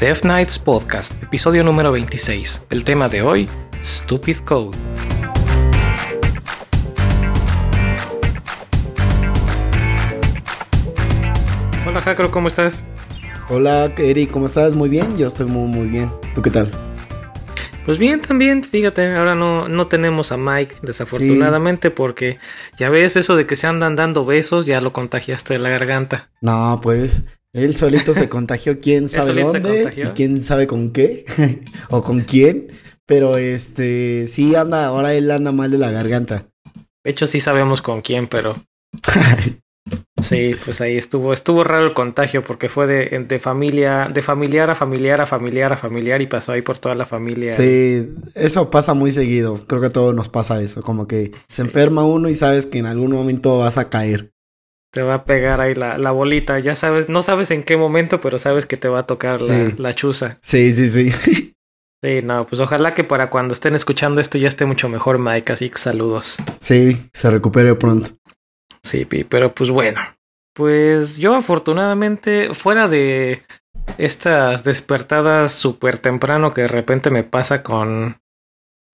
Death Knights Podcast, episodio número 26. El tema de hoy, Stupid Code. Hola Jacro, ¿cómo estás? Hola Eric, ¿cómo estás? Muy bien, yo estoy muy muy bien. ¿Tú qué tal? Pues bien, también, fíjate, ahora no, no tenemos a Mike, desafortunadamente, porque ya ves eso de que se andan dando besos, ya lo contagiaste de la garganta. No, pues, él solito se contagió quién sabe dónde y quién sabe con qué o con quién, pero este, sí anda, ahora él anda mal de la garganta. De hecho, sí sabemos con quién, pero Sí, pues ahí estuvo, estuvo raro el contagio porque fue de, de, familia, de familiar a familiar a familiar a familiar y pasó ahí por toda la familia. Sí, eso pasa muy seguido. Creo que a todos nos pasa eso, como que se enferma uno y sabes que en algún momento vas a caer. Te va a pegar ahí la, la bolita, ya sabes, no sabes en qué momento, pero sabes que te va a tocar la, la chuza. Sí, sí, sí. Sí, no, pues ojalá que para cuando estén escuchando esto ya esté mucho mejor, Mike, así que saludos. Sí, se recupere pronto. Sí, pero pues bueno. Pues yo afortunadamente, fuera de estas despertadas súper temprano que de repente me pasa con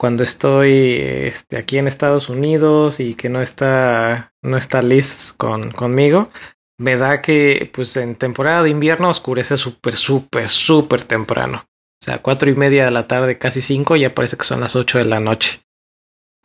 cuando estoy este, aquí en Estados Unidos y que no está, no está Liz con, conmigo, me da que pues en temporada de invierno oscurece súper, súper, súper temprano. O sea, cuatro y media de la tarde, casi cinco, ya parece que son las ocho de la noche.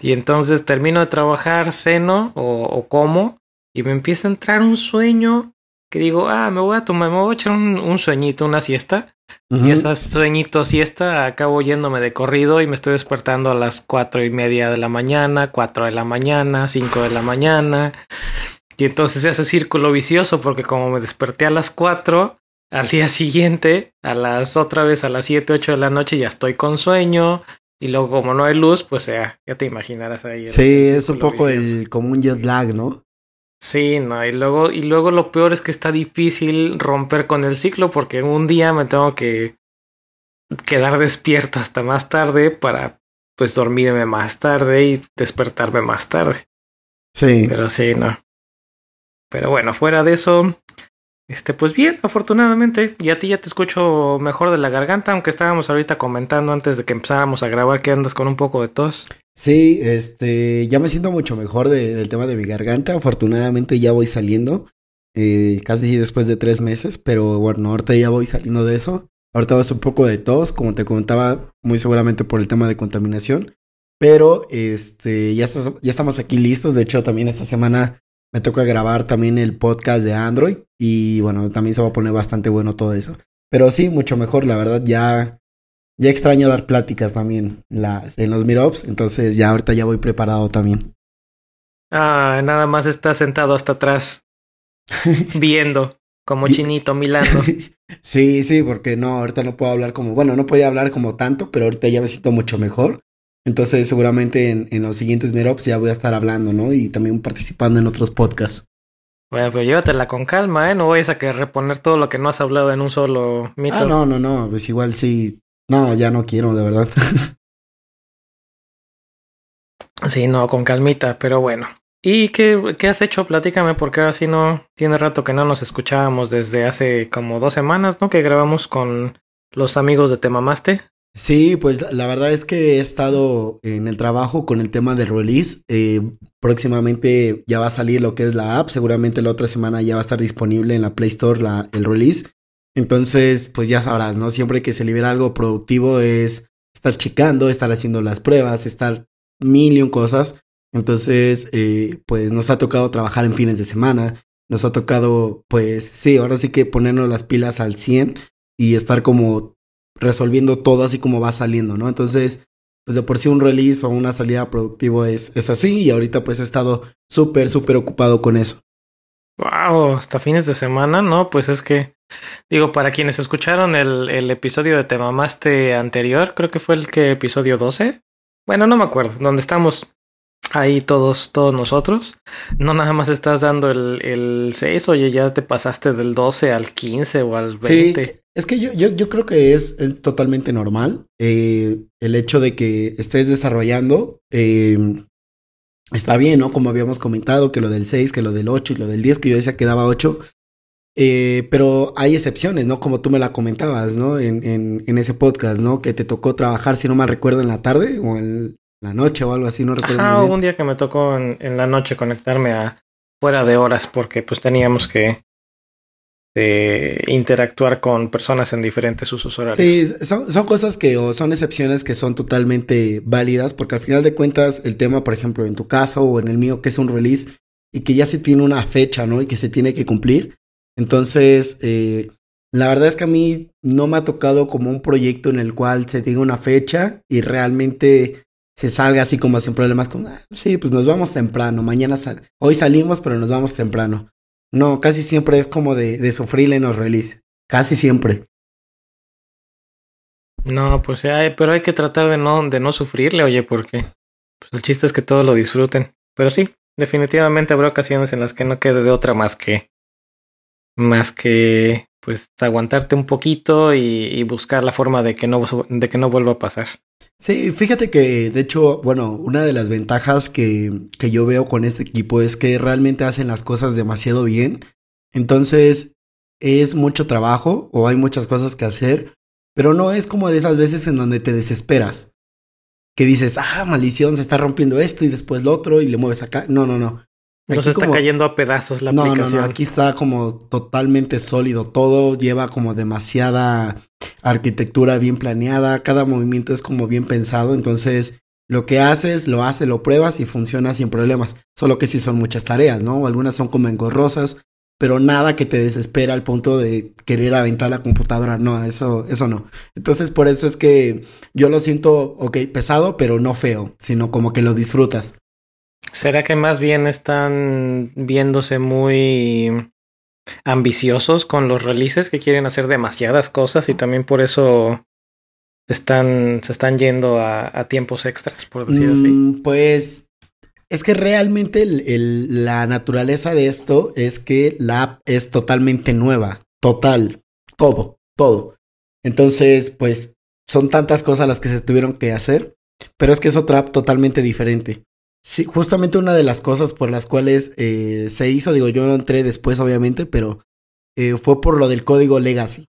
Y entonces termino de trabajar, ceno o, o como y me empieza a entrar un sueño que digo, ah, me voy a tomar, me voy a echar un, sueñito, una siesta. Y ese sueñito, siesta, acabo yéndome de corrido y me estoy despertando a las cuatro y media de la mañana, cuatro de la mañana, cinco de la mañana. Y entonces se hace círculo vicioso porque como me desperté a las cuatro, al día siguiente, a las otra vez a las siete, ocho de la noche ya estoy con sueño, y luego, como no hay luz, pues ya, ya te imaginarás ahí. Sí, es un poco el, como un jet lag, ¿no? Sí, no, y luego, y luego lo peor es que está difícil romper con el ciclo porque un día me tengo que quedar despierto hasta más tarde para pues dormirme más tarde y despertarme más tarde. Sí. Pero sí, no. Pero bueno, fuera de eso, este, pues bien, afortunadamente. Y a ti ya te escucho mejor de la garganta, aunque estábamos ahorita comentando antes de que empezáramos a grabar que andas con un poco de tos. Sí, este, ya me siento mucho mejor del tema de mi garganta. Afortunadamente ya voy saliendo, eh, casi después de tres meses, pero bueno, ahorita ya voy saliendo de eso. Ahorita vas un poco de tos, como te comentaba, muy seguramente por el tema de contaminación. Pero este, ya, ya estamos aquí listos. De hecho, también esta semana me toca grabar también el podcast de Android y bueno, también se va a poner bastante bueno todo eso. Pero sí, mucho mejor, la verdad, ya, ya extraño dar pláticas también las, en los meetups, entonces ya ahorita ya voy preparado también. Ah, nada más está sentado hasta atrás, viendo, como chinito, milando. sí, sí, porque no, ahorita no puedo hablar como, bueno, no podía hablar como tanto, pero ahorita ya me siento mucho mejor. Entonces seguramente en, en los siguientes meetups ya voy a estar hablando, ¿no? Y también participando en otros podcasts. Bueno, pero llévatela con calma, ¿eh? No vayas a que reponer todo lo que no has hablado en un solo mito. Ah, no, no, no, pues igual sí. No, ya no quiero, de verdad. sí, no, con calmita, pero bueno. ¿Y qué, qué has hecho? Platícame, porque así no tiene rato que no nos escuchábamos desde hace como dos semanas, ¿no? Que grabamos con los amigos de Temamaste. Sí, pues la verdad es que he estado en el trabajo con el tema del release. Eh, próximamente ya va a salir lo que es la app. Seguramente la otra semana ya va a estar disponible en la Play Store la, el release. Entonces, pues ya sabrás, ¿no? Siempre que se libera algo productivo es estar checando, estar haciendo las pruebas, estar mil y un cosas. Entonces, eh, pues nos ha tocado trabajar en fines de semana. Nos ha tocado, pues sí, ahora sí que ponernos las pilas al 100 y estar como resolviendo todo así como va saliendo, ¿no? Entonces, pues de por sí un release o una salida productivo es, es así y ahorita pues he estado súper, súper ocupado con eso. Wow, hasta fines de semana, ¿no? Pues es que, digo, para quienes escucharon el, el episodio de Te Mamaste anterior, creo que fue el que episodio 12. Bueno, no me acuerdo, donde estamos ahí todos, todos nosotros. No nada más estás dando el, el 6, oye, ya te pasaste del 12 al 15 o al 20. Sí, es que yo, yo, yo creo que es, totalmente normal eh, el hecho de que estés desarrollando. Eh, está bien, ¿no? Como habíamos comentado, que lo del 6, que lo del 8 y lo del 10, que yo decía que daba 8. Eh, pero hay excepciones, ¿no? Como tú me la comentabas, ¿no? En, en, en, ese podcast, ¿no? Que te tocó trabajar, si no me recuerdo, en la tarde o en la noche o algo así, no recuerdo. Ah, un día que me tocó en, en, la noche conectarme a fuera de horas porque pues teníamos que eh, interactuar con personas en diferentes usos horarios. Sí, son, son cosas que o son excepciones que son totalmente válidas porque al final de cuentas el tema, por ejemplo, en tu caso o en el mío, que es un release y que ya se tiene una fecha, ¿no? Y que se tiene que cumplir entonces, eh, la verdad es que a mí no me ha tocado como un proyecto en el cual se diga una fecha y realmente se salga así como sin problemas, como, ah, sí, pues nos vamos temprano, mañana sal hoy salimos, pero nos vamos temprano. No, casi siempre es como de, de sufrirle en los release, casi siempre. No, pues pero hay que tratar de no, de no sufrirle, oye, porque pues el chiste es que todos lo disfruten. Pero sí, definitivamente habrá ocasiones en las que no quede de otra más que más que pues aguantarte un poquito y, buscar la forma de que no de que no vuelva a pasar. Sí, fíjate que de hecho, bueno, una de las ventajas que, que yo veo con este equipo es que realmente hacen las cosas demasiado bien. Entonces, es mucho trabajo o hay muchas cosas que hacer, pero no es como de esas veces en donde te desesperas. Que dices, ah, maldición, se está rompiendo esto y después lo otro y le mueves acá. No, no, no. No se está cayendo a pedazos la no, aplicación. No, no, aquí está como totalmente sólido todo, lleva como demasiada arquitectura bien planeada, cada movimiento es como bien pensado, entonces lo que haces, lo haces, lo pruebas y funciona sin problemas. Solo que sí son muchas tareas, ¿no? Algunas son como engorrosas, pero nada que te desespera al punto de querer aventar la computadora. No, eso, eso no. Entonces, por eso es que yo lo siento, ok, pesado, pero no feo, sino como que lo disfrutas. ¿Será que más bien están viéndose muy ambiciosos con los releases que quieren hacer demasiadas cosas y también por eso están, se están yendo a, tiempos extras, por decir así? Mm, pues es que realmente la naturaleza de esto es que la app es totalmente nueva, total, todo, todo. Entonces, pues son tantas cosas las que se tuvieron que hacer, pero es que es otra app totalmente diferente. Sí, justamente una de las cosas por las cuales eh, se hizo, digo, yo no entré después, obviamente, pero eh, fue por lo del código Legacy.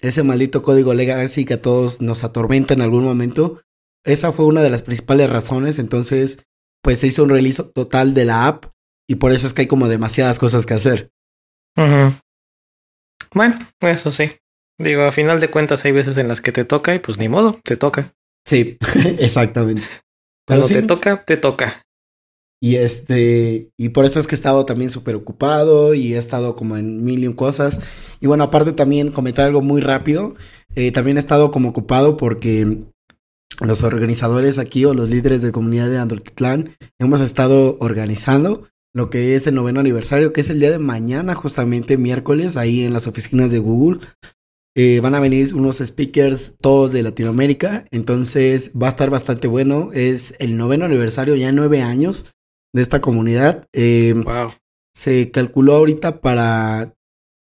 Ese maldito código Legacy que a todos nos atormenta en algún momento. Esa fue una de las principales razones. Entonces, pues se hizo un release total de la app y por eso es que hay como demasiadas cosas que hacer. Bueno, eso sí. Digo, a final de cuentas hay veces en las que te toca y pues ni modo, te toca. Sí, exactamente. Cuando te toca, te toca. Y este, y por eso es que he estado también súper ocupado y he estado como en mil y un cosas. Y bueno, aparte también comentar algo muy rápido. Eh, también he estado como ocupado porque los organizadores aquí o los líderes de comunidad de Android hemos estado organizando lo que es el noveno aniversario, que es el día de mañana, justamente miércoles, ahí en las oficinas de Google. Eh, van a venir unos speakers todos de Latinoamérica, entonces va a estar bastante bueno. Es el noveno aniversario, ya nueve años de esta comunidad. Eh, wow. Se calculó ahorita para,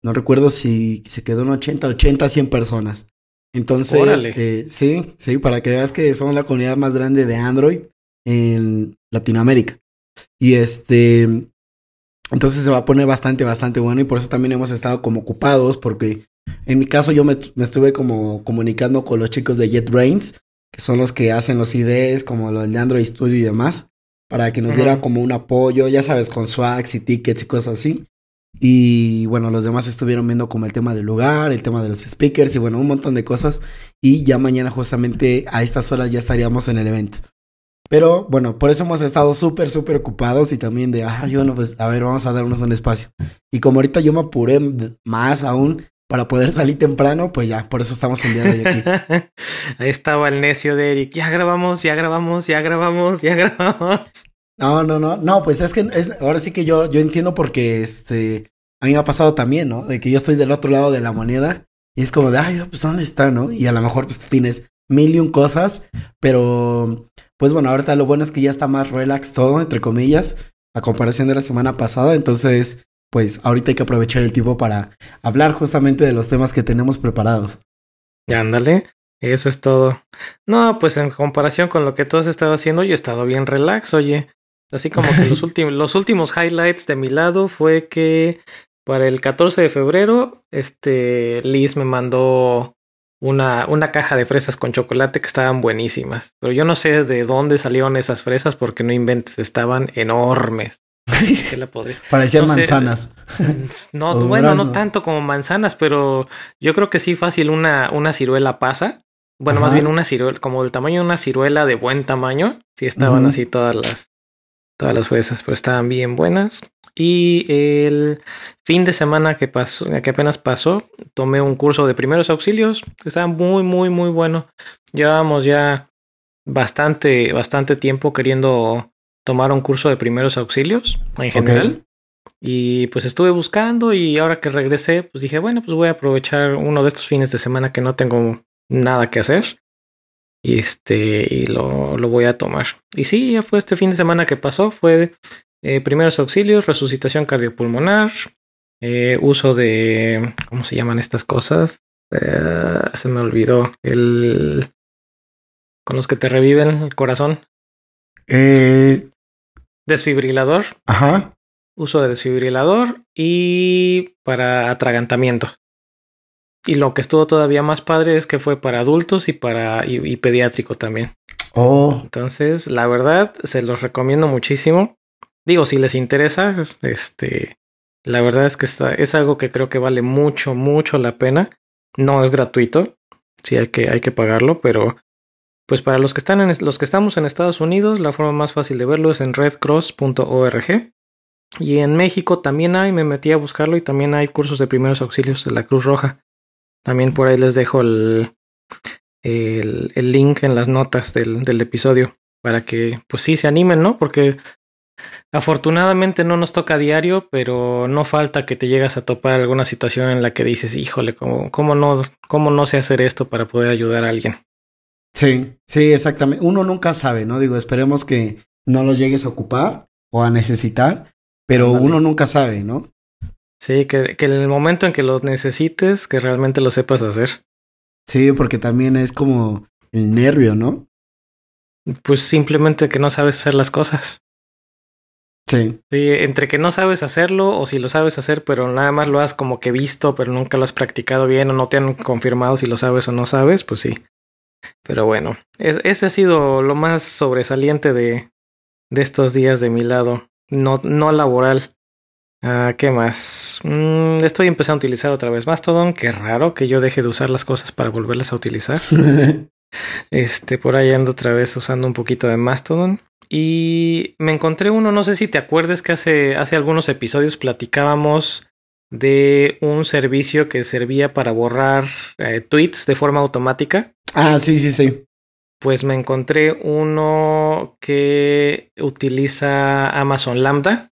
no recuerdo si se quedó en 80, 80, 100 personas. Entonces, eh, sí, sí, para que veas que somos la comunidad más grande de Android en Latinoamérica. Y este, entonces se va a poner bastante, bastante bueno y por eso también hemos estado como ocupados porque en mi caso yo me, me estuve como comunicando con los chicos de JetBrains, que son los que hacen los IDs como los de Android Studio y demás para que nos diera como un apoyo, ya sabes, con swags y tickets y cosas así. Y bueno, los demás estuvieron viendo como el tema del lugar, el tema de los speakers y bueno, un montón de cosas. Y ya mañana justamente a estas horas ya estaríamos en el evento. Pero bueno, por eso hemos estado súper, súper ocupados y también de, ah, bueno, pues a ver, vamos a darnos un espacio. Y como ahorita yo me apuré más aún para poder salir temprano, pues ya, por eso estamos el día de hoy aquí. Ahí estaba el necio de Eric, ya grabamos, ya grabamos, ya grabamos, ya grabamos. No, no, no, no, pues es que es, ahora sí que yo, yo entiendo porque este, a mí me ha pasado también, ¿no? De que yo estoy del otro lado de la moneda y es como de, ay, pues ¿dónde está, no? Y a lo mejor pues tienes mil y un cosas, pero pues bueno, ahorita lo bueno es que ya está más relax todo, entre comillas, a comparación de la semana pasada, entonces pues ahorita hay que aprovechar el tiempo para hablar justamente de los temas que tenemos preparados. Ándale, eso es todo. No, pues en comparación con lo que tú has estado haciendo, yo he estado bien relax, oye. Así como que los, últimos, los últimos highlights de mi lado fue que para el 14 de febrero, este Liz me mandó una, una caja de fresas con chocolate que estaban buenísimas. Pero yo no sé de dónde salieron esas fresas porque no inventes, estaban enormes. la Parecían manzanas. No, bueno, no tanto como manzanas, pero yo creo que sí fácil una, una ciruela pasa. Bueno, más bien una ciruela, como el tamaño de una ciruela de buen tamaño. Sí estaban así todas las, todas las fresas, pero estaban bien buenas. Y el fin de semana que pasó, que apenas pasó, tomé un curso de primeros auxilios que estaba muy, muy, muy bueno. Llevábamos ya bastante, bastante tiempo queriendo tomar un curso de primeros auxilios en general. Y pues estuve buscando y ahora que regresé, pues dije, bueno, pues voy a aprovechar uno de estos fines de semana que no tengo nada que hacer. Y este, y lo, lo voy a tomar. Y sí, ya fue este fin de semana que pasó, fue eh, primeros auxilios, resucitación cardiopulmonar, eh, uso de, ¿cómo se llaman estas cosas? Eh, se me olvidó, el... con los que te reviven el corazón. Desfibrilador. Ajá. Uso de desfibrilador y para atragantamiento. Y lo que estuvo todavía más padre es que fue para adultos y para y pediátrico también. Oh. Entonces, la verdad, se los recomiendo muchísimo. Digo, si les interesa, este, la verdad es que está, es algo que creo que vale mucho, mucho la pena. No es gratuito, sí hay que, hay que pagarlo, pero pues para los que están en los que estamos en Estados Unidos, la forma más fácil de verlo es en redcross.org. Y en México también hay, me metí a buscarlo y también hay cursos de primeros auxilios de la Cruz Roja. También por ahí les dejo el, el, link en las notas del, del episodio para que pues sí se animen, ¿no? Porque Afortunadamente no nos toca diario, pero no falta que te llegas a topar alguna situación en la que dices, híjole, ¿cómo, cómo, no, cómo no sé hacer esto para poder ayudar a alguien? Sí, sí, exactamente. Uno nunca sabe, ¿no? Digo, esperemos que no lo llegues a ocupar o a necesitar, pero uno nunca sabe, ¿no? Sí, que, que en el momento en que lo necesites, que realmente lo sepas hacer. Sí, porque también es como el nervio, ¿no? Pues simplemente que no sabes hacer las cosas. Sí. Sí, entre que no sabes hacerlo o si lo sabes hacer, pero nada más lo has como que visto, pero nunca lo has practicado bien o no te han confirmado si lo sabes o no sabes, pues sí. Pero bueno, ese ha sido lo más sobresaliente de, de estos días de mi lado, no, no laboral. Ah, ¿Qué más? Mm, estoy empezando a utilizar otra vez Mastodon. Qué raro que yo deje de usar las cosas para volverlas a utilizar. este, por ahí ando otra vez usando un poquito de Mastodon. Y me encontré uno, no sé si te acuerdas que hace, hace algunos episodios platicábamos de un servicio que servía para borrar eh, tweets de forma automática. Ah, sí, sí, sí. Pues me encontré uno que utiliza Amazon Lambda.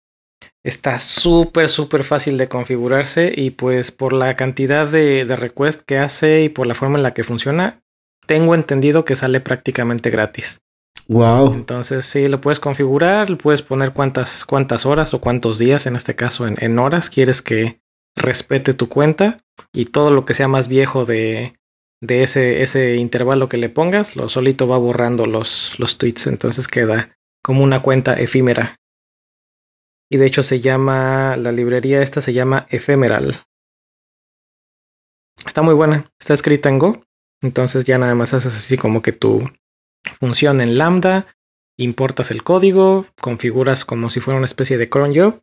Está súper, súper fácil de configurarse y pues por la cantidad de, de requests que hace y por la forma en la que funciona, tengo entendido que sale prácticamente gratis. Wow. Entonces sí, lo puedes configurar, le puedes poner cuántas, cuántas horas o cuántos días, en este caso en, en, horas, quieres que respete tu cuenta y todo lo que sea más viejo de, de ese, ese intervalo que le pongas, lo solito va borrando los, los tweets, entonces queda como una cuenta efímera. Y de hecho se llama, la librería esta se llama Ephemeral. Está muy buena, está escrita en Go, entonces ya nada más haces así como que tu función en Lambda, importas el código, configuras como si fuera una especie de cron job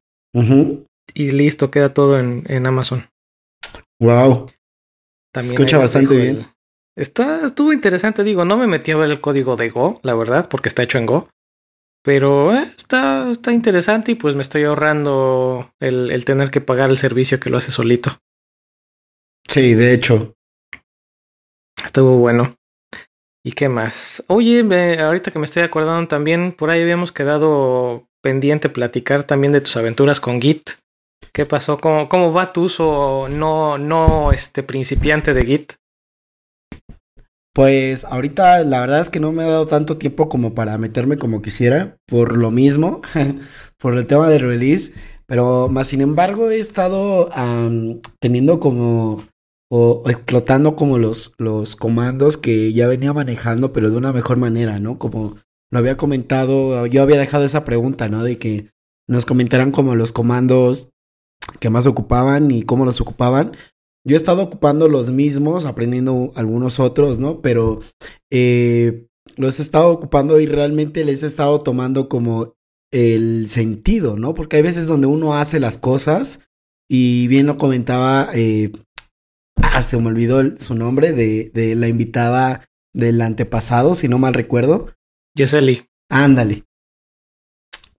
y listo, queda todo en, en Amazon. Wow. También Escucha bastante bien. Está, estuvo interesante, digo, no me metí a ver el código de Go, la verdad, porque está hecho en Go. Pero eh, está, está interesante y pues me estoy ahorrando el, el tener que pagar el servicio que lo hace solito. Sí, de hecho. Estuvo bueno. ¿Y qué más? Oye, ahorita que me estoy acordando también, por ahí habíamos quedado pendiente platicar también de tus aventuras con Git. ¿Qué pasó? ¿Cómo, cómo va tu uso no, no este principiante de Git? Pues ahorita la verdad es que no me ha dado tanto tiempo como para meterme como quisiera, por lo mismo, por el tema de release, pero más sin embargo he estado teniendo como o explotando como los, los comandos que ya venía manejando, pero de una mejor manera, ¿no? Como lo había comentado, yo había dejado esa pregunta, ¿no? De que nos comentaran como los comandos que más ocupaban y cómo los ocupaban. Yo he estado ocupando los mismos, aprendiendo algunos otros, ¿no? Pero eh, los he estado ocupando y realmente les he estado tomando como el sentido, ¿no? Porque hay veces donde uno hace las cosas y bien lo comentaba, eh, ah, se me olvidó su nombre, de, de la invitada del antepasado, si no mal recuerdo. Yeseli. Ándale.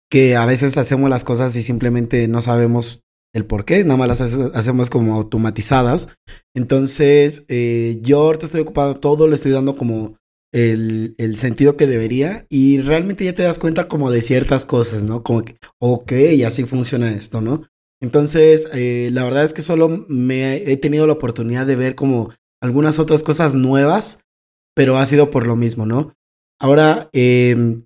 Que a veces hacemos las cosas y simplemente no sabemos el por qué, nada más las hacemos como automatizadas. Entonces, eh, yo ahorita estoy ocupado todo, le estoy dando como el, el, sentido que debería y realmente ya te das cuenta como de ciertas cosas, ¿no? Como que, ok, así funciona esto, ¿no? Entonces, eh, la verdad es que solo me he tenido la oportunidad de ver como algunas otras cosas nuevas, pero ha sido por lo mismo, ¿no? Ahora, eh,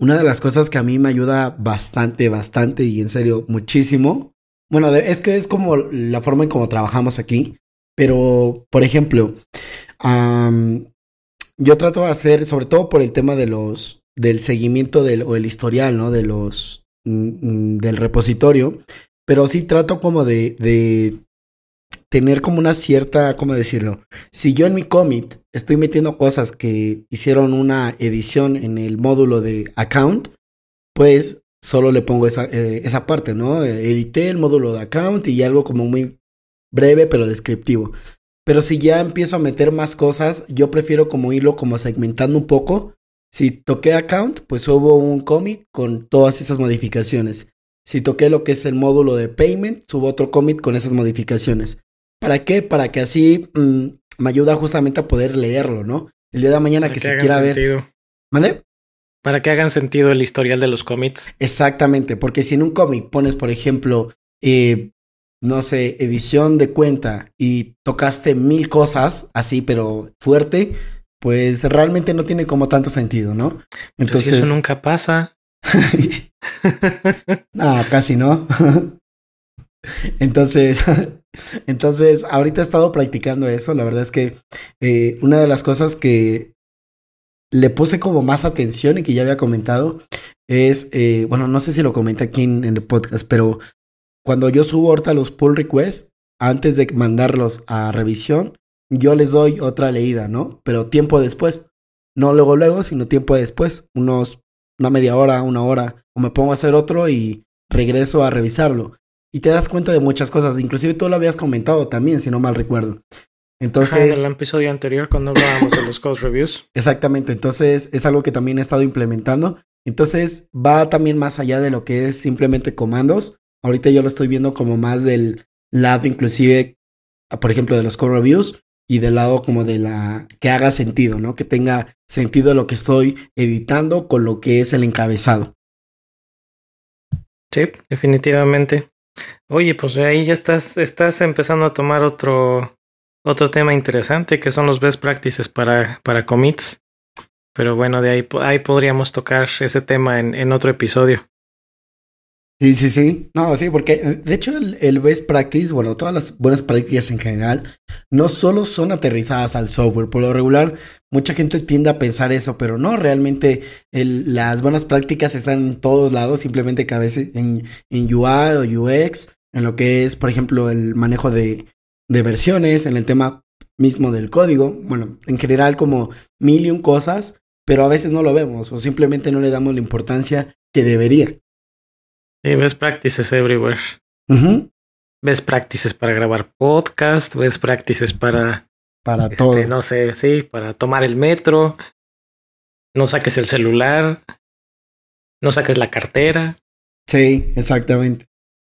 una de las cosas que a mí me ayuda bastante, bastante y en serio muchísimo, bueno, es que es como la forma en cómo trabajamos aquí, pero, por ejemplo, yo trato de hacer, sobre todo por el tema de los, del seguimiento del, o el historial, ¿no? De los, mm, mm, del repositorio, pero sí trato como de, de tener como una cierta, ¿cómo decirlo? Si yo en mi commit estoy metiendo cosas que hicieron una edición en el módulo de account, pues solo le pongo esa, eh, esa parte, ¿no? Edité el módulo de account y algo como muy breve pero descriptivo. Pero si ya empiezo a meter más cosas, yo prefiero como irlo como segmentando un poco. Si toqué account, pues subo un commit con todas esas modificaciones. Si toqué lo que es el módulo de payment, subo otro commit con esas modificaciones. ¿Para qué? Para que así mm, me ayuda justamente a poder leerlo, ¿no? El día de mañana que, se quiera ver. ¿Mande? Para que hagan sentido el historial de los commits. Exactamente, porque si en un cómic pones, por ejemplo, eh, no sé, edición de cuenta y tocaste mil cosas así, pero fuerte, pues realmente no tiene como tanto sentido, ¿no? Entonces. eso nunca pasa. ah, casi no. Entonces, entonces, ahorita he estado practicando eso. La verdad es que eh, una de las cosas que le puse como más atención y que ya había comentado es, eh, bueno, no sé si lo comenté aquí en, el podcast, pero cuando yo subo ahorita los pull requests, antes de mandarlos a revisión, yo les doy otra leída, ¿no? Pero tiempo después. No luego, luego, sino tiempo después. Unos, una media hora, una hora. O me pongo a hacer otro y regreso a revisarlo y te das cuenta de muchas cosas. Inclusive tú lo habías comentado también, si no mal recuerdo. Entonces. en el episodio anterior, cuando hablábamos de los code reviews. Exactamente. Entonces, es algo que también he estado implementando. Entonces, va también más allá de lo que es simplemente comandos. Ahorita yo lo estoy viendo como más del lado, inclusive, por ejemplo, de los code reviews y del lado como de la que haga sentido, ¿no? Que tenga sentido lo que estoy editando con lo que es el encabezado. Sí, definitivamente. Oye, pues ahí ya estás, estás empezando a tomar otro, otro tema interesante que son los best practices para, para commits. Pero bueno, de ahí, ahí podríamos tocar ese tema en, en otro episodio. Sí, sí, sí. No, sí, porque de hecho el, best practice, bueno, todas las buenas prácticas en general, no solo son aterrizadas al software. Por lo regular, mucha gente tiende a pensar eso, pero no, realmente las buenas prácticas están en todos lados, simplemente que a veces en, en UI o UX, en lo que es, por ejemplo, el manejo de, de versiones, en el tema mismo del código, bueno, en general como mil y un cosas, pero a veces no lo vemos o simplemente no le damos la importancia que debería. Sí, best practices everywhere. Best practices para grabar podcast, best practices para... Para este, todo. No sé, sí, para tomar el metro. No saques el celular. No saques la cartera. Sí, exactamente.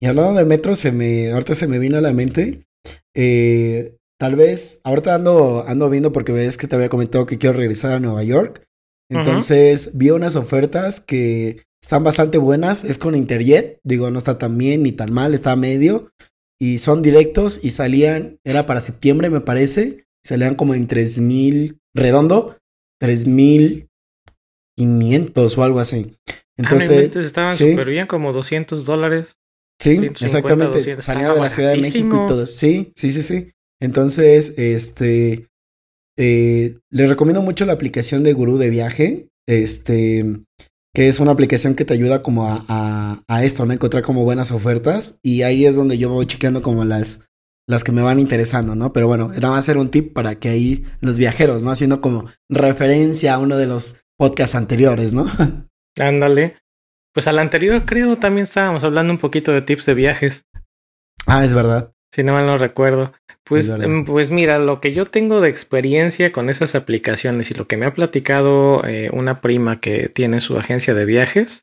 Y hablando de metro, se me, ahorita se me vino a la mente. Eh, tal vez, ahorita ando, ando viendo porque ves que te había comentado que quiero regresar a Nueva York. Entonces vi unas ofertas que están bastante buenas. Es con Interjet. Digo, no está tan bien ni tan mal, está a medio. Y son directos y salían, era para septiembre, me parece. Salían como en 3000 redondo, 3500 o algo así. Ah, Entonces, estaban súper bien, como 200 dólares. Sí, exactamente. Salían de la Ciudad de México y todo. Sí, sí, sí, sí. Entonces, este. Eh, les recomiendo mucho la aplicación de Gurú de Viaje. Este que es una aplicación que te ayuda como a, a, esto, ¿no? Encontrar como buenas ofertas y ahí es donde yo voy chequeando como las, las que me van interesando, ¿no? Pero bueno, era más ser un tip para que ahí los viajeros, ¿no? Haciendo como referencia a uno de los podcasts anteriores, ¿no? Ándale. Pues al anterior creo también estábamos hablando un poquito de tips de viajes. Ah, es verdad. Si no mal no recuerdo. Pues, em, pues mira, lo que yo tengo de experiencia con esas aplicaciones y lo que me ha platicado eh, una prima que tiene su agencia de viajes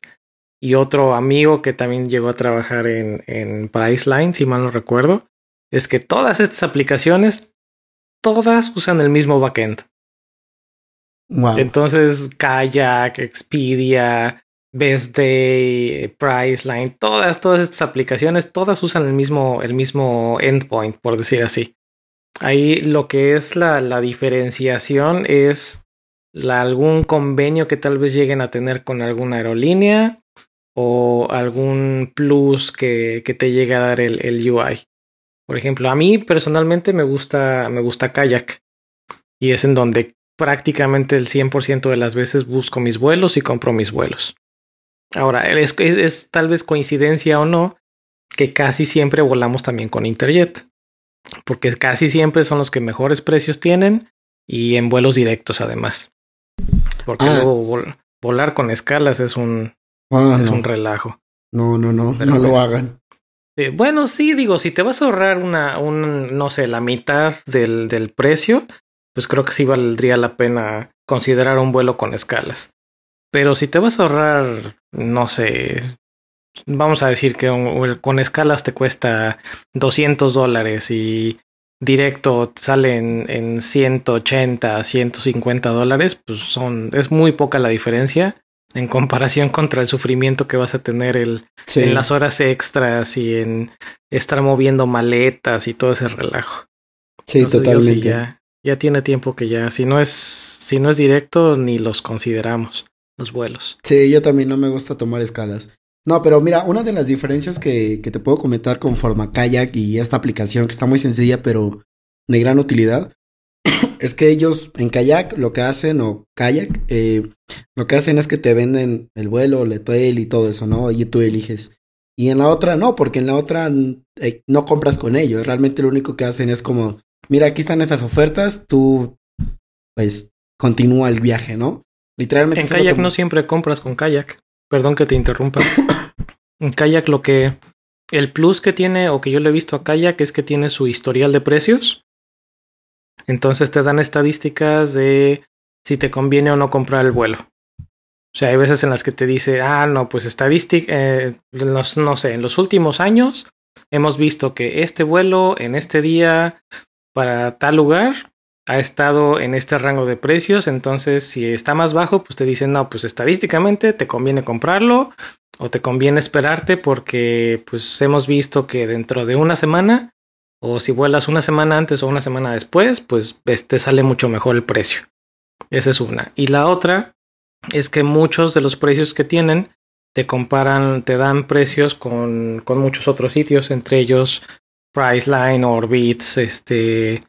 y otro amigo que también llegó a trabajar en, en Priceline, si mal no recuerdo, es que todas estas aplicaciones, todas usan el mismo backend. Wow. Entonces, Kayak, Expedia, Best Day, Priceline, todas, todas estas aplicaciones, todas usan el mismo, el mismo endpoint, por decir así. Ahí lo que es la, la diferenciación es algún convenio que tal vez lleguen a tener con alguna aerolínea o algún plus que, que te llegue a dar el, el, UI. Por ejemplo, a mí personalmente me gusta, me gusta Kayak y es en donde prácticamente el 100% de las veces busco mis vuelos y compro mis vuelos. Ahora, es, tal vez coincidencia o no que casi siempre volamos también con Interjet, porque casi siempre son los que mejores precios tienen y en vuelos directos además. Porque ah. luego volar con escalas es un, ah, es un relajo. No, no, no, no lo hagan. Eh, bueno, sí, digo, si te vas a ahorrar una, un, no sé, la mitad del, del precio, pues creo que sí valdría la pena considerar un vuelo con escalas. Pero si te vas a ahorrar, no sé, vamos a decir que con escalas te cuesta 200 dólares y directo sale en, en 180, 150 dólares, pues son, es muy poca la diferencia en comparación contra el sufrimiento que vas a tener el, en las horas extras y en estar moviendo maletas y todo ese relajo. Sí, totalmente. ya, ya tiene tiempo que ya, si no es, si no es directo, ni los consideramos los vuelos. Sí, yo también no me gusta tomar escalas. No, pero mira, una de las diferencias que, que te puedo comentar con Forma Kayak y esta aplicación que está muy sencilla pero de gran utilidad es que ellos en kayak lo que hacen o kayak eh, lo que hacen es que te venden el vuelo, el hotel y todo eso, ¿no? Y tú eliges. Y en la otra no, porque en la otra eh, no compras con ellos. Realmente lo único que hacen es como, mira, aquí están esas ofertas, tú pues continúa el viaje, ¿no? Literalmente. En kayak no siempre compras con kayak. Perdón que te interrumpa. en kayak lo que. El plus que tiene, o que yo le he visto a kayak, es que tiene su historial de precios. Entonces te dan estadísticas de si te conviene o no comprar el vuelo. O sea, hay veces en las que te dice, ah, no, pues estadística, eh, no sé, en los últimos años hemos visto que este vuelo en este día para tal lugar ha estado en este rango de precios, entonces si está más bajo, pues te dicen, no, pues estadísticamente te conviene comprarlo o te conviene esperarte porque pues hemos visto que dentro de una semana o si vuelas una semana antes o una semana después, pues te sale mucho mejor el precio. Esa es una. Y la otra es que muchos de los precios que tienen te comparan, te dan precios con, con muchos otros sitios, entre ellos Priceline, Orbitz, este,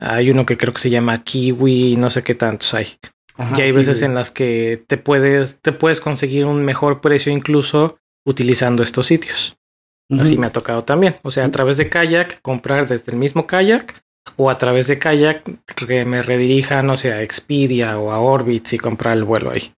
hay uno que creo que se llama Kiwi, no sé qué tantos hay. y hay veces en las que te puedes, te puedes conseguir un mejor precio incluso utilizando estos sitios. Así me ha tocado también. O sea, a través de kayak, comprar desde el mismo kayak o a través de kayak que me redirija, no sé, a Expedia o a Orbitz y comprar el vuelo ahí.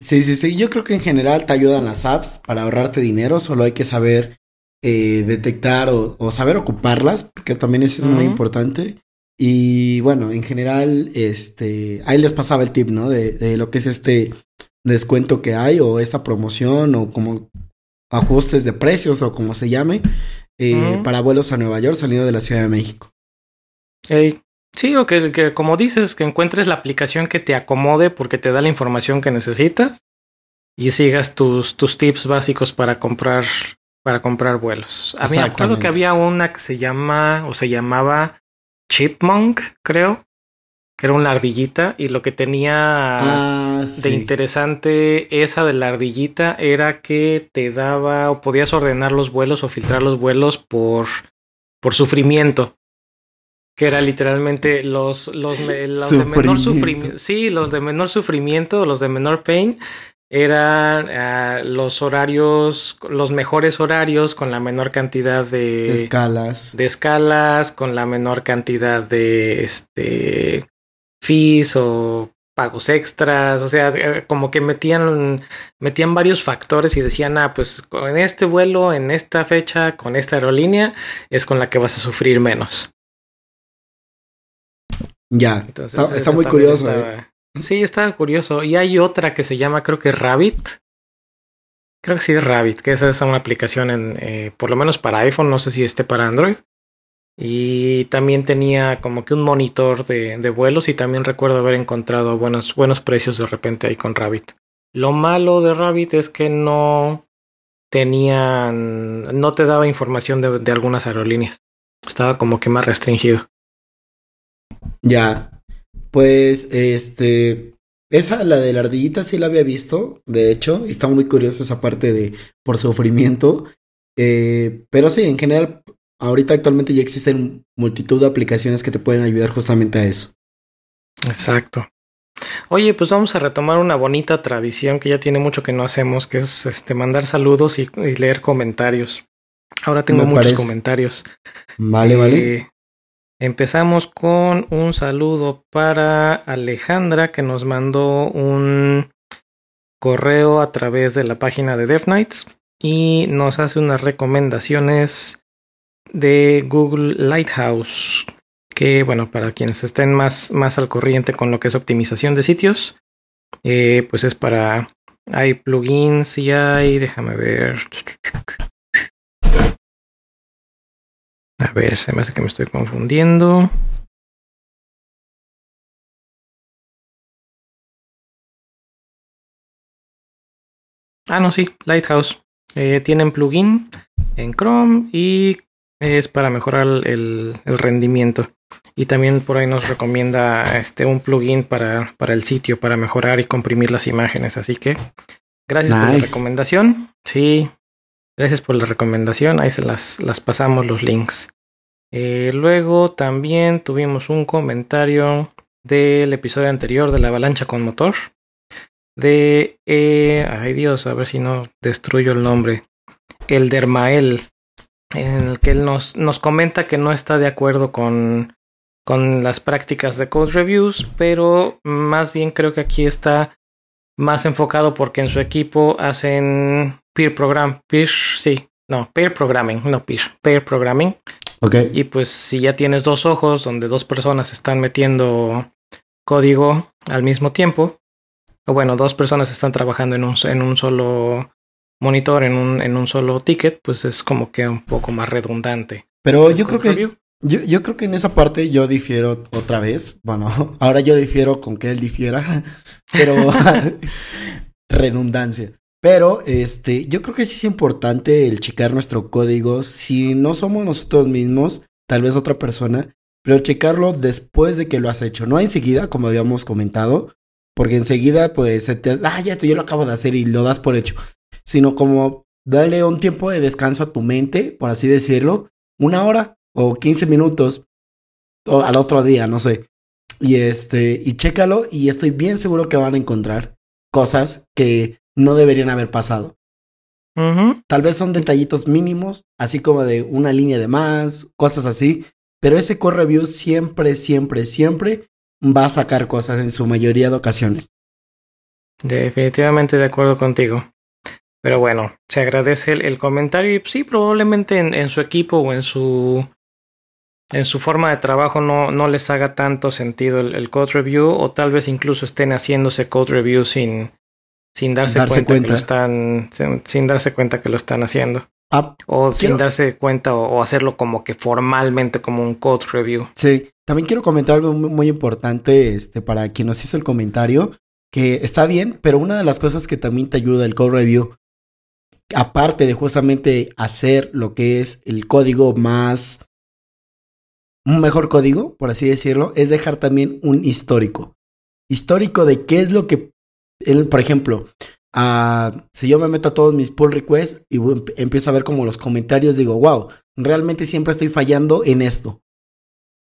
Sí, sí, sí. Yo creo que en general te ayudan las apps para ahorrarte dinero. Solo hay que saber eh, detectar o, saber ocuparlas, porque también eso es muy importante. Y bueno, en general, este, ahí les pasaba el tip, ¿no? De, de lo que es este descuento que hay o esta promoción o como ajustes de precios o como se llame eh, para vuelos a Nueva York saliendo de la Ciudad de México. Sí, o que, que, como dices, que encuentres la aplicación que te acomode porque te da la información que necesitas y sigas tus, tus tips básicos para comprar para comprar vuelos. A mí me acuerdo que había una que se llama o se llamaba Chipmunk, creo, que era una ardillita y lo que tenía ah, de interesante esa de la ardillita era que te daba o podías ordenar los vuelos o filtrar los vuelos por por sufrimiento que era literalmente los los, de menor sufrimiento. sí los de menor sufrimiento los de menor pain eran ah, los horarios, los mejores horarios con la menor cantidad de, escalas. De escalas, con la menor cantidad de este fees o pagos extras, o sea, eh, como que metían, metían varios factores y decían, ah, pues con este vuelo, en esta fecha, con esta aerolínea, es con la que vas a sufrir menos. Ya, Entonces, está, muy curioso. eh. Sí, está curioso. Y hay otra que se llama, creo que Rabbit. Creo que sí es Rabbit, que esa es una aplicación en, eh, por lo menos para iPhone, no sé si esté para Android. Y también tenía como que un monitor de, de, vuelos y también recuerdo haber encontrado buenos, buenos precios de repente ahí con Rabbit. Lo malo de Rabbit es que no tenían, no te daba información de, de algunas aerolíneas. Estaba como que más restringido. Ya, pues este, esa, la de la ardillita sí la había visto, de hecho, y está muy curiosa esa parte de por sufrimiento. Eh, pero sí, en general, ahorita actualmente ya existen multitud de aplicaciones que te pueden ayudar justamente a eso. Exacto. Oye, pues vamos a retomar una bonita tradición que ya tiene mucho que no hacemos, que es este mandar saludos y, y leer comentarios. Ahora tengo Me muchos parece. comentarios. Vale, eh, vale. Empezamos con un saludo para Alejandra que nos mandó un correo a través de la página de Death y nos hace unas recomendaciones de Google Lighthouse que bueno para quienes estén más, más al corriente con lo que es optimización de sitios eh, pues es para hay plugins y hay déjame ver A ver, se me hace que me estoy confundiendo. Ah, no, sí, Lighthouse. Eh, tienen plugin en Chrome y es para mejorar el, el, rendimiento. Y también por ahí nos recomienda este un plugin para, para el sitio, para mejorar y comprimir las imágenes. Así que gracias nice. por la recomendación. Sí, Gracias por la recomendación, ahí se las, las pasamos los links. Eh, luego también tuvimos un comentario del episodio anterior de la avalancha con motor. De... Eh, ay Dios, a ver si no destruyo el nombre. El Dermael. En el que él nos, nos comenta que no está de acuerdo con, con las prácticas de code reviews, pero más bien creo que aquí está más enfocado porque en su equipo hacen peer program, peer, sí, no, peer programming, no peer, peer programming. Okay. Y pues si ya tienes dos ojos donde dos personas están metiendo código al mismo tiempo, o bueno, dos personas están trabajando en un, en un solo monitor, en un, en un solo ticket, pues es como que un poco más redundante. Pero yo creo que es, yo, yo creo que en esa parte yo difiero otra vez. Bueno, ahora yo difiero con que él difiera, pero redundancia. Pero este, yo creo que sí es importante el checar nuestro código. Si no somos nosotros mismos, tal vez otra persona, pero checarlo después de que lo has hecho, no enseguida, como habíamos comentado, porque enseguida, pues, se te, ah, ya esto yo lo acabo de hacer y lo das por hecho, sino como darle un tiempo de descanso a tu mente, por así decirlo, una hora o 15 minutos, o al otro día, no sé. Y este, y chécalo, y estoy bien seguro que van a encontrar cosas que no deberían haber pasado. Uh -huh. Tal vez son detallitos mínimos, así como de una línea de más, cosas así, pero ese core review siempre, siempre, siempre va a sacar cosas en su mayoría de ocasiones. Definitivamente de acuerdo contigo. Pero bueno, se agradece el, el comentario y sí, probablemente en, en, su equipo o en su en su forma de trabajo no, no les haga tanto sentido el, el, code review o tal vez incluso estén haciéndose code review sin, sin darse, darse cuenta, cuenta, que lo están sin, sin, darse cuenta que lo están haciendo. Ah, o quiero... sin darse cuenta o, o, hacerlo como que formalmente como un code review. Sí también quiero comentar algo muy, muy importante este para quien nos hizo el comentario que está bien pero una de las cosas que también te ayuda el code review aparte de justamente hacer lo que es el código más un mejor código, por así decirlo, es dejar también un histórico. Histórico de qué es lo que, él, por ejemplo, uh, si yo me meto a todos mis pull requests y empiezo a ver como los comentarios, digo, wow, realmente siempre estoy fallando en esto.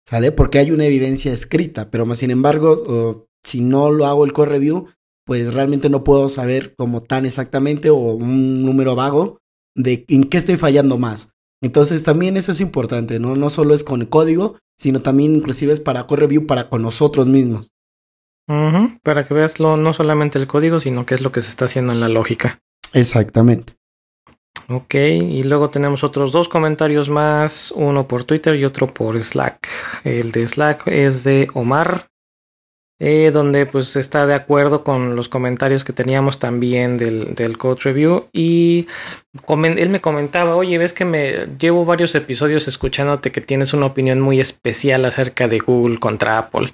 ¿Sale? Porque hay una evidencia escrita, pero más sin embargo, si no lo hago el core review, pues realmente no puedo saber como tan exactamente o un número vago de en qué estoy fallando más. Entonces también eso es importante, ¿no? No solo es con el código, sino también inclusive es para core review para con nosotros mismos. Para que veas no solamente el código, sino qué es lo que se está haciendo en la lógica. Exactamente. Ok, y luego tenemos otros dos comentarios más, uno por Twitter y otro por Slack. El de Slack es de Omar, eh, donde pues está de acuerdo con los comentarios que teníamos también del, del Code Review y él me comentaba, oye, ves que me llevo varios episodios escuchándote que tienes una opinión muy especial acerca de Google contra Apple.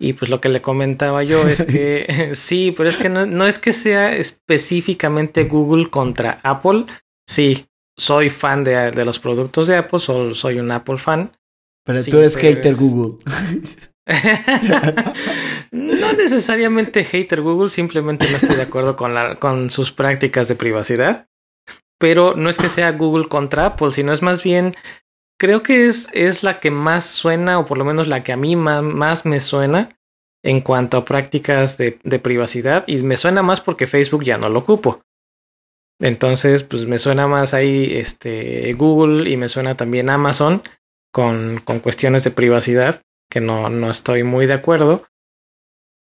Y pues lo que le comentaba yo es que sí, pero es que no, no, es que sea específicamente Google contra Apple. Sí, soy fan de, de los productos de Apple, soy, soy un Apple fan. Pero tú eres hater Google. no necesariamente hater Google, simplemente no estoy de acuerdo con, la, con sus prácticas de privacidad. Pero no es que sea Google contra Apple, sino es más bien creo que es, es la que más suena, o por lo menos la que a mí más, me suena en cuanto a prácticas de, de, privacidad. Y me suena más porque Facebook ya no lo ocupo. Entonces, pues me suena más ahí este, Google y me suena también Amazon con, con cuestiones de privacidad, que no, no estoy muy de acuerdo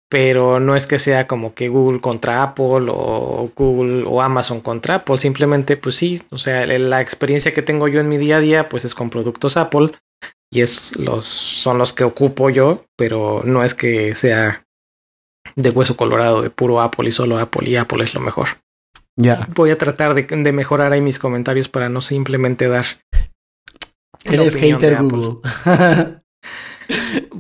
pero no es que sea como que Google contra Apple o Google o Amazon contra Apple, simplemente pues sí, o sea, la experiencia que tengo yo en mi día a día pues es con productos Apple y es los son los que ocupo yo, pero no es que sea de hueso colorado de puro Apple y solo Apple y Apple es lo mejor. Ya. Voy a tratar de, de, mejorar ahí mis comentarios para no simplemente dar Eres hater Google.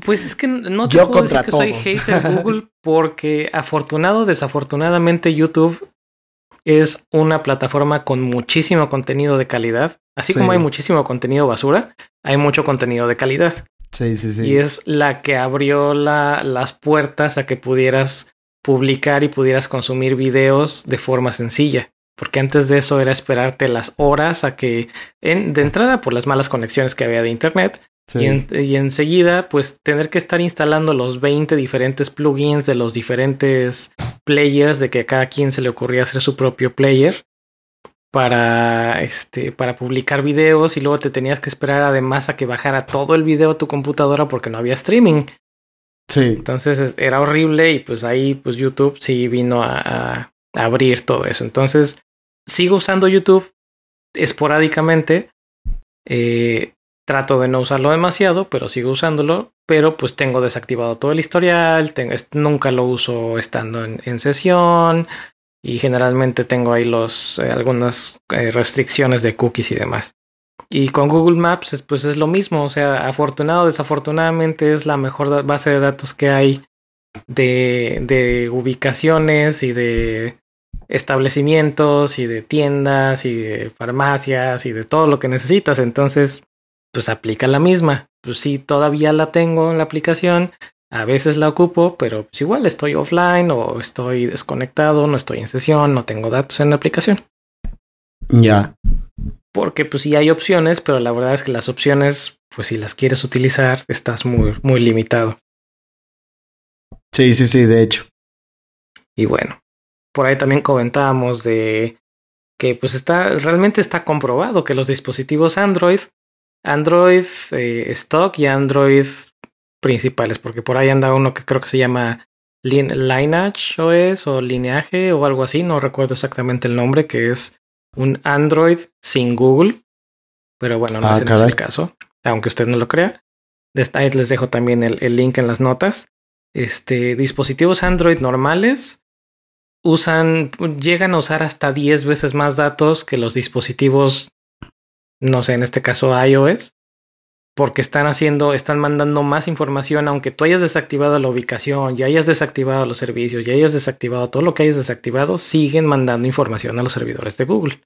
Pues es que no te puedo decir que soy hater de Google porque afortunado o desafortunadamente YouTube es una plataforma con muchísimo contenido de calidad. Así como hay muchísimo contenido basura, hay mucho contenido de calidad. Sí, sí, sí. Y es la que abrió la, las puertas a que pudieras publicar y pudieras consumir videos de forma sencilla. Porque antes de eso era esperarte las horas a que, en, de entrada por las malas conexiones que había de internet, y, enseguida, pues tener que estar instalando los 20 diferentes plugins de los diferentes players, de que a cada quien se le ocurría hacer su propio player para este para publicar videos y luego te tenías que esperar además a que bajara todo el video a tu computadora porque no había streaming. Sí. Entonces era horrible y pues ahí pues YouTube sí vino a, a abrir todo eso. Entonces sigo usando YouTube esporádicamente. Eh, Trato de no usarlo demasiado, pero sigo usándolo. Pero pues tengo desactivado todo el historial. Nunca lo uso estando en, sesión. Y generalmente tengo ahí los eh, algunas eh, restricciones de cookies y demás. Y con Google Maps pues es lo mismo. O sea, afortunado desafortunadamente es la mejor base de datos que hay de ubicaciones y de establecimientos y de tiendas y de farmacias y de todo lo que necesitas. Entonces, pues aplica la misma. Pues sí, todavía la tengo en la aplicación, a veces la ocupo, pero pues igual estoy offline o estoy desconectado, no estoy en sesión, no tengo datos en la aplicación. Ya. Porque pues sí hay opciones, pero la verdad es que las opciones, pues si las quieres utilizar, estás muy, muy limitado. Sí, sí, sí, de hecho. Y bueno, por ahí también comentábamos de que pues está, realmente está comprobado que los dispositivos Android Android eh, stock y Android principales, porque por ahí anda uno que creo que se llama Lineage OS o Lineaje o algo así, no recuerdo exactamente el nombre, que es un Android sin Google, pero bueno, no ah, es el caso, aunque usted no lo crea. Ahí les dejo también el, el link en las notas. Este, dispositivos Android normales usan, llegan a usar hasta 10 veces más datos que los dispositivos no sé, en este caso iOS, porque están haciendo, están mandando más información, aunque tú hayas desactivado la ubicación, ya hayas desactivado los servicios, ya hayas desactivado todo lo que hayas desactivado, siguen mandando información a los servidores de Google.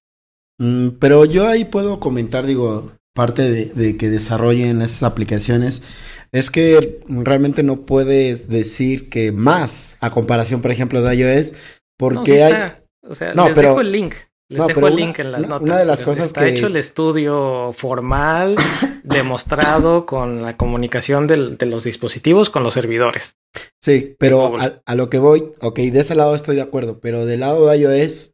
Mm, pero yo ahí puedo comentar, digo, parte de, de, que desarrollen esas aplicaciones, es que realmente no puedes decir que más a comparación, por ejemplo, de iOS, porque hay... O sea, no, les pero... dejo el link. Les dejo el link en las notas. Una de las cosas está hecho el estudio formal, demostrado con la comunicación de los dispositivos con los servidores. Sí, pero a, lo que voy, ok, de ese lado estoy de acuerdo, pero del lado de iOS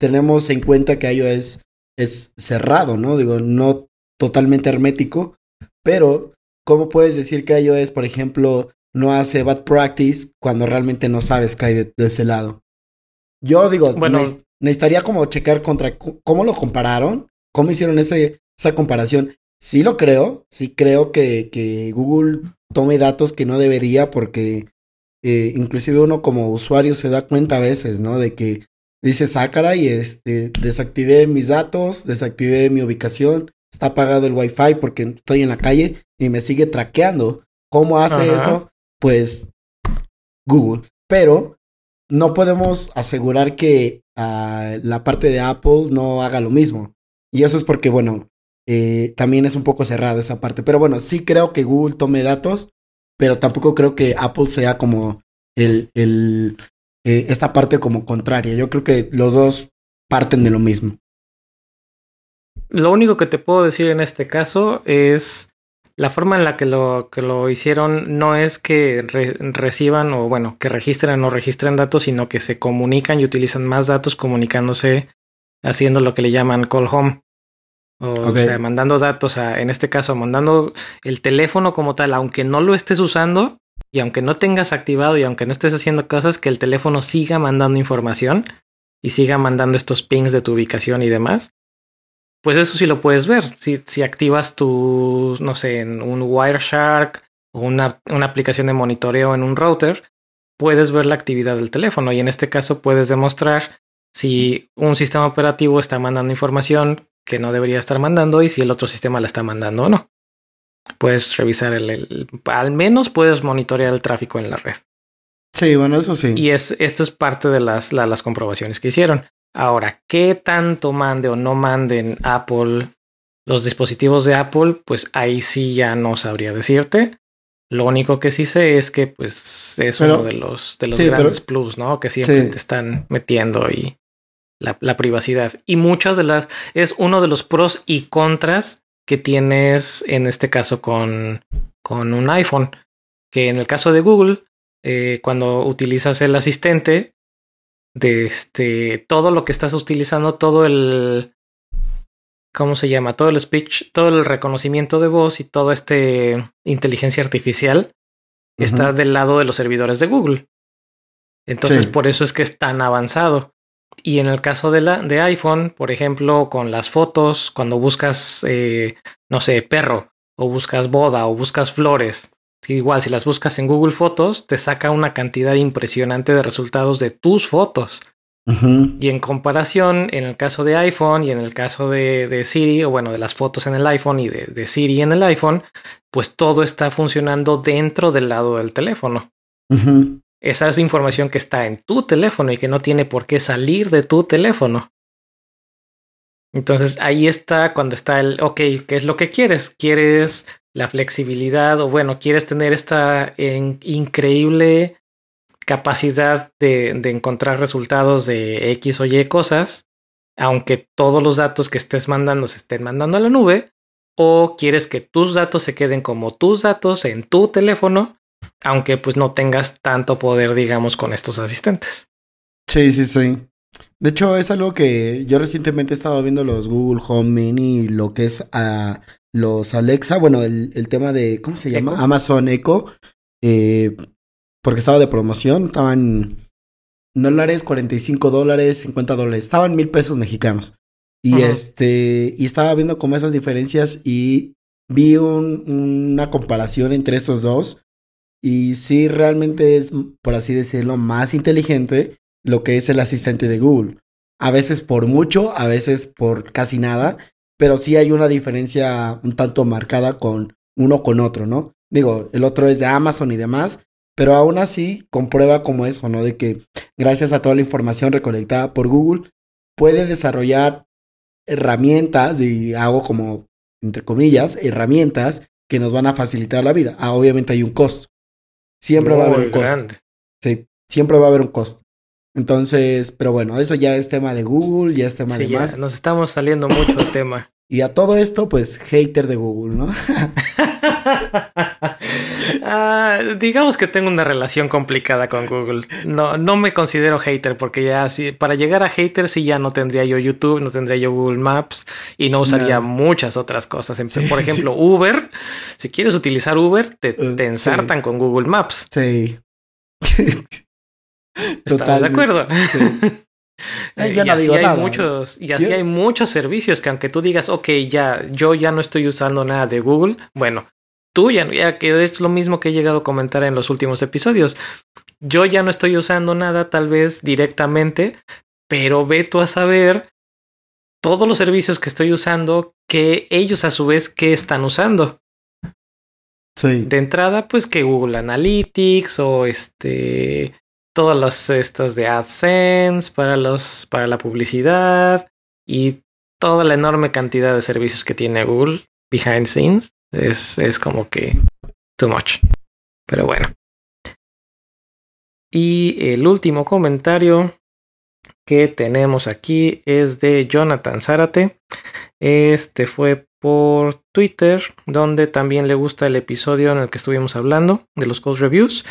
tenemos en cuenta que iOS es cerrado, ¿no? Digo, no totalmente hermético, pero ¿cómo puedes decir que iOS, por ejemplo, no hace bad practice cuando realmente no sabes que hay de, ese lado? Yo digo, bueno, necesitaría como checar contra cómo lo compararon, cómo hicieron ese, esa comparación. Sí lo creo, sí creo que, que Google tome datos que no debería porque eh, inclusive uno como usuario se da cuenta a veces, ¿no? De que dice, sácara ah, y este, desactivé mis datos, desactivé mi ubicación, está apagado el wifi porque estoy en la calle y me sigue traqueando. ¿Cómo hace eso? Pues Google. Pero no podemos asegurar que uh, la parte de Apple no haga lo mismo. Y eso es porque, bueno, eh, también es un poco cerrada esa parte. Pero bueno, sí creo que Google tome datos, pero tampoco creo que Apple sea como el, el eh, esta parte como contraria. Yo creo que los dos parten de lo mismo. Lo único que te puedo decir en este caso es la forma en la que lo, que lo hicieron no es que reciban o bueno, que registren o registren datos, sino que se comunican y utilizan más datos comunicándose haciendo lo que le llaman call home. O, sea, mandando datos a, en este caso, mandando el teléfono como tal, aunque no lo estés usando y aunque no tengas activado y aunque no estés haciendo cosas, que el teléfono siga mandando información y siga mandando estos pings de tu ubicación y demás pues eso sí lo puedes ver. Si, si activas tu, no sé, en un Wireshark o una, una aplicación de monitoreo en un router, puedes ver la actividad del teléfono y en este caso puedes demostrar si un sistema operativo está mandando información que no debería estar mandando y si el otro sistema la está mandando o no. Puedes revisar el, al menos puedes monitorear el tráfico en la red. Sí, bueno, eso sí. Y es, esto es parte de las, las comprobaciones que hicieron. Ahora, ¿qué tanto mande o no manden Apple los dispositivos de Apple? Pues ahí sí ya no sabría decirte. Lo único que sí sé es que pues es uno de los, de los grandes plus, ¿no? Que siempre te están metiendo y la, la, privacidad. Y muchas de las es uno de los pros y contras que tienes en este caso con, con un iPhone. Que en el caso de Google, eh, cuando utilizas el asistente, de este todo lo que estás utilizando, todo el ¿cómo se llama? Todo el speech, todo el reconocimiento de voz y toda este inteligencia artificial está del lado de los servidores de Google. Entonces, por eso es que es tan avanzado. Y en el caso de, la, de iPhone, por ejemplo, con las fotos, cuando buscas, eh, no sé, perro, o buscas boda, o buscas flores, igual si las buscas en Google Fotos, te saca una cantidad impresionante de resultados de tus fotos. Y en comparación, en el caso de iPhone y en el caso de, Siri, o bueno, de las fotos en el iPhone y de, Siri en el iPhone, pues todo está funcionando dentro del lado del teléfono. Esa es información que está en tu teléfono y que no tiene por qué salir de tu teléfono. Entonces ahí está cuando está el, ok, ¿qué es lo que quieres? ¿Quieres la flexibilidad o bueno, quieres tener esta increíble capacidad de, encontrar resultados de X o Y cosas, aunque todos los datos que estés mandando se estén mandando a la nube, o quieres que tus datos se queden como tus datos en tu teléfono, aunque pues no tengas tanto poder, digamos, con estos asistentes. Sí, sí, sí. De hecho, es algo que yo recientemente he estado viendo los Google Home Mini, lo que es a los Alexa, bueno, el, tema de, ¿cómo se llama? Amazon Echo, eh, porque estaba de promoción, estaban dólares, 45 dólares, 50 dólares, estaban mil pesos mexicanos. Y este, y estaba viendo como esas diferencias y vi una comparación entre estos dos. Y sí, realmente es, por así decirlo, más inteligente lo que es el asistente de Google. A veces por mucho, a veces por casi nada, pero sí hay una diferencia un tanto marcada con uno con otro, ¿no? Digo, el otro es de Amazon y demás, pero aún así comprueba como eso, ¿no? De que gracias a toda la información recolectada por Google, puede desarrollar herramientas, y hago como, entre comillas, herramientas que nos van a facilitar la vida. Ah, obviamente hay un costo. Siempre va a haber un costo. Sí, siempre va a haber un costo. Entonces, pero bueno, eso ya es tema de Google, ya es tema Sí, de ya más. nos estamos saliendo mucho del tema. Y a todo esto, pues, hater de Google, ¿no? Ah, digamos que tengo una relación complicada con Google. No, no me considero hater porque ya sí, para llegar a hater sí ya no tendría yo YouTube, no tendría yo Google Maps y no usaría No. muchas otras cosas. Sí, Por sí. ejemplo, Uber, si quieres utilizar Uber, te, Eh, te ensartan con Google Maps. Sí. ¿Estamos de acuerdo? Sí. Eh, Eh, yo y no así digo hay nada. muchos, y así Yo- hay muchos servicios que aunque tú digas, ok, ya, yo ya no estoy usando nada de Google, bueno, tú ya, ya que es lo mismo que he llegado a comentar en los últimos episodios. Yo ya no estoy usando nada, tal vez directamente, pero ve tú a saber todos los servicios que estoy usando, que ellos a su vez que están usando. Sí. De entrada, pues que Google Analytics o este todas las estas de AdSense para los para la publicidad y toda la enorme cantidad de servicios que tiene Google behind scenes es, es como que too much. Pero bueno. Y el último comentario que tenemos aquí es de Jonathan Zárate. Este fue por Twitter, donde también le gusta el episodio en el que estuvimos hablando de los code reviews.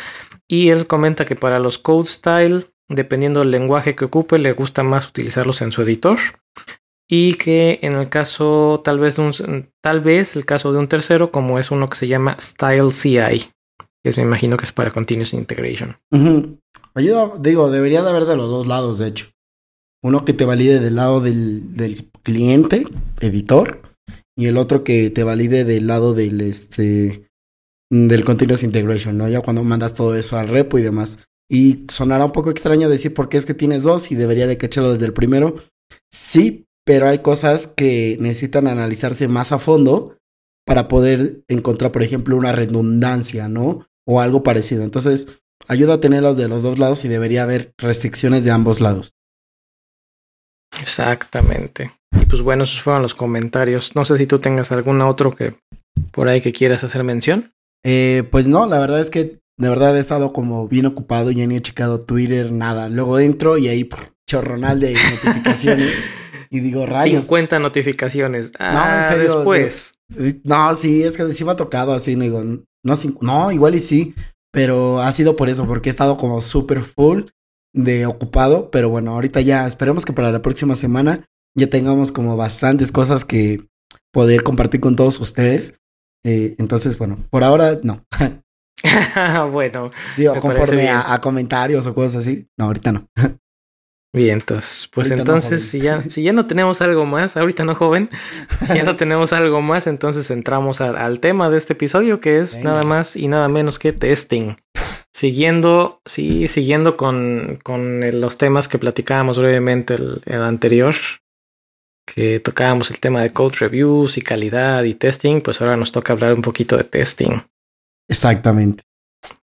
Y él comenta que para los code style, dependiendo del lenguaje que ocupe, le gusta más utilizarlos en su editor. Y que en el caso, tal vez, de un, tal vez el caso de un tercero, como es uno que se llama Style CI, que me imagino que es para Continuous Integration. Ayuda, digo, debería de haber de los dos lados, de hecho. Uno que te valide del lado del, del cliente, editor, y el otro que te valide del lado del este del continuous integration, ¿no? Ya cuando mandas todo eso al repo y demás. Y sonará un poco extraño decir por qué es que tienes dos y debería de cacharlo desde el primero. Sí, pero hay cosas que necesitan analizarse más a fondo para poder encontrar, por ejemplo, una redundancia, ¿no? O algo parecido. Entonces, ayuda a tenerlos de los dos lados y debería haber restricciones de ambos lados. Exactamente. Y pues bueno, esos fueron los comentarios. No sé si tú tengas algún otro que por ahí que quieras hacer mención. Eh, pues no, la verdad es que de verdad he estado como bien ocupado, ya ni he checado Twitter, nada. Luego entro y ahí pff, chorronal de notificaciones y digo, rayos. 50 notificaciones. Ah, en serio, después. Eh, No, sí, es que sí me ha tocado así, no digo, no, no, igual y sí, pero ha sido por eso, porque he estado como súper full de ocupado, pero bueno, ahorita ya esperemos que para la próxima semana ya tengamos como bastantes cosas que poder compartir con todos ustedes. Eh, entonces, bueno, por ahora no. bueno, Digo, conforme a, a comentarios o cosas así. No, ahorita no. bien, entonces, pues Ahorita entonces, si ya, si ya no tenemos algo más, ahorita no joven, si ya no tenemos algo más, entonces entramos a- al tema de este episodio, que es Venga. nada más y nada menos que testing. Siguiendo, sí, siguiendo con, con los temas que platicábamos brevemente el, el anterior, que tocábamos el tema de code reviews y calidad y testing, pues ahora nos toca hablar un poquito de testing. Exactamente.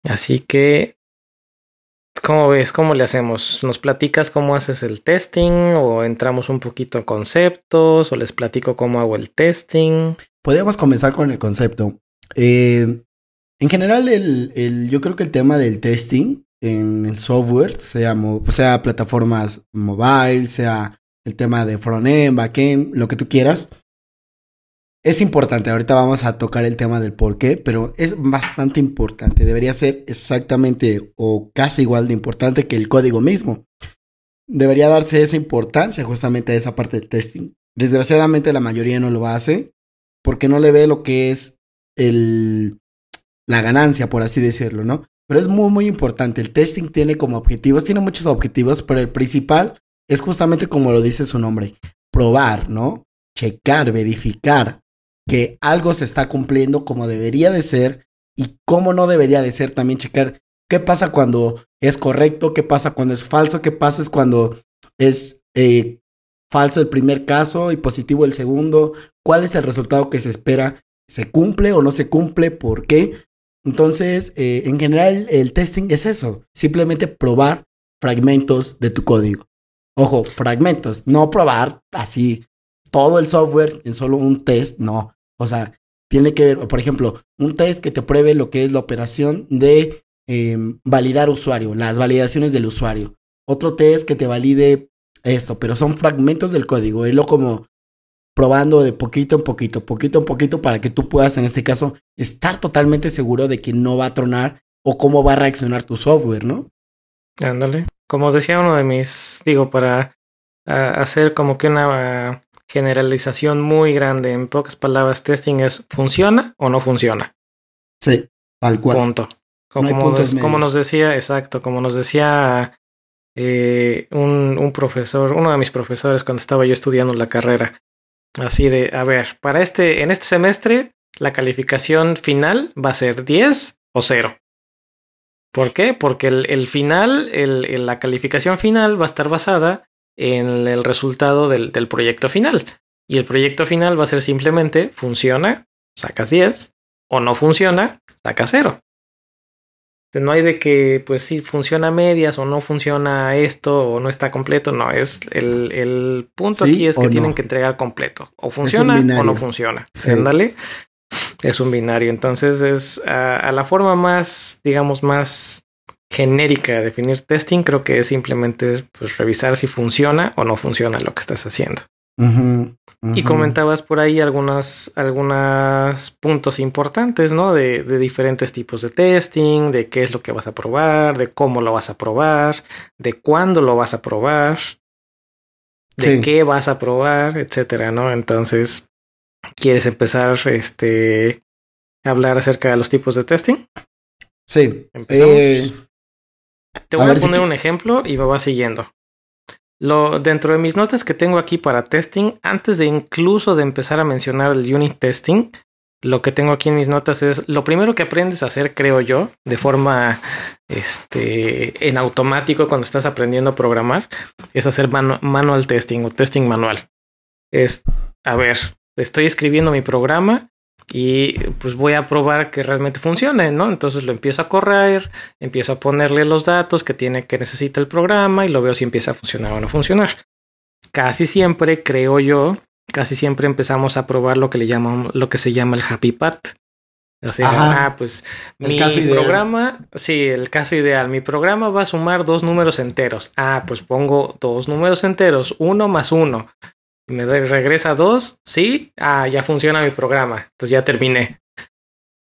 Así que, ¿cómo ves? ¿Cómo le hacemos? ¿Nos platicas cómo haces el testing o entramos un poquito a conceptos o les platico cómo hago el testing? Podríamos comenzar con el concepto. Eh, en general, el, el- yo creo que el tema del testing en el software, sea, mo- sea plataformas mobile, sea el tema de frontend, backend, lo que tú quieras, es importante. Ahorita vamos a tocar el tema del por qué, pero es bastante importante. Debería ser exactamente o casi igual de importante que el código mismo. Debería darse esa importancia justamente a esa parte del testing. Desgraciadamente la mayoría no lo hace porque no le ve lo que es el, la ganancia, por así decirlo, ¿no? Pero es muy, muy importante. El testing tiene como objetivos, tiene muchos objetivos, pero el principal es justamente como lo dice su nombre, probar, ¿no? Checar, verificar que algo se está cumpliendo como debería de ser y cómo no debería de ser. También checar qué pasa cuando es correcto, qué pasa cuando es falso, qué pasa es cuando es eh, falso el primer caso y positivo el segundo, cuál es el resultado que se espera, se cumple o no se cumple, por qué. Entonces, eh, en general, el testing es eso, simplemente probar fragmentos de tu código. Ojo, fragmentos, no probar así todo el software en solo un test, no. O sea, tiene que ver, por ejemplo, un test que te pruebe lo que es la operación de eh, validar usuario, las validaciones del usuario. otro test que te valide esto, pero son fragmentos del código, lo como probando de poquito en poquito, poquito en poquito, para que tú puedas, en este caso, estar totalmente seguro de que no va a tronar o cómo va a reaccionar tu software, ¿no? Ándale. Como decía uno de mis, digo, para hacer como que una generalización muy grande, en pocas palabras, testing es ¿funciona o no funciona? Sí, tal cual. Punto. Como, nos decía, exacto, como nos decía eh, un, un, profesor, uno de mis profesores cuando estaba yo estudiando la carrera, así de, a ver, para este, en este semestre, la calificación final va a ser 10 o 0. ¿Por qué? Porque el, el final, el, la calificación final va a estar basada en el resultado del, del proyecto final. Y el proyecto final va a ser simplemente funciona, sacas 10, o no funciona, sacas 0. No hay de que, pues sí, funciona medias o no funciona esto o no está completo. No, es el, el punto aquí es que tienen que entregar completo. O funciona o no funciona. Ándale. Es un binario. Entonces es a, la forma más, digamos, más genérica de definir testing, creo que es simplemente pues, revisar si funciona o no funciona lo que estás haciendo. Y comentabas por ahí algunos, algunos puntos importantes, ¿no? De, de, diferentes tipos de testing, de qué es lo que vas a probar, de cómo lo vas a probar, de cuándo lo vas a probar, de qué vas a probar, etcétera, ¿no? Entonces, ¿quieres empezar este, a hablar acerca de los tipos de testing? Sí. Eh, Te voy a, poner un ejemplo y me vas siguiendo. Lo, dentro de mis notas que tengo aquí para testing, antes de incluso de empezar a mencionar el unit testing, lo que tengo aquí en mis notas es lo primero que aprendes a hacer, creo yo, de forma este, en automático cuando estás aprendiendo a programar, es hacer manual testing o testing manual. Es, a ver, estoy escribiendo mi programa y pues voy a probar que realmente funcione, ¿no? Entonces lo empiezo a correr, empiezo a ponerle los datos que tiene que necesita el programa y lo veo si empieza a funcionar o no funcionar. Casi siempre, creo yo, casi siempre empezamos a probar lo que le llamamos, lo que se llama el happy path. O sea, ah, pues mi programa, sí, el caso ideal. Mi programa va a sumar dos números enteros. Ah, pues pongo dos números enteros, uno más uno me regresa dos, sí, ah, ya funciona mi programa, entonces ya terminé.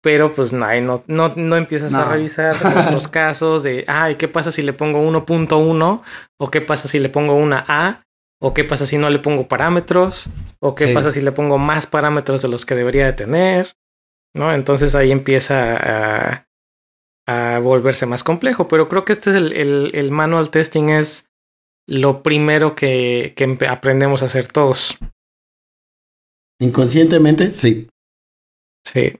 Pero pues no, no, no, no empiezas a revisar los casos de, ay, ¿qué pasa si le pongo 1.1? ¿O qué pasa si le pongo una A? ¿O qué pasa si no le pongo parámetros? ¿O qué pasa si le pongo más parámetros de los que debería de tener? ¿No? Entonces ahí empieza a, a volverse más complejo. Pero creo que este es el, el, el manual testing es lo primero que, que aprendemos a hacer todos. Inconscientemente, sí. Sí.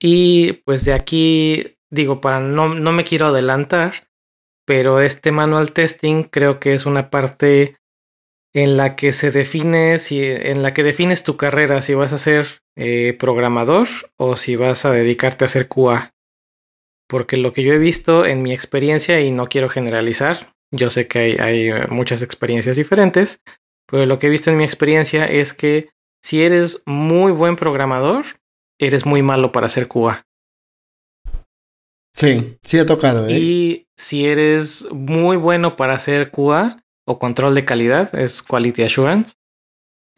Y pues de aquí, digo, para no, no me quiero adelantar, pero este manual testing creo que es una parte en la que se define, si, en la que defines tu carrera, si vas a ser eh, programador o si vas a dedicarte a hacer QA. Porque lo que yo he visto en mi experiencia, y no quiero generalizar, yo sé que hay, eh, muchas experiencias diferentes, pero lo que he visto en mi experiencia es que si eres muy buen programador, eres muy malo para hacer QA. Sí, sí ha tocado. ¿eh? Y si eres muy bueno para hacer QA o control de calidad, es Quality Assurance,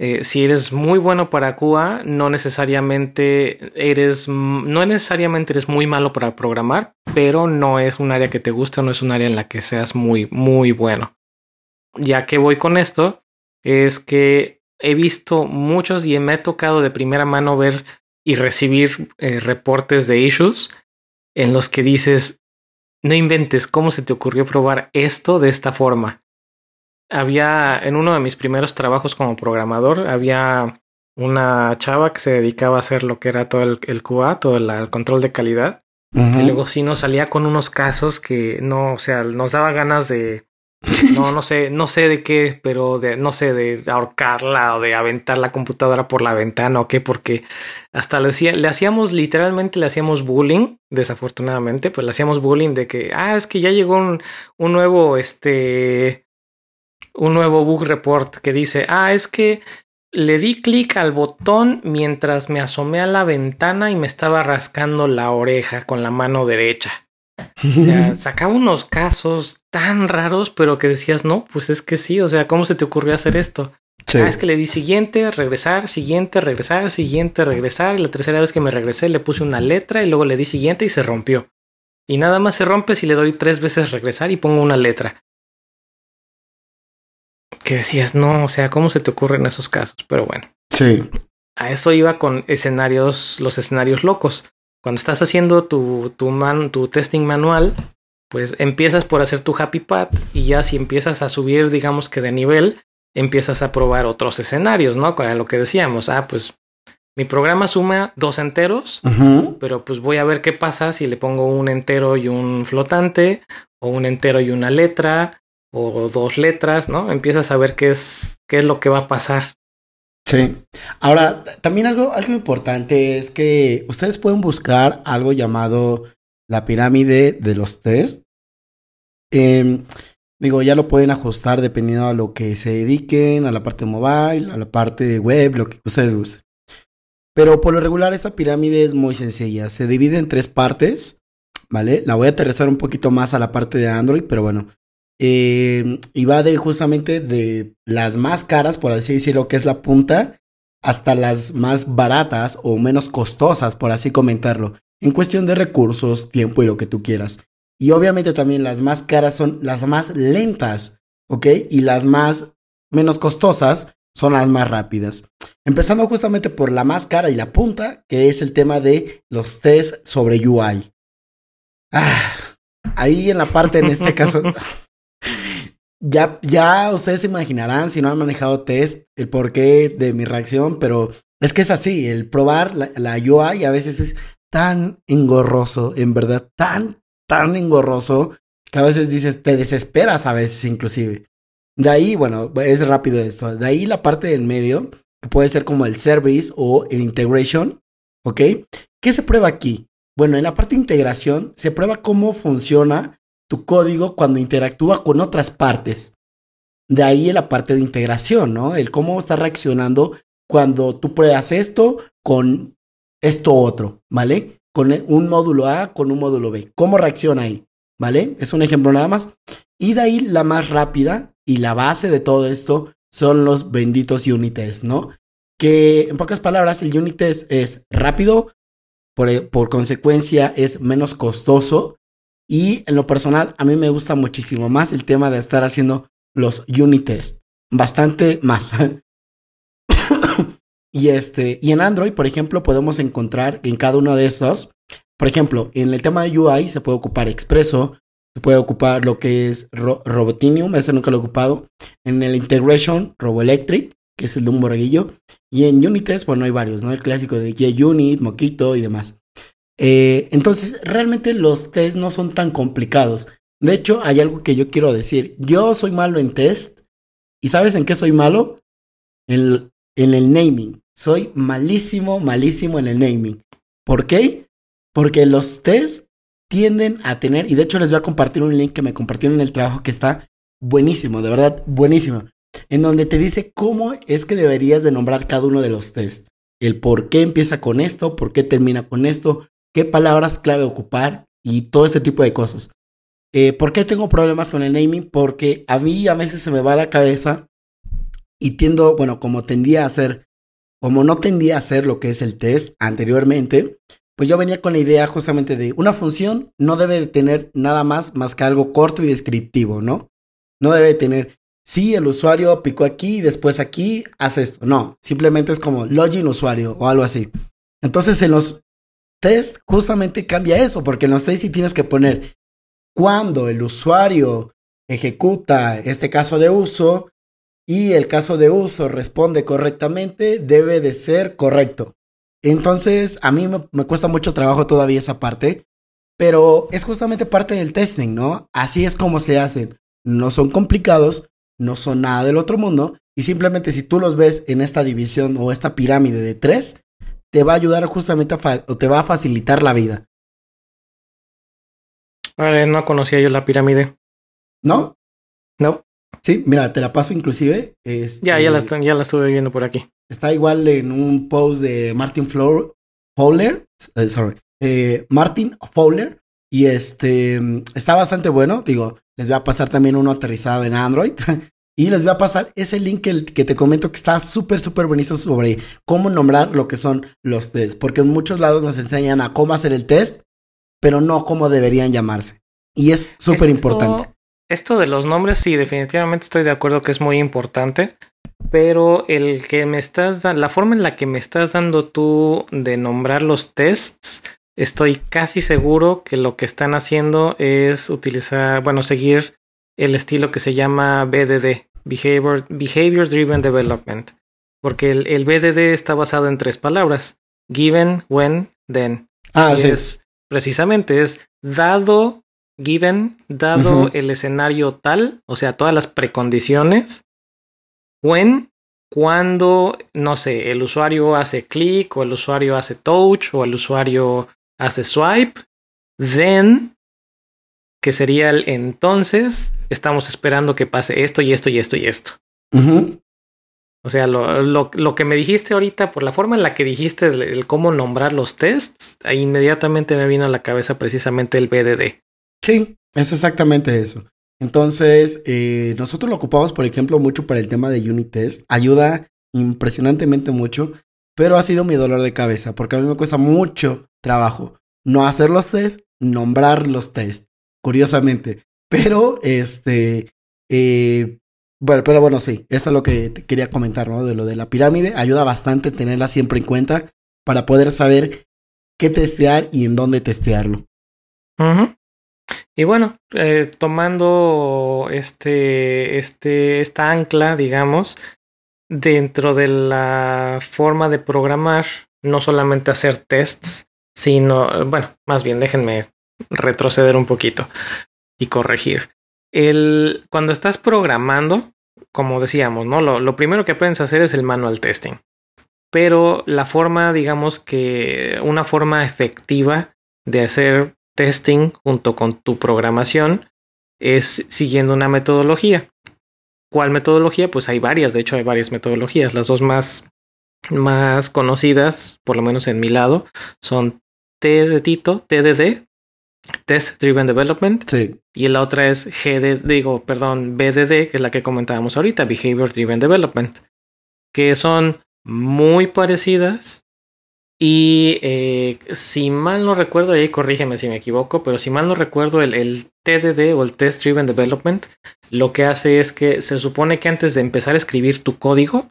eh, si eres muy bueno para QA, no necesariamente eres, no necesariamente eres muy malo para programar, pero no es un área que te guste, no es un área en la que seas muy, muy bueno. Ya que voy con esto, es que he visto muchos y me ha tocado de primera mano ver y recibir eh, reportes de issues en los que dices, no inventes cómo se te ocurrió probar esto de esta forma había, en uno de mis primeros trabajos como programador, había una chava que se dedicaba a hacer lo que era todo el, el QA, todo el, control de calidad. Y luego sí nos salía con unos casos que no, o sea, nos daba ganas de, no, no sé, no sé de qué, pero de, no sé, de ahorcarla o de aventar la computadora por la ventana o qué, porque hasta le, le hacíamos, literalmente le hacíamos bullying, desafortunadamente, pues le hacíamos bullying de que, ah, es que ya llegó un, un nuevo, este, un nuevo bug report que dice, ah, es que le di clic al botón mientras me asomé a la ventana y me estaba rascando la oreja con la mano derecha. O sea, sacaba unos casos tan raros, pero que decías, no, pues es que sí, o sea, ¿cómo se te ocurrió hacer esto? Sí. Ah, es que le di siguiente, regresar, siguiente, regresar, siguiente, regresar. Y la tercera vez que me regresé le puse una letra y luego le di siguiente y se rompió. Y nada más se rompe si le doy tres veces regresar y pongo una letra. Que decías, no, o sea, ¿cómo se te ocurren esos casos? Pero bueno. Sí. A eso iba con escenarios, los escenarios locos. Cuando estás haciendo tu, tu, man, tu testing manual, pues empiezas por hacer tu happy path y ya si empiezas a subir, digamos que de nivel, empiezas a probar otros escenarios, ¿no? Con lo que decíamos, ah, pues mi programa suma dos enteros, pero pues voy a ver qué pasa si le pongo un entero y un flotante, o un entero y una letra, o dos letras, ¿no? Empiezas a ver qué es, qué es lo que va a pasar. Sí. Ahora, también algo, algo importante es que ustedes pueden buscar algo llamado la pirámide de los test. Eh, Digo, ya lo pueden ajustar dependiendo a lo que se dediquen, a la parte mobile, a la parte web, lo que ustedes gusten. Pero por lo regular esta pirámide es muy sencilla. Se divide en tres partes, ¿vale? La voy a aterrizar un poquito más a la parte de Android, pero bueno. Eh, y va de justamente de las más caras, por así decirlo, que es la punta, hasta las más baratas o menos costosas, por así comentarlo, en cuestión de recursos, tiempo y lo que tú quieras. Y obviamente también las más caras son las más lentas, ¿ok? Y las más menos costosas son las más rápidas. Empezando justamente por la más cara y la punta, que es el tema de los test sobre UI. Ah, ahí en la parte, en este caso, ya, ya ustedes se imaginarán, si no han manejado test, el porqué de mi reacción, pero es que es así, el probar la, la UI a veces es tan engorroso, en verdad, tan, tan engorroso que a veces dices, te desesperas a veces inclusive. De ahí, bueno, es rápido esto. De ahí la parte del medio, que puede ser como el service o el integration, ¿ok? ¿Qué se prueba aquí? Bueno, en la parte de integración se prueba cómo funciona tu código cuando interactúa con otras partes. De ahí la parte de integración, ¿no? El cómo está reaccionando cuando tú pruebas esto con esto otro, ¿vale? con un módulo A con un módulo B. ¿Cómo reacciona ahí? ¿Vale? Es un ejemplo nada más. Y de ahí la más rápida y la base de todo esto son los benditos unit tests, ¿no? Que en pocas palabras el unit test es rápido, por, por consecuencia es menos costoso y en lo personal a mí me gusta muchísimo más el tema de estar haciendo los unit tests. Bastante más. Y este, y en Android, por ejemplo, podemos encontrar en cada uno de estos, por ejemplo, en el tema de UI se puede ocupar Expresso, se puede ocupar lo que es Robotinium, ese nunca lo he ocupado. En el Integration, RoboElectric, que es el de un borreguillo. Y en Unites, bueno, hay varios, ¿no? El clásico de JUnit, Moquito y demás. Eh, entonces, realmente los tests no son tan complicados. De hecho, hay algo que yo quiero decir. Yo soy malo en test. ¿Y sabes en qué soy malo? En, en el naming. Soy malísimo, malísimo en el naming. ¿Por qué? Porque los test tienden a tener, y de hecho les voy a compartir un link que me compartieron en el trabajo que está buenísimo, de verdad, buenísimo, en donde te dice cómo es que deberías de nombrar cada uno de los test. El por qué empieza con esto, por qué termina con esto, qué palabras clave ocupar y todo este tipo de cosas. Eh, ¿Por qué tengo problemas con el naming? Porque a mí a veces se me va la cabeza y tiendo, bueno, como tendía a hacer, como no tendía a hacer lo que es el test anteriormente, pues yo venía con la idea justamente de una función no debe de tener nada más más que algo corto y descriptivo, ¿no? No debe tener, sí, el usuario picó aquí y después aquí hace esto. No, simplemente es como login usuario o algo así. Entonces en los test justamente cambia eso, porque en los sí tienes que poner cuando el usuario ejecuta este caso de uso, y el caso de uso responde correctamente, debe de ser correcto. Entonces, a mí me, cuesta mucho trabajo todavía esa parte, pero es justamente parte del testing, ¿no? Así es como se hacen. No son complicados, no son nada del otro mundo, y simplemente si tú los ves en esta división o esta pirámide de tres, te va a ayudar justamente a o te va a facilitar la vida. Vale, no conocía yo la pirámide. ¿No? No. Sí, mira, te la paso inclusive. Este, ya, ya la, ya la estuve viendo por aquí. Está igual en un post de Martin Fowler, eh, sorry, eh, Martin Fowler, Y este está bastante bueno. Digo, les voy a pasar también uno aterrizado en Android. y les voy a pasar ese link que, que te comento que está súper, súper buenísimo sobre cómo nombrar lo que son los tests. Porque en muchos lados nos enseñan a cómo hacer el test, pero no cómo deberían llamarse. Y es súper importante. Esto de los nombres, sí, definitivamente estoy de acuerdo que es muy importante. Pero el que me estás dando, la forma en la que me estás dando tú de nombrar los tests, estoy casi seguro que lo que están haciendo es utilizar, bueno, seguir el estilo que se llama BDD, Behavior, Behavior Driven Development. Porque el, el, BDD está basado en tres palabras: given, when, then. Ah, sí. Es, precisamente es dado, given, dado el escenario tal, o sea, todas las precondiciones. When, cuando, no sé, el usuario hace clic, o el usuario hace touch, o el usuario hace swipe. Then, que sería el entonces, estamos esperando que pase esto y esto y esto y esto. O sea, lo, lo, lo, que me dijiste ahorita, por la forma en la que dijiste el, el, cómo nombrar los tests, inmediatamente me vino a la cabeza precisamente el BDD. Sí, es exactamente eso. Entonces, eh, nosotros lo ocupamos, por ejemplo, mucho para el tema de unit test. Ayuda impresionantemente mucho, pero ha sido mi dolor de cabeza, porque a mí me cuesta mucho trabajo no hacer los tests, nombrar los tests, curiosamente. Pero, este, eh, bueno, pero bueno, sí, eso es lo que te quería comentar, ¿no? De lo de la pirámide. Ayuda bastante tenerla siempre en cuenta para poder saber qué testear y en dónde testearlo. Y bueno, eh, tomando este, este, esta ancla, digamos, dentro de la forma de programar, no solamente hacer tests, sino, bueno, más bien déjenme retroceder un poquito y corregir. El, cuando estás programando, como decíamos, ¿no? Lo, lo primero que puedes hacer es el manual testing. Pero la forma, digamos que una forma efectiva de hacer testing junto con tu programación es siguiendo una metodología. ¿Cuál metodología? Pues hay varias, de hecho hay varias metodologías. Las dos más, más conocidas, por lo menos en mi lado, son T Tito, TDD, Test Driven Development. Sí. Y la otra es GD, digo, perdón, BDD, que es la que comentábamos ahorita, Behavior Driven Development. Que son muy parecidas. Y eh, si mal no recuerdo, ahí corrígeme si me equivoco, pero si mal no recuerdo, el, el, TDD o el Test Driven Development lo que hace es que se supone que antes de empezar a escribir tu código,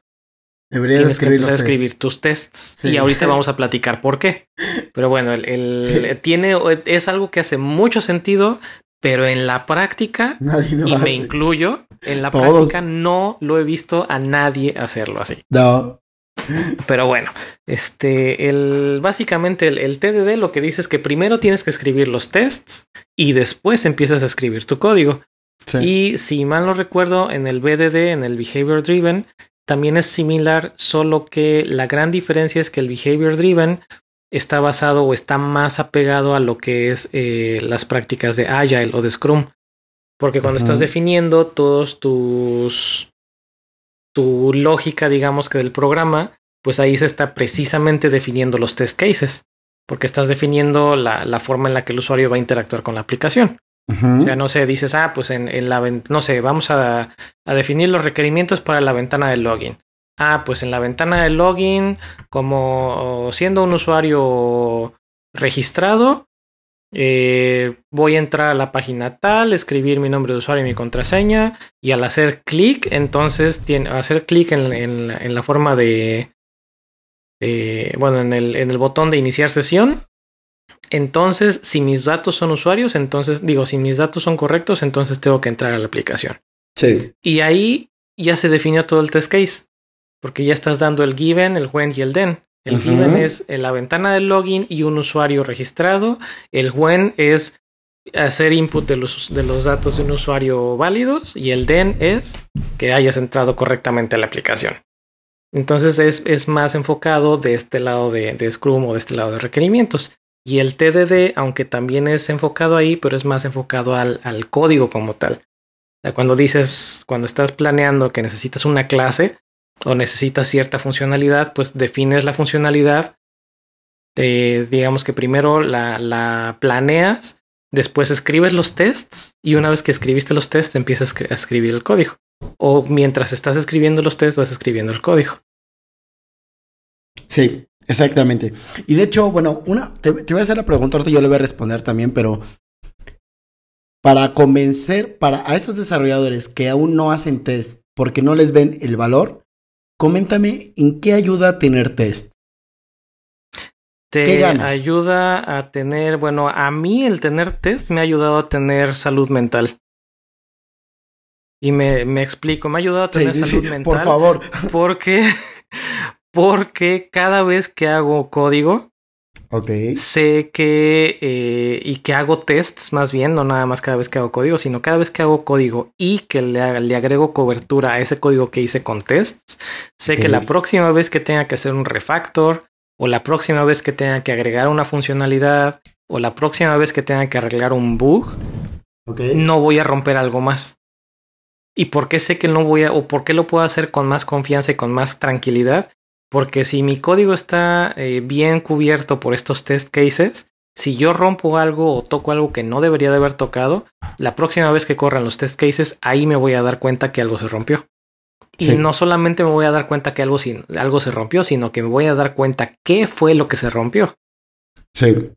Deberías tienes escribir que empezar a escribir tus tests. Sí. Y ahorita vamos a platicar por qué. Pero bueno, el, el Sí. tiene, es algo que hace mucho sentido, pero en la práctica, Nadie y me incluyo, en la Todos. práctica no lo he visto a nadie hacerlo así. No. Pero bueno, este, el, básicamente el, el TDD lo que dice es que primero tienes que escribir los tests y después empiezas a escribir tu código. Sí. Y si mal no recuerdo, en el BDD, en el Behavior Driven, también es similar, solo que la gran diferencia es que el Behavior Driven está basado o está más apegado a lo que es eh, las prácticas de Agile o de Scrum. Porque cuando estás definiendo todos tus tu lógica, digamos que del programa, pues ahí se está precisamente definiendo los test cases, porque estás definiendo la, la forma en la que el usuario va a interactuar con la aplicación. Ujú. O sea, no sé, dices, ah, pues en, en la no sé, vamos a, a definir los requerimientos para la ventana de login. Ah, pues en la ventana de login, como siendo un usuario registrado, eh, voy a entrar a la página tal, escribir mi nombre de usuario y mi contraseña, y al hacer clic, entonces tiene, hacer clic en, en la- en la forma de, de- bueno, en el, en el botón de iniciar sesión, entonces, si mis datos son usuarios, entonces digo, si mis datos son correctos, entonces tengo que entrar a la aplicación. Sí. Y ahí ya se definió todo el test case, porque ya estás dando el given, el when y el then. El given es en la ventana del login y un usuario registrado. El when es hacer input de los, de los datos de un usuario válidos y el then es que hayas entrado correctamente a la aplicación. Entonces es, es más enfocado de este lado de, de Scrum o de este lado de requerimientos. Y el TDD, aunque también es enfocado ahí, pero es más enfocado al, al código como tal. O sea, cuando dices, cuando estás planeando que necesitas una clase o necesitas cierta funcionalidad, pues defines la funcionalidad. digamos que primero la, la planeas Después escribes los tests y una vez que escribiste los tests empiezas a escribir el código. O mientras estás escribiendo los tests vas escribiendo el código. Sí, exactamente. Y de hecho, bueno, una, te, voy a hacer la pregunta, ahorita yo le voy a responder también, pero para convencer para a esos desarrolladores que aún no hacen test porque no les ven el valor, coméntame en qué ayuda tener test. Te ayuda a tener, bueno, a mí el tener test me ha ayudado a tener salud mental. Y me, me explico, me ha ayudado a tener salud mental. Por favor. Porque, porque cada vez que hago código, okay. sé que, eh, y que hago tests más bien, no nada más cada vez que hago código, sino cada vez que hago código y que le, le agrego cobertura a ese código que hice con tests, sé que la próxima vez que tenga que hacer un refactor, o la próxima vez que tenga que agregar una funcionalidad, o la próxima vez que tenga que arreglar un bug, no voy a romper algo más. ¿Y por qué sé que no voy a, o por qué lo puedo hacer con más confianza y con más tranquilidad? Porque si mi código está eh, bien cubierto por estos test cases, si yo rompo algo o toco algo que no debería de haber tocado, la próxima vez que corran los test cases, ahí me voy a dar cuenta que algo se rompió. Y no solamente me voy a dar cuenta que algo, algo se rompió, sino que me voy a dar cuenta qué fue lo que se rompió. Sí.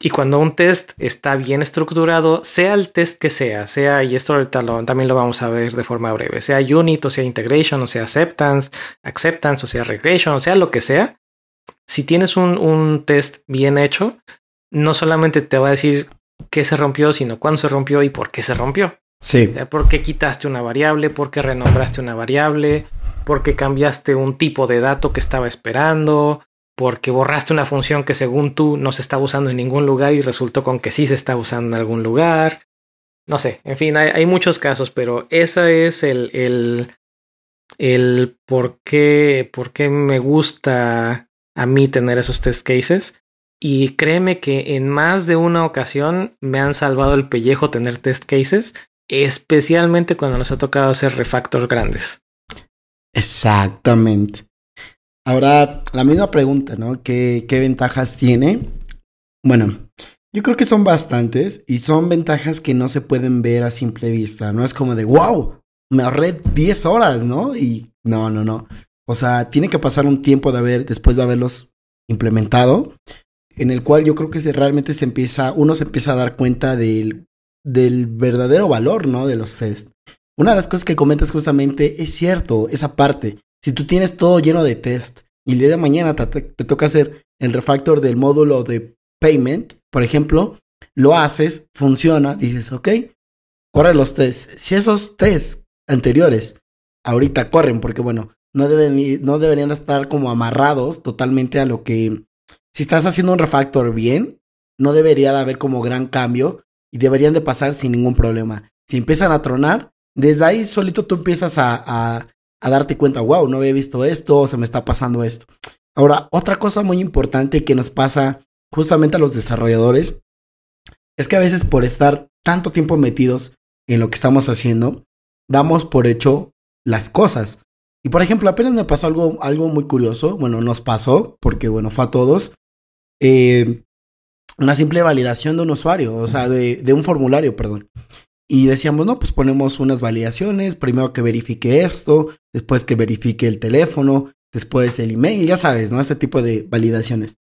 Y cuando un test está bien estructurado, sea el test que sea, sea, y esto también lo vamos a ver de forma breve, sea unit o sea integration o sea acceptance, acceptance o sea regression o sea lo que sea, si tienes un, un test bien hecho, no solamente te va a decir qué se rompió, sino cuándo se rompió y por qué se rompió. Sí. ¿Por qué quitaste una variable? ¿Por qué renombraste una variable? ¿Por qué cambiaste un tipo de dato que estaba esperando? ¿Por qué borraste una función que según tú no se estaba usando en ningún lugar y resultó con que sí se está usando en algún lugar. No sé, en fin, hay, muchos casos, pero ese es el, el, el por qué, por qué me gusta a mí tener esos test cases. Y créeme que en más de una ocasión me han salvado el pellejo tener test cases especialmente cuando nos ha tocado hacer refactors grandes. Exactamente. Ahora, la misma pregunta, ¿no? ¿Qué, ¿Qué, ventajas tiene? Bueno, yo creo que son bastantes y son ventajas que no se pueden ver a simple vista. No es como de, wow, me ahorré 10 horas, ¿no? Y no, no, no. O sea, tiene que pasar un tiempo de haber, después de haberlos implementado, en el cual yo creo que realmente se empieza, uno se empieza a dar cuenta del del verdadero valor, ¿no? De los test. Una de las cosas que comentas justamente es cierto, esa parte. Si tú tienes todo lleno de test y el día de mañana te, toca hacer el refactor del módulo de payment, por ejemplo, lo haces, funciona, dices, ok, corre los tests. Si esos tests anteriores ahorita corren, porque bueno, no, deben, no deberían estar como amarrados totalmente a lo que... Si estás haciendo un refactor bien, no debería de haber como gran cambio y deberían de pasar sin ningún problema. Si empiezan a tronar, desde ahí solito tú empiezas a, a, darte cuenta, wow, no había visto esto, se me está pasando esto. Ahora, otra cosa muy importante que nos pasa justamente a los desarrolladores es que a veces por estar tanto tiempo metidos en lo que estamos haciendo, damos por hecho las cosas. Y por ejemplo, apenas me pasó algo, algo muy curioso, bueno, nos pasó, porque bueno, fue a todos. Eh, una simple validación de un usuario, o sea, de, un formulario, perdón. Y decíamos, no, pues ponemos unas validaciones, primero que verifique esto, después que verifique el teléfono, después el email, ya sabes, ¿no? Este tipo de validaciones.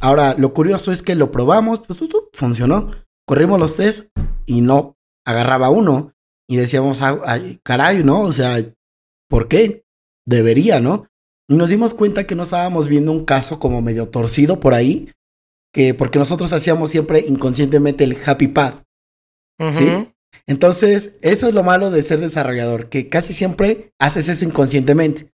Ahora, lo curioso es que lo probamos, funcionó. Corrimos los test y no agarraba uno. Y decíamos, ay, caray, ¿no? O sea, ¿por qué? Debería, ¿no? Y nos dimos cuenta que no estábamos viendo un caso como medio torcido por ahí, porque nosotros hacíamos siempre inconscientemente el happy path. ¿Sí? Entonces, eso es lo malo de ser desarrollador, que casi siempre haces eso inconscientemente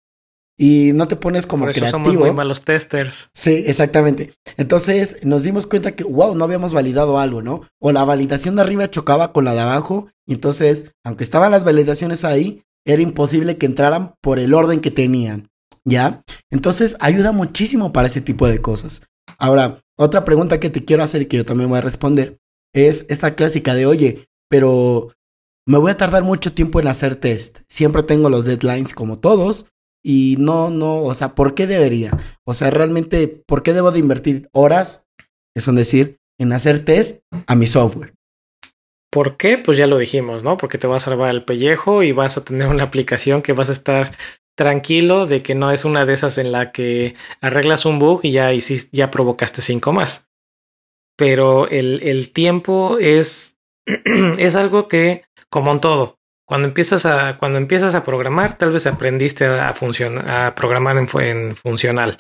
y no te pones como Por eso creativo. Somos muy malos testers. Sí, exactamente. Entonces nos dimos cuenta que, wow, no habíamos validado algo, ¿no? O la validación de arriba chocaba con la de abajo, y entonces, aunque estaban las validaciones ahí, era imposible que entraran por el orden que tenían, ¿ya? Entonces ayuda muchísimo para ese tipo de cosas. Ahora, otra pregunta que te quiero hacer y que yo también voy a responder es esta clásica de, oye, pero me voy a tardar mucho tiempo en hacer test. Siempre tengo los deadlines como todos y no, no, o sea, ¿por qué debería? O sea, realmente, ¿por qué debo de invertir horas? Es decir, en hacer test a mi software. ¿Por qué? Pues ya lo dijimos, ¿no? Porque te va a salvar el pellejo y vas a tener una aplicación que vas a estar tranquilo de que no es una de esas en la que arreglas un bug y ya, hiciste, ya provocaste cinco más. Pero el, el tiempo es, es algo que, como en todo, cuando empiezas a, cuando empiezas a programar, tal vez aprendiste a, a programar en, en funcional.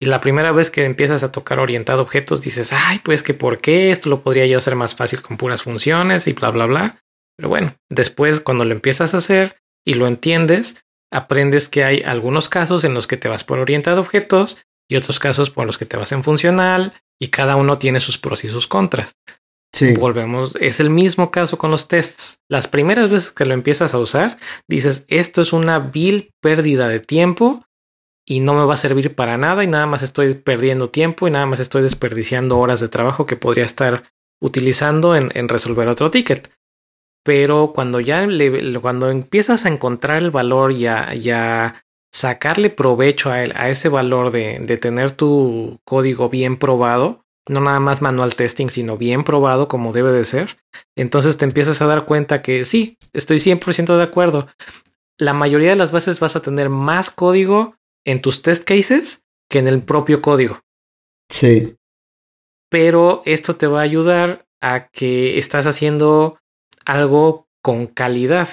Y la primera vez que empiezas a tocar orientado objetos, dices, ay, pues que por qué esto lo podría yo hacer más fácil con puras funciones y bla, bla, bla. Pero bueno, después cuando lo empiezas a hacer y lo entiendes, aprendes que hay algunos casos en los que te vas por orientado objetos y otros casos por los que te vas en funcional y cada uno tiene sus pros y sus contras. Sí. Volvemos, es el mismo caso con los tests. Las primeras veces que lo empiezas a usar, dices, esto es una vil pérdida de tiempo y no me va a servir para nada y nada más estoy perdiendo tiempo y nada más estoy desperdiciando horas de trabajo que podría estar utilizando en, en resolver otro ticket. Pero cuando ya le, cuando empiezas a encontrar el valor y a, sacarle provecho a, a ese valor de, de tener tu código bien probado, no nada más manual testing, sino bien probado como debe de ser, entonces te empiezas a dar cuenta que sí, estoy 100% de acuerdo. La mayoría de las veces vas a tener más código en tus test cases que en el propio código. Sí. Pero esto te va a ayudar a que estás haciendo algo con calidad.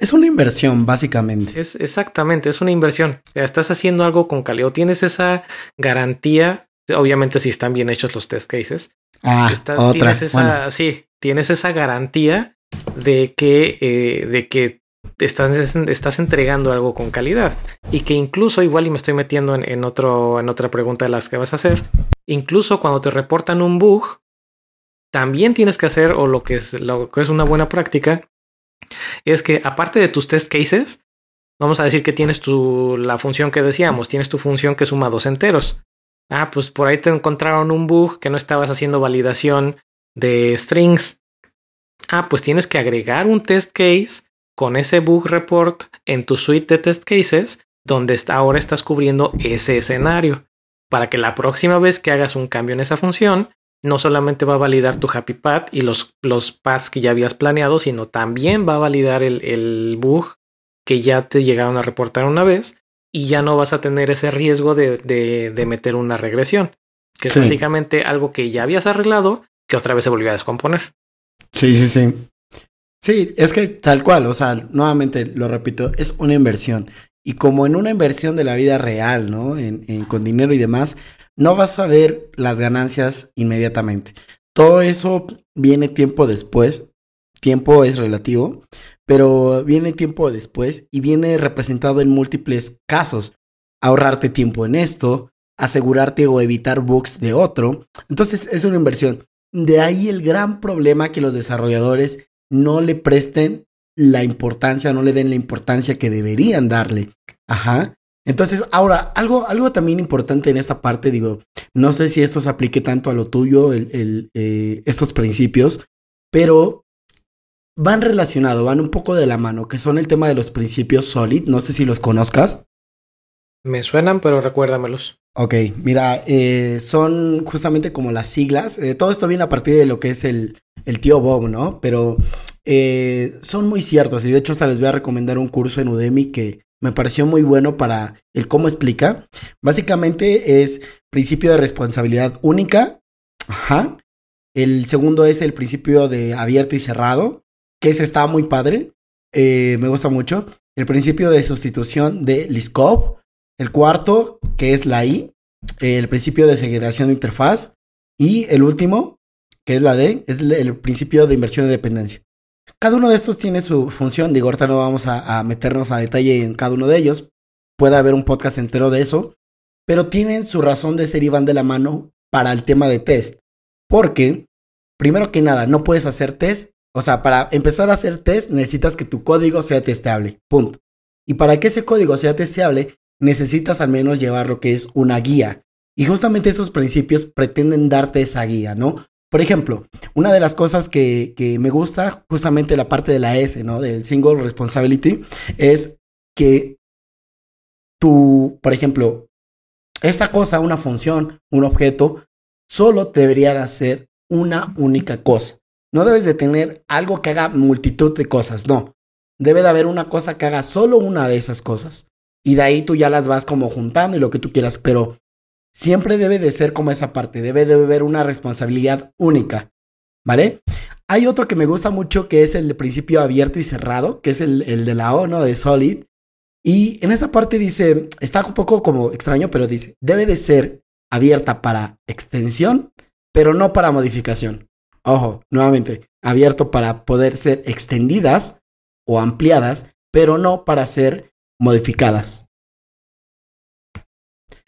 Es una inversión, básicamente. Es exactamente, es una inversión. estás haciendo algo con calidad. O tienes esa garantía obviamente si están bien hechos los test cases. Ah, otra. Tienes esa, Sí, tienes esa garantía de que, eh, de que estás, estás entregando algo con calidad. Y que incluso, igual y me estoy metiendo en, otro, en otra pregunta de las que vas a hacer, incluso cuando te reportan un bug, también tienes que hacer, o lo que es, lo que es una buena práctica, es que aparte de tus test cases, vamos a decir que tienes tu, la función que decíamos, tienes tu función que suma dos enteros. Ah, pues por ahí te encontraron un bug que no estabas haciendo validación de strings. Ah, pues tienes que agregar un test case con ese bug report en tu suite de test cases donde ahora estás cubriendo ese escenario para que la próxima vez que hagas un cambio en esa función no solamente va a validar tu happy path y los, los paths que ya habías planeado, sino también va a validar el, el bug que ya te llegaron a reportar una vez y ya no vas a tener ese riesgo de, de, meter una regresión, que es básicamente algo que ya habías arreglado que otra vez se volvió a descomponer. Sí, sí, sí. Sí, es que tal cual, o sea, nuevamente lo repito, es una inversión. Y como en una inversión de la vida real, ¿no? En, en, con dinero y demás, no vas a ver las ganancias inmediatamente. Todo eso viene tiempo después. Tiempo es relativo, pero viene tiempo después y viene representado en múltiples casos. Ahorrarte tiempo en esto, asegurarte o evitar bugs de otro. Entonces es una inversión. De ahí el gran problema que los desarrolladores no le presten la importancia, no le den la importancia que deberían darle. Ajá. Entonces, ahora, algo, algo también importante en esta parte, digo, no sé si esto se aplique tanto a lo tuyo, el, eh, estos principios, pero van relacionados, van un poco de la mano, que son el tema de los principios SOLID. No sé si los conozcas. Me suenan, pero recuérdamelos. Ok, mira, eh, son justamente como las siglas. Eh, todo esto viene a partir de lo que es el, el tío Bob, ¿no? Pero son muy ciertos y de hecho hasta les voy a recomendar un curso en Udemy que me pareció muy bueno para el cómo explica. Básicamente es principio de responsabilidad única. Ajá. El segundo es el principio de abierto y cerrado que ese está muy padre, eh, me gusta mucho. El principio de sustitución de Liskov. El cuarto, que es la I. El principio de segregación de interfaz. Y el último, que es la D, es el principio de inversión de dependencia. Cada uno de estos tiene su función. Digo, ahorita no vamos a, meternos a detalle en cada uno de ellos. Puede haber un podcast entero de eso. Pero tienen su razón de ser y van de la mano para el tema de test. Porque, primero que nada, no puedes hacer test o sea, para empezar a hacer test necesitas que tu código sea testeable. Punto. Y para que ese código sea testeable, necesitas al menos llevar lo que es una guía. Y justamente esos principios pretenden darte esa guía, ¿no? Por ejemplo, una de las cosas que, que me gusta, justamente la parte de la S, ¿no? Del single responsibility, es que tú, por ejemplo, esta cosa, una función, un objeto, solo debería de hacer una única cosa. No debes de tener algo que haga multitud de cosas, no. Debe de haber una cosa que haga solo una de esas cosas. Y de ahí tú ya las vas como juntando y lo que tú quieras, pero siempre debe de ser como esa parte, debe de haber una responsabilidad única, ¿vale? Hay otro que me gusta mucho que es el de principio abierto y cerrado, que es el, el de la O, ¿no? De Solid. Y en esa parte dice, está un poco como extraño, pero dice, debe de ser abierta para extensión, pero no para modificación. Ojo, nuevamente, abierto para poder ser extendidas o ampliadas, pero no para ser modificadas.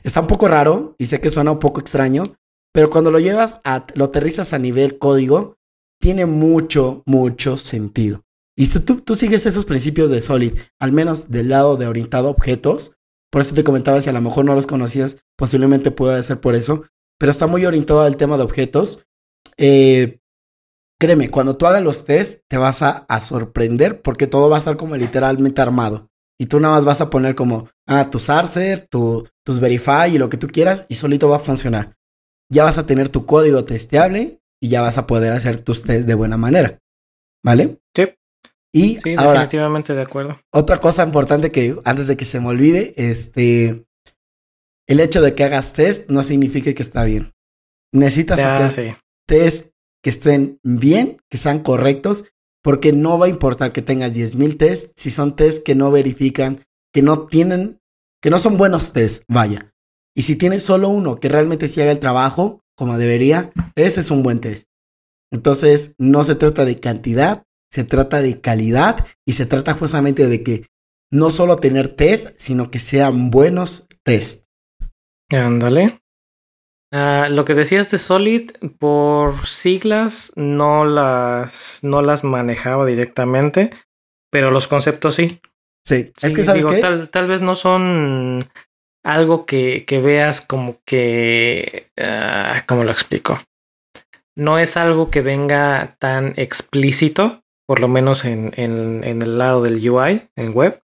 Está un poco raro y sé que suena un poco extraño, pero cuando lo llevas a, lo aterrizas a nivel código, tiene mucho, mucho sentido. Y si tú, tú sigues esos principios de Solid, al menos del lado de orientado a objetos, por eso te comentaba si a lo mejor no los conocías, posiblemente pueda ser por eso, pero está muy orientado al tema de objetos. Eh, créeme, cuando tú hagas los tests, te vas a, a, sorprender porque todo va a estar como literalmente armado. Y tú nada más vas a poner como, ah, tus arcer, tu, tus verify y lo que tú quieras y solito va a funcionar. Ya vas a tener tu código testeable y ya vas a poder hacer tus tests de buena manera. ¿Vale? Sí. Y sí, ahora, definitivamente de acuerdo. Otra cosa importante que antes de que se me olvide, este, el hecho de que hagas test no significa que está bien. Necesitas Ya, hacer sí. test que estén bien, que sean correctos, porque no va a importar que tengas 10.000 tests si son tests que no verifican, que no tienen, que no son buenos tests, vaya. Y si tienes solo uno que realmente sí haga el trabajo como debería, ese es un buen test. Entonces, no se trata de cantidad, se trata de calidad y se trata justamente de que no solo tener test, sino que sean buenos test. Ándale. Ah, lo que decías de Solid, por siglas no las, no las manejaba directamente, pero los conceptos sí. Sí, es que sabes digo, qué? Tal, tal vez no son algo que, que veas como que... ah, ¿Cómo lo explico? No es algo que venga tan explícito, por lo menos en, en, en el lado del UI, en web,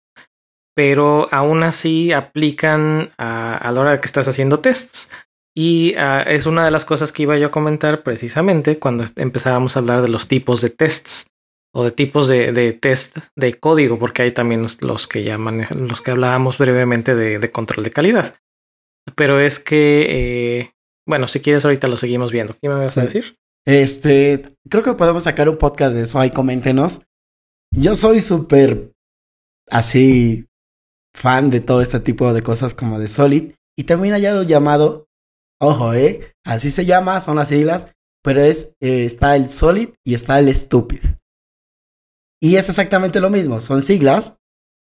pero aún así aplican a, a la hora de que estás haciendo tests. Y ah, es una de las cosas que iba yo a comentar precisamente cuando empezábamos a hablar de los tipos de tests o de tipos de, de test de código, porque hay también los, los que ya manejan, los que hablábamos brevemente de, de control de calidad. Pero es que, eh, bueno, si quieres ahorita lo seguimos viendo. ¿Qué me vas a decir? Este, creo que podemos sacar un podcast de eso, ahí coméntenos. Yo soy súper así fan de todo este tipo de cosas como de Solid y también hay algo llamado, ojo, eh, así se llama, son las siglas, pero es eh, está el Solid y está el Stupid. Y es exactamente lo mismo, son siglas,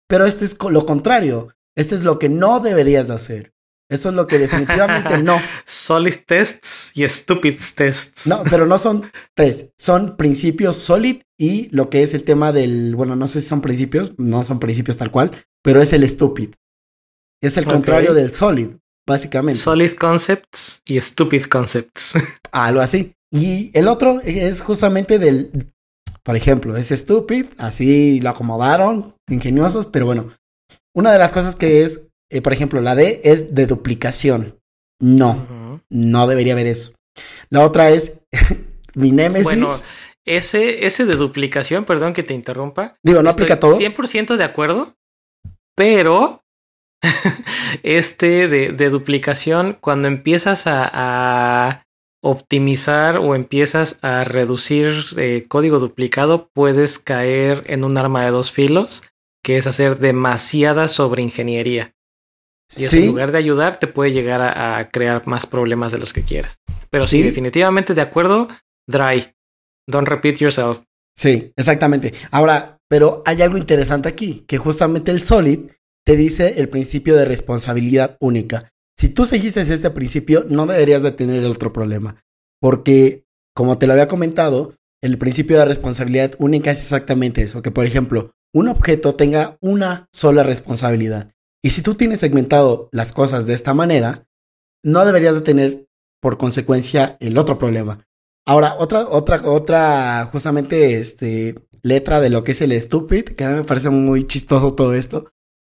pero este es lo contrario. Este es lo que no deberías de hacer. Esto es lo que definitivamente no. Solid tests y stupid tests. No, pero no son tres, son principios solid y lo que es el tema del, bueno, no sé si son principios, no son principios tal cual, pero es el stupid. Es el contrario del solid, básicamente. Solid concepts y stupid concepts. Algo así. Y el otro es justamente del, por ejemplo, es stupid, así lo acomodaron, ingeniosos, pero bueno, una de las cosas que es, eh, por ejemplo, la D es de duplicación. No, no debería haber eso. La otra es mi némesis. Bueno, ese, ese de duplicación, perdón que te interrumpa. Digo, no aplica todo. 100% de acuerdo, pero este de, de duplicación, cuando empiezas a, a optimizar o empiezas a reducir eh, código duplicado, puedes caer en un arma de dos filos, que es hacer demasiada sobreingeniería. Y eso en lugar de ayudar, te puede llegar a, a crear más problemas de los que quieres. Pero sí, Sí. definitivamente de acuerdo, dry. Don't repeat yourself. sí, exactamente. Ahora, pero hay algo interesante aquí, que justamente el Solid te dice el principio de responsabilidad única. Si tú seguiste este principio, no deberías de tener otro problema, porque como te lo había comentado, el principio de responsabilidad única es exactamente eso, que por ejemplo, un objeto tenga una sola responsabilidad. Y si tú tienes segmentado las cosas de esta manera, no deberías de tener por consecuencia el otro problema. Ahora, otra, otra, otra, justamente, este, letra de lo que es el stupid, que a mí me parece muy chistoso todo esto,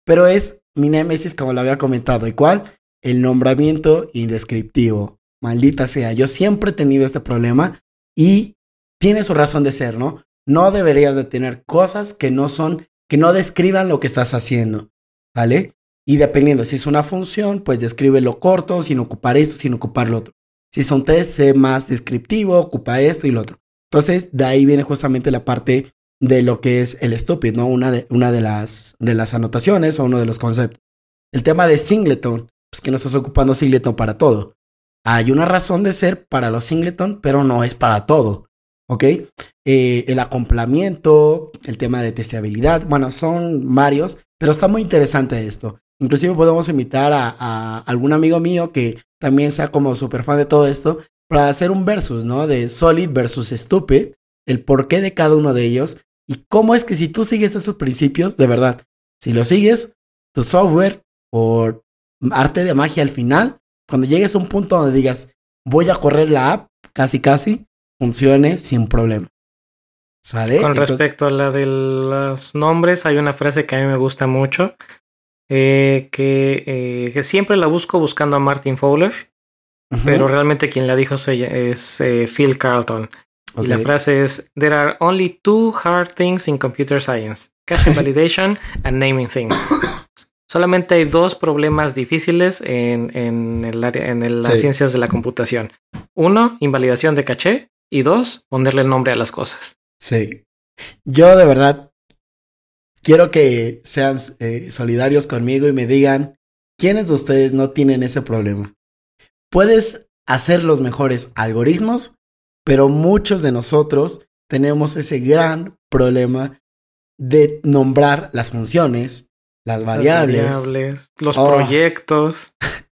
pero es mi némesis, como lo había comentado, ¿y cuál? El nombramiento indescriptivo. Maldita sea, yo siempre he tenido este problema Y tiene su razón de ser, ¿no? No deberías de tener cosas que no son, que no describan lo que estás haciendo, ¿vale? Y dependiendo, si es una función, pues descríbelo corto, sin ocupar esto, sin ocupar lo otro. Si es un test, sé más descriptivo, ocupa esto y lo otro. Entonces, de ahí viene justamente la parte de lo que es el stupid, ¿no? Una de, una de, las, de las anotaciones o uno de los conceptos. El tema de singleton, pues que no estás ocupando singleton para todo. Hay una razón de ser para los singleton, pero no es para todo. ¿Ok? Eh, el acoplamiento, el tema de testeabilidad, bueno, son varios, pero está muy interesante esto. Inclusive podemos invitar a, a algún amigo mío que también sea como súper fan de todo esto para hacer un versus, ¿no? De Solid versus Stupid, el porqué de cada uno de ellos y cómo es que si tú sigues esos principios, de verdad, si lo sigues, tu software por arte de magia al final, cuando llegues a un punto donde digas, voy a correr la app, casi casi, funcione sin problema. ¿Sale? Con respecto a la de los nombres, hay una frase que a mí me gusta mucho, eh, que, eh, que, siempre la busco buscando a Martin Fowler, pero realmente quien la dijo es eh, Phil Carlton. Y la frase es: There are only two hard things in computer science: cache validation and naming things. Solamente hay dos problemas difíciles en, en, el área, en las ciencias de la computación. Uno, invalidación de caché. Y dos, ponerle nombre a las cosas. Sí. Yo de verdad quiero que sean eh, solidarios conmigo y me digan quiénes de ustedes no tienen ese problema. Puedes hacer los mejores algoritmos, pero muchos de nosotros tenemos ese gran problema de nombrar las funciones, las variables, los oh. proyectos.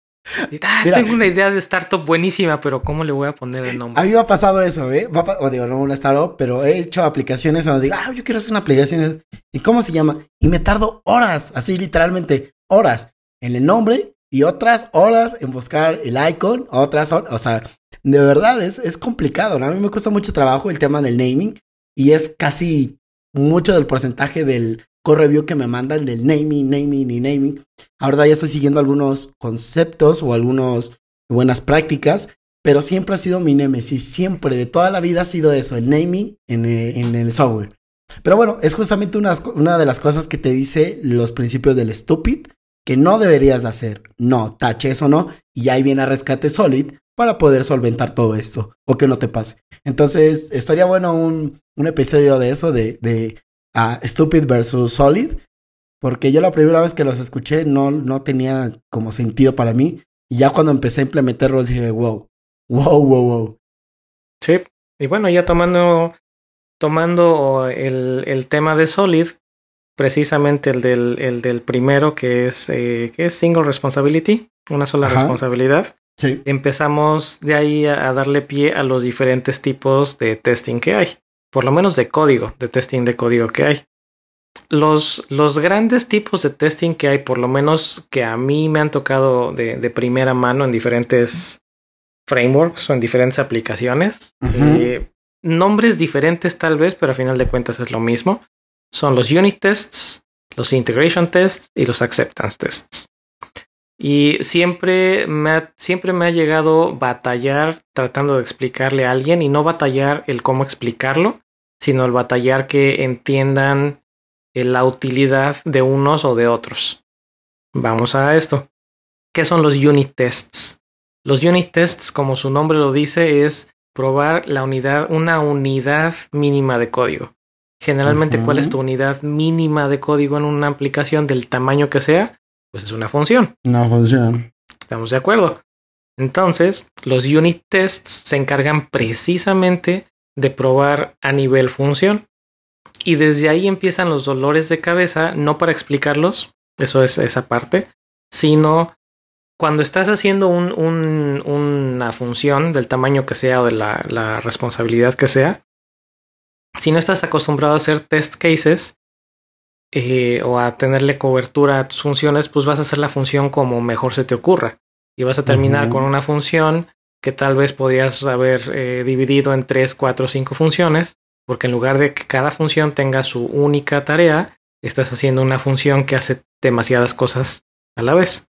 Ah, tengo una idea de startup buenísima, pero ¿cómo le voy a poner el nombre? A mí me ha pasado eso, ¿eh? o digo, no una startup, pero he hecho aplicaciones donde digo, ah, yo quiero hacer una aplicación. ¿Y cómo se llama? Y me tardo horas, así literalmente, horas en el nombre y otras horas en buscar el icon, otras horas, o sea, de verdad es, es complicado. A mí me cuesta mucho trabajo el tema del naming y es casi mucho del porcentaje del core review que me mandan del naming, naming y naming. Ahora ya estoy siguiendo algunos conceptos o algunas buenas prácticas, pero siempre ha sido mi nemesis, siempre, de toda la vida ha sido eso, el naming en, eh, en el software. Pero bueno, es justamente una, una de las cosas que te dice los principios del stupid, que no deberías de hacer. No, tache eso no, y ahí viene a rescate Solid para poder solventar todo esto o que no te pase. Entonces, estaría bueno un, un episodio de eso, de, de uh, Stupid versus Solid, porque yo la primera vez que los escuché no, no tenía como sentido para mí. Y ya cuando empecé a implementarlos dije, wow, wow, wow, wow. Sí, y bueno, ya tomando, tomando el, el tema de Solid, precisamente el del, el del primero que es, eh, que es Single Responsibility, una sola responsabilidad. Sí. Empezamos de ahí a, darle pie a los diferentes tipos de testing que hay, por lo menos de código, de testing de código que hay. Los, los grandes tipos de testing que hay, por lo menos que a mí me han tocado de, de primera mano en diferentes frameworks o en diferentes aplicaciones, eh, nombres diferentes tal vez, pero a final de cuentas es lo mismo son los unit tests, los integration tests y los acceptance tests. Y siempre me, ha, siempre me ha llegado batallar tratando de explicarle a alguien y no batallar el cómo explicarlo, sino el batallar que entiendan la utilidad de unos o de otros. Vamos a esto. ¿Qué son los unit tests? Los unit tests, como su nombre lo dice, es probar la unidad, una unidad mínima de código. Generalmente, ¿cuál es tu unidad mínima de código en una aplicación del tamaño que sea? Pues es una función. Una función. ¿Estamos de acuerdo? Entonces, los unit tests se encargan precisamente de probar a nivel función. Y desde ahí empiezan los dolores de cabeza, no para explicarlos, eso es esa parte, sino cuando estás haciendo un, una función del tamaño que sea o de la, la responsabilidad que sea, si no estás acostumbrado a hacer test cases eh, o a tenerle cobertura a tus funciones, pues vas a hacer la función como mejor se te ocurra. Y vas a terminar con una función que tal vez podrías haber eh, dividido en 3, 4, 5 funciones, porque en lugar de que cada función tenga su única tarea, estás haciendo una función que hace demasiadas cosas a la vez.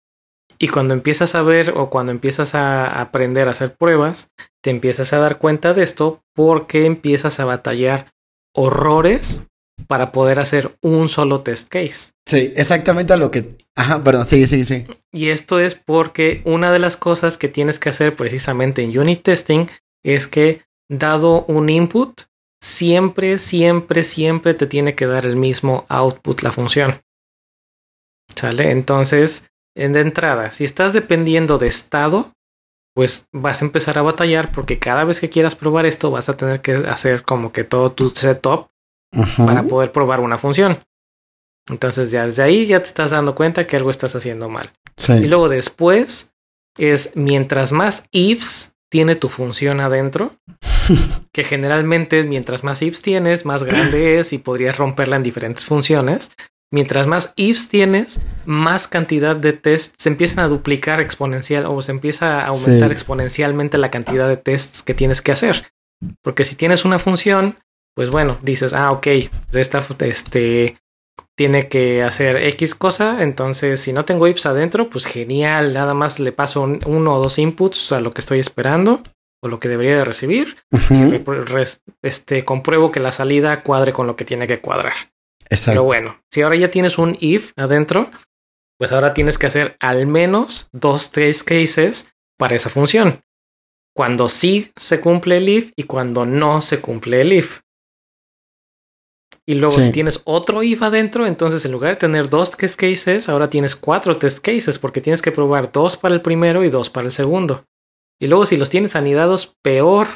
Y cuando empiezas a ver o cuando empiezas a aprender a hacer pruebas, te empiezas a dar cuenta de esto porque empiezas a batallar horrores para poder hacer un solo test case. Sí, exactamente a lo que... Ajá, perdón, sí, sí, sí. Y esto es porque una de las cosas que tienes que hacer precisamente en unit testing es que dado un input, siempre, siempre, siempre te tiene que dar el mismo output la función. ¿Sale? Entonces, de entrada, si estás dependiendo de estado, pues vas a empezar a batallar porque cada vez que quieras probar esto vas a tener que hacer como que todo tu setup para poder probar una función. Entonces ya desde ahí ya te estás dando cuenta que algo estás haciendo mal. Y luego después es mientras más ifs tiene tu función adentro, que generalmente es mientras más ifs tienes, más grande es y podrías romperla en diferentes funciones. Mientras más ifs tienes, más cantidad de tests se empiezan a duplicar exponencial o se empieza a aumentar exponencialmente la cantidad de tests que tienes que hacer. Porque si tienes una función, pues bueno, dices, ah, ok, esta este, tiene que hacer X cosa, entonces si no tengo ifs adentro, pues genial, nada más le paso uno o dos inputs a lo que estoy esperando o lo que debería de recibir este, compruebo que la salida cuadre con lo que tiene que cuadrar. Pero bueno, si ahora ya tienes un if adentro, pues ahora tienes que hacer al menos dos, tres cases para esa función. Cuando sí se cumple el if y cuando no se cumple el if. Y luego si tienes otro if adentro, entonces en lugar de tener dos test cases, ahora tienes cuatro test cases porque tienes que probar dos para el primero y dos para el segundo. Y luego si los tienes anidados, peor.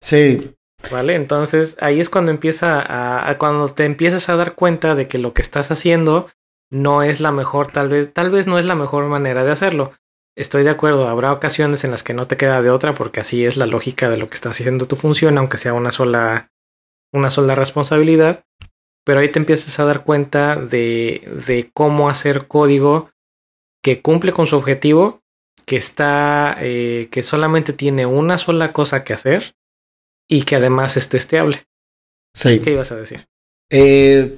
Sí. ¿Vale? Entonces ahí es cuando empieza a, cuando te empiezas a dar cuenta de que lo que estás haciendo no es la mejor, tal vez, tal vez no es la mejor manera de hacerlo. Estoy de acuerdo, habrá ocasiones en las que no te queda de otra porque así es la lógica de lo que está haciendo tu función, aunque sea una sola, una sola responsabilidad. Pero ahí te empiezas a dar cuenta de, de cómo hacer código que cumple con su objetivo, que está, eh, que solamente tiene una sola cosa que hacer y que además es testeable. Sí. ¿Qué ibas a decir? Eh,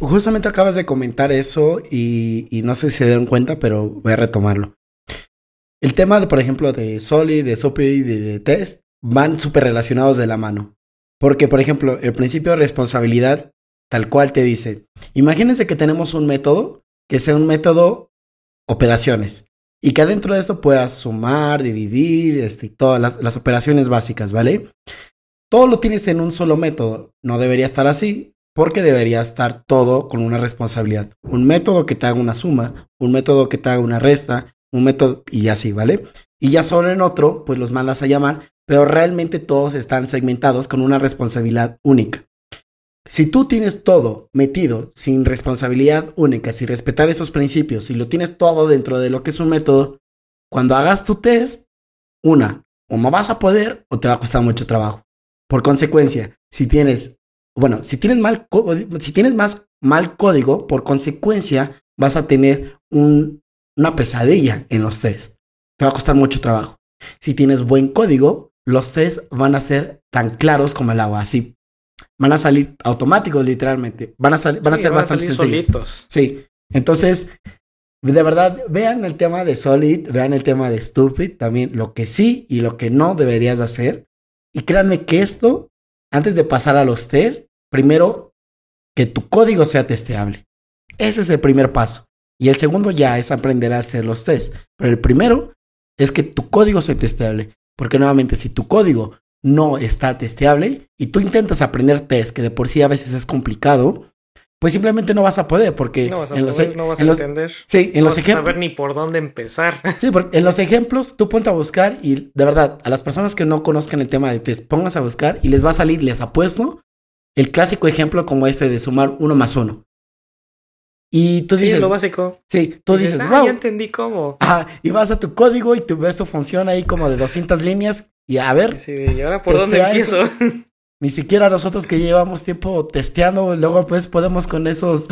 justamente acabas de comentar eso y, no sé si se dieron cuenta, pero voy a retomarlo. El tema, de, por ejemplo, de Solid, de SOP y de, test van súper relacionados de la mano. Porque, por ejemplo, el principio de responsabilidad tal cual te dice, imagínense que tenemos un método que sea un método operaciones y que adentro de eso puedas sumar, dividir, este, todas las, las operaciones básicas, ¿vale? todo lo tienes en un solo método. No debería estar así, porque debería estar todo con una responsabilidad. Un método que te haga una suma, un método que te haga una resta, un método y así, ¿vale? Y ya solo en otro, pues los mandas a llamar, pero realmente todos están segmentados con una responsabilidad única. Si tú tienes todo metido sin responsabilidad única, sin respetar esos principios, y lo tienes todo dentro de lo que es un método, cuando hagas tu test, una, o no vas a poder o te va a costar mucho trabajo. Por consecuencia, si tienes, bueno, si tienes mal, si tienes más mal código, por consecuencia vas a tener una pesadilla en los tests. Te va a costar mucho trabajo. Si tienes buen código, los tests van a ser tan claros como el agua, así. Van a salir automáticos, literalmente. Van a, van a ser bastante sencillos. Sí. Entonces, de verdad, vean el tema de Solid, vean el tema de Stupid, también lo que sí y lo que no deberías hacer. Y créanme que esto, antes de pasar a los test, primero que tu código sea testeable. Ese es el primer paso. Y el segundo ya es aprender a hacer los tests. Pero el primero es que tu código sea testeable. Porque nuevamente, si tu código no está testeable y tú intentas aprender test, que de por sí a veces es complicado, pues simplemente no vas a poder porque no vas a, en los, no vas a entender. Sí, en los ejemplos. No saber ni por dónde empezar. Sí, porque en los ejemplos tú ponte a buscar y de verdad, a las personas que no conozcan el tema de test, pongas a buscar y les va a salir, les apuesto, el clásico ejemplo como este de sumar uno más uno. Y tú dices. Sí, lo básico. Sí, tú dices, ah, ya entendí cómo. Ajá, y vas a tu código y tú ves tu función ahí como de 200 líneas y a ver. Sí, y ahora por dónde empiezo. Ni siquiera nosotros que llevamos tiempo testeando, luego pues podemos con esos.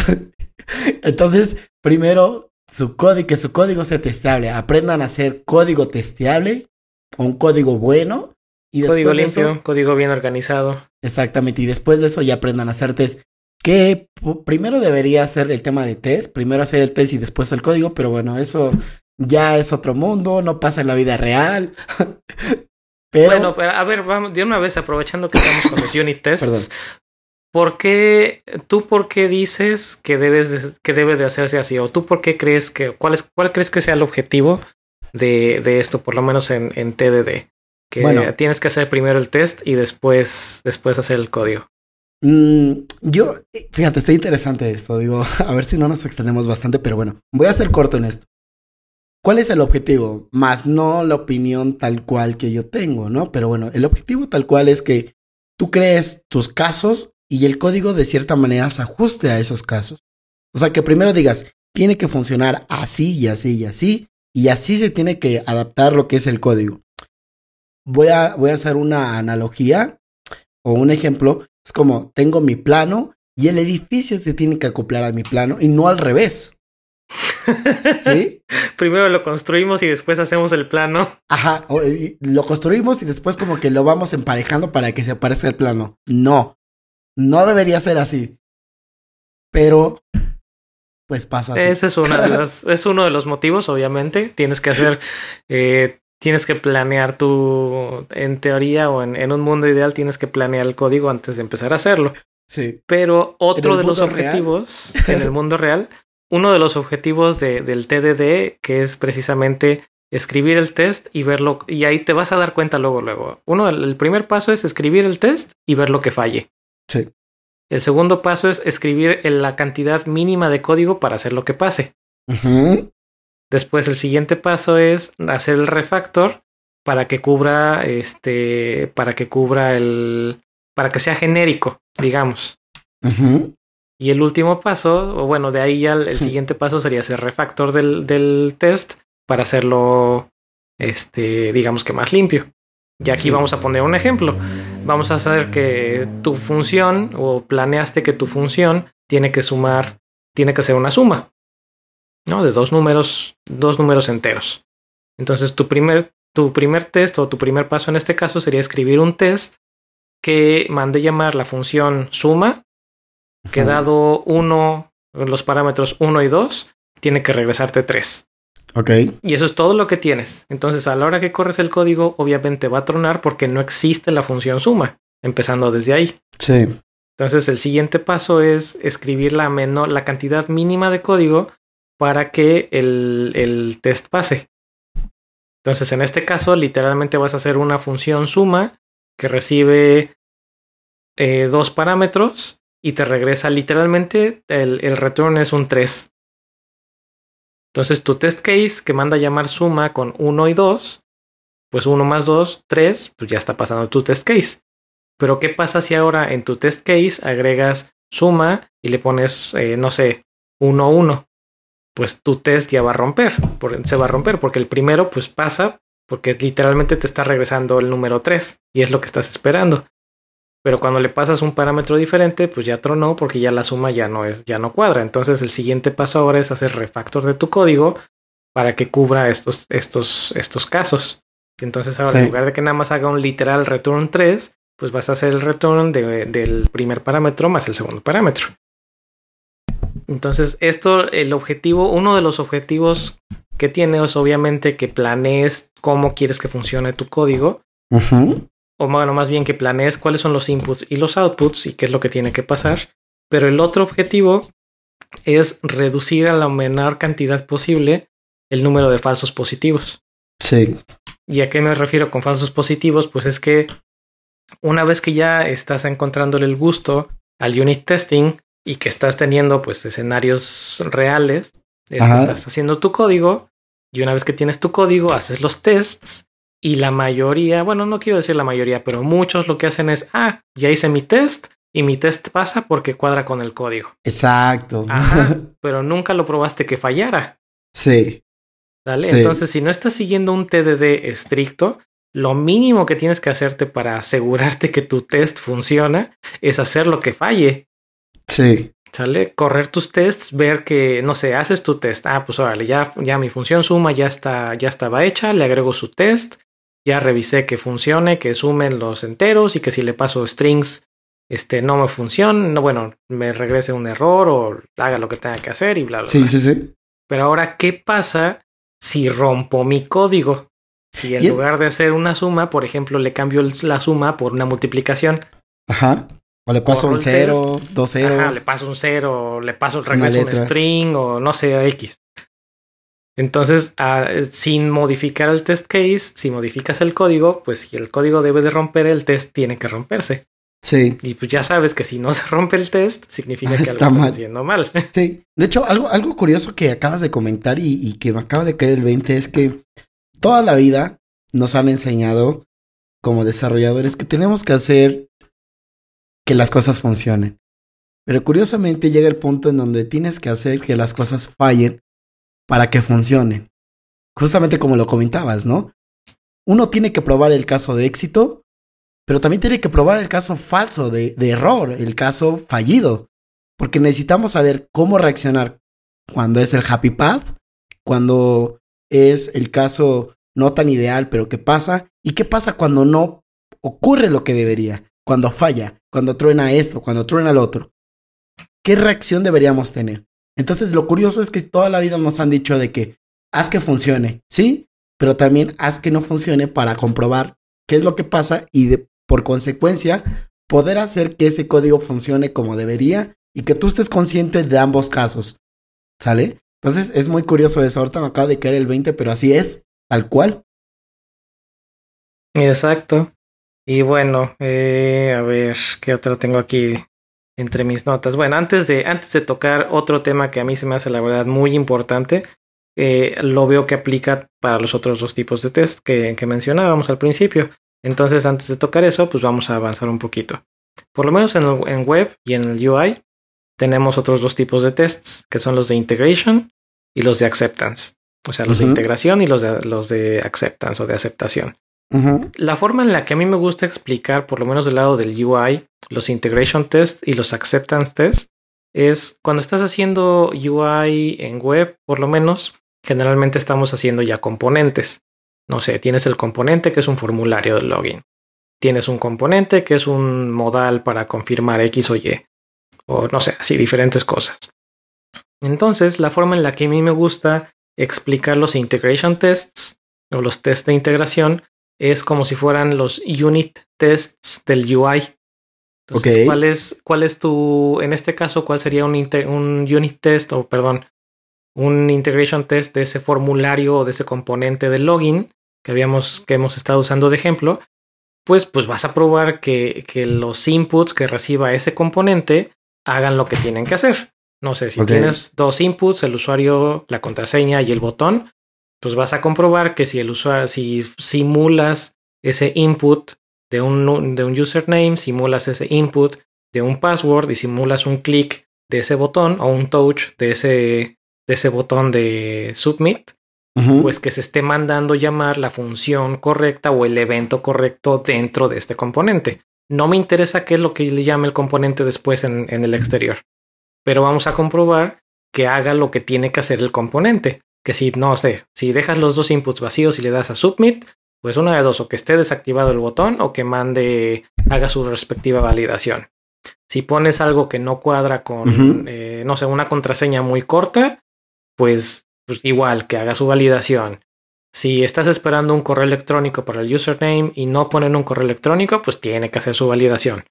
Entonces, primero, su código, que su código sea testeable. Aprendan a hacer código testeable, un código bueno. Y código limpio, código bien organizado. Exactamente. Y después de eso ya aprendan a hacer test. Que primero debería ser el tema de test, primero hacer el test y después el código, pero bueno, eso ya es otro mundo, no pasa en la vida real. Pero, bueno, pero a ver, vamos, de una vez aprovechando que estamos con los unit tests. Perdón. ¿Por qué, tú por qué dices que debes que debe de hacerse así? ¿O tú por qué crees que, cuál es, cuál crees que sea el objetivo de, de esto, por lo menos en, en TDD? Que tienes que hacer primero el test y después, después hacer el código. Mm, yo, fíjate, está interesante esto. Digo, a ver si no nos extendemos bastante, pero bueno, voy a ser corto en esto. ¿Cuál es el objetivo? Más no la opinión tal cual que yo tengo, ¿no? Pero bueno, el objetivo tal cual es que tú crees tus casos y el código de cierta manera se ajuste a esos casos. O sea, que primero digas, tiene que funcionar así y así y así, y así se tiene que adaptar lo que es el código. Voy a, voy a hacer una analogía o un ejemplo. Es como, tengo mi plano y el edificio se tiene que acoplar a mi plano y no al revés. ¿Sí? Primero lo construimos y después hacemos el plano. Ajá, lo construimos y después como que lo vamos emparejando para que se aparezca el plano. No, no debería ser así. Pero, pues pasa así. Ese es, una de es uno de los motivos, obviamente. Tienes que hacer, eh, tienes que planear tu, en teoría o en, en, un mundo ideal, tienes que planear el código antes de empezar a hacerlo. Sí. Pero otro de los objetivos en el mundo real uno de los objetivos de, del TDD, que es precisamente escribir el test y verlo, y ahí te vas a dar cuenta luego, luego. Uno, el primer paso es escribir el test y ver lo que falle. Sí. El segundo paso es escribir la cantidad mínima de código para hacer lo que pase. Después el siguiente paso es hacer el refactor para que cubra este, para que cubra el, para que sea genérico, digamos. Y el último paso, o bueno, de ahí ya el, siguiente paso sería hacer refactor del, del, test para hacerlo, este, digamos que más limpio. Y aquí vamos a poner un ejemplo. Vamos a hacer que tu función, o planeaste que tu función tiene que sumar, tiene que hacer una suma, ¿no? De dos números, dos números enteros. Entonces tu primer, tu primer test o tu primer paso en este caso sería escribir un test que mande llamar la función suma que dado uno, los parámetros 1 y 2, tiene que regresarte 3. Ok. Y eso es todo lo que tienes. Entonces, a la hora que corres el código, obviamente va a tronar porque no existe la función suma, empezando desde ahí. Sí. Entonces, el siguiente paso es escribir la, menor, la cantidad mínima de código para que el, el test pase. Entonces, en este caso, literalmente vas a hacer una función suma que recibe eh, dos parámetros y te regresa literalmente el, el return es un 3. Entonces tu test case que manda a llamar suma con 1 y 2, pues 1 más 2, 3, pues ya está pasando tu test case. Pero ¿qué pasa si ahora en tu test case agregas suma y le pones, eh, no sé, 1, 1? Pues tu test ya va a romper, se va a romper porque el primero pues pasa porque literalmente te está regresando el número 3 y es lo que estás esperando. Pero cuando le pasas un parámetro diferente, pues ya tronó porque ya la suma ya no es, ya no cuadra. Entonces el siguiente paso ahora es hacer refactor de tu código para que cubra estos, estos, estos casos. Entonces ahora en lugar de que nada más haga un literal return 3, pues vas a hacer el return del primer parámetro más el segundo parámetro. Entonces esto, el objetivo, uno de los objetivos que tiene es obviamente que planees cómo quieres que funcione tu código o bueno, más bien que planees cuáles son los inputs y los outputs y qué es lo que tiene que pasar. Pero el otro objetivo es reducir a la menor cantidad posible el número de falsos positivos. Sí. ¿Y a qué me refiero con falsos positivos? Pues es que una vez que ya estás encontrándole el gusto al unit testing y que estás teniendo pues escenarios reales, estás haciendo tu código y una vez que tienes tu código haces los tests y la mayoría, bueno, no quiero decir la mayoría, pero muchos lo que hacen es, ah, ya hice mi test y mi test pasa porque cuadra con el código. Exacto. pero nunca lo probaste que fallara. Sí. ¿Dale? Entonces, si no estás siguiendo un TDD estricto, lo mínimo que tienes que hacerte para asegurarte que tu test funciona es hacer lo que falle. Sí. ¿Sale? Correr tus tests, ver que, no sé, haces tu test. Ah, pues órale, ya, ya mi función suma ya está, ya estaba hecha, le agrego su test, ya revisé que funcione, que sumen los enteros y que si le paso strings, este no me funciona, no, bueno, me regrese un error o haga lo que tenga que hacer y bla, bla. Sí, sí, sí. Pero ahora, ¿qué pasa si rompo mi código? Si en lugar de hacer una suma, por ejemplo, le cambio la suma por una multiplicación. Ajá. O le paso un cero, dos ceros. Ajá, le paso un cero, le paso el regreso un string o no sé, X. Entonces, ah, sin modificar el test case, si modificas el código, pues si el código debe de romper, el test tiene que romperse. Sí. Y pues ya sabes que si no se rompe el test, significa que está mal. haciendo mal. Sí. De hecho, algo, algo curioso que acabas de comentar y, y que me acaba de caer el 20 es que toda la vida nos han enseñado como desarrolladores que tenemos que hacer que las cosas funcionen. Pero curiosamente llega el punto en donde tienes que hacer que las cosas fallen para que funcionen. Justamente como lo comentabas, ¿no? Uno tiene que probar el caso de éxito, pero también tiene que probar el caso falso, de, error, el caso fallido. Porque necesitamos saber cómo reaccionar cuando es el happy path, cuando es el caso no tan ideal, pero que pasa, y qué pasa cuando no ocurre lo que debería, cuando falla, cuando truena esto, cuando truena el otro. ¿Qué reacción deberíamos tener? Entonces lo curioso es que toda la vida nos han dicho de que haz que funcione, ¿sí? Pero también haz que no funcione para comprobar qué es lo que pasa y de, por consecuencia poder hacer que ese código funcione como debería y que tú estés consciente de ambos casos, ¿sale? Entonces es muy curioso eso, ahorita me acaba de caer el 20, pero así es, tal cual. Exacto. Y bueno, eh, a ver, ¿qué otro tengo aquí? entre mis notas. Bueno, antes de, antes de tocar otro tema que a mí se me hace la verdad muy importante, eh, lo veo que aplica para los otros dos tipos de test que, que mencionábamos al principio. Entonces, antes de tocar eso, pues vamos a avanzar un poquito. Por lo menos en, en web y en el UI tenemos otros dos tipos de tests, que son los de integration y los de acceptance. O sea, los de integración y los de, los de acceptance o de aceptación. La forma en la que a mí me gusta explicar, por lo menos del lado del UI, los integration tests y los acceptance tests, es cuando estás haciendo UI en web, por lo menos, generalmente estamos haciendo ya componentes. No sé, tienes el componente que es un formulario de login. Tienes un componente que es un modal para confirmar X o Y. O no sé, así diferentes cosas. Entonces, la forma en la que a mí me gusta explicar los integration tests o los tests de integración es como si fueran los unit tests del UI. Entonces, ¿cuál, es, ¿cuál es tu, en este caso, cuál sería un, un unit test o, perdón, un integration test de ese formulario o de ese componente de login que habíamos, que hemos estado usando de ejemplo? Pues, pues vas a probar que, que los inputs que reciba ese componente hagan lo que tienen que hacer. No sé, si tienes dos inputs, el usuario, la contraseña y el botón, pues vas a comprobar que si el usuario, si simulas ese input de un, de un username, simulas ese input de un password y simulas un clic de ese botón o un touch de ese, de ese botón de submit, pues que se esté mandando llamar la función correcta o el evento correcto dentro de este componente. No me interesa qué es lo que le llame el componente después en el exterior, pero vamos a comprobar que haga lo que tiene que hacer el componente que si no sé, si dejas los dos inputs vacíos y le das a submit, pues una de dos, o que esté desactivado el botón o que mande, haga su respectiva validación. Si pones algo que no cuadra con, eh, no sé, una contraseña muy corta, pues, pues, igual que haga su validación. Si estás esperando un correo electrónico para el username y no ponen un correo electrónico, pues tiene que hacer su validación.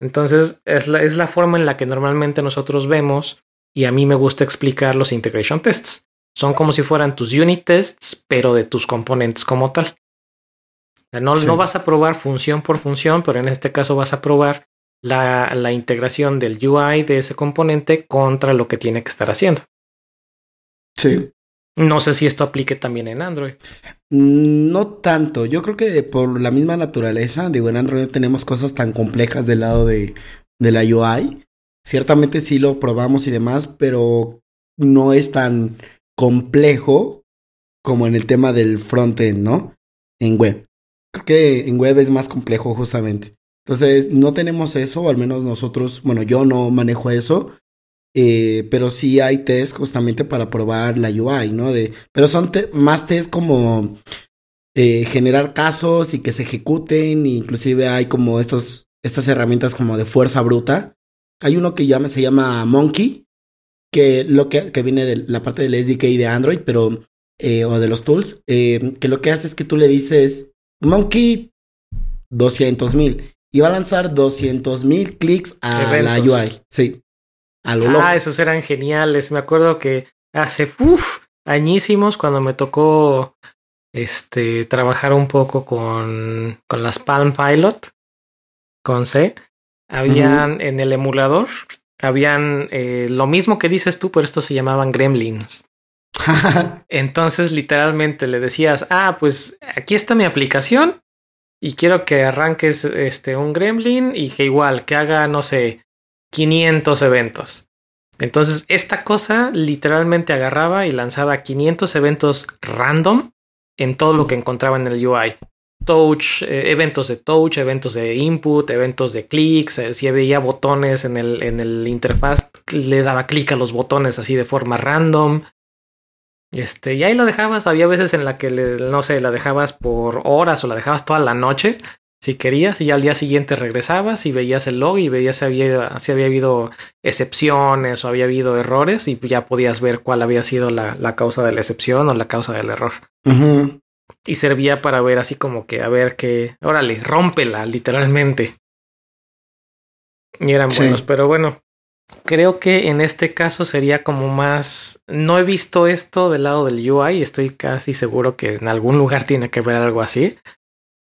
Entonces, es la, es la forma en la que normalmente nosotros vemos y a mí me gusta explicar los integration tests. Son como si fueran tus unit tests, pero de tus componentes como tal. No, no vas a probar función por función, pero en este caso vas a probar la, la, integración del UI de ese componente contra lo que tiene que estar haciendo. Sí. No sé si esto aplique también en Android. No tanto. Yo creo que por la misma naturaleza, digo, en Android tenemos cosas tan complejas del lado de, de la UI. Ciertamente sí lo probamos y demás, pero no es tan complejo como en el tema del frontend, ¿no? En web. Creo que en web es más complejo justamente. Entonces, no tenemos eso, o al menos nosotros, bueno, yo no manejo eso, eh, pero sí hay test justamente para probar la UI, ¿no? De, pero son más test como eh, generar casos y que se ejecuten, inclusive hay como estos, estas herramientas como de fuerza bruta. Hay uno que se llama Monkey, que lo que, que viene de la parte del SDK de Android, pero eh, o de los tools, eh, que lo que hace es que tú le dices, Monkey 200 mil y va a lanzar 200 mil clics a la UI. Sí. A lo ah, esos eran geniales. Me acuerdo que hace uf, añísimos cuando me tocó este trabajar un poco con, con las Palm Pilot con C. Habían en el emulador, habían eh, lo mismo que dices tú, pero estos se llamaban gremlins. Entonces, literalmente le decías, ah, pues aquí está mi aplicación y quiero que arranques este un gremlin y que igual que haga, no sé, 500 eventos. Entonces, esta cosa literalmente agarraba y lanzaba 500 eventos random en todo lo que encontraba en el UI. Touch, eh, eventos de touch, eventos de input, eventos de clics, eh, si veía botones en el, en el interfaz, le daba clic a los botones así de forma random. Este, y ahí lo dejabas, había veces en la que, no sé, la dejabas por horas o la dejabas toda la noche, si querías, y al día siguiente regresabas y veías el log y veías si había, si había habido excepciones o había habido errores y ya podías ver cuál había sido la, la causa de la excepción o la causa del error. Y servía para ver así como que, a ver que, órale, rómpela, literalmente. Y eran buenos, pero bueno, Creo que en este caso sería como más... No he visto esto del lado del UI, estoy casi seguro que en algún lugar tiene que ver algo así,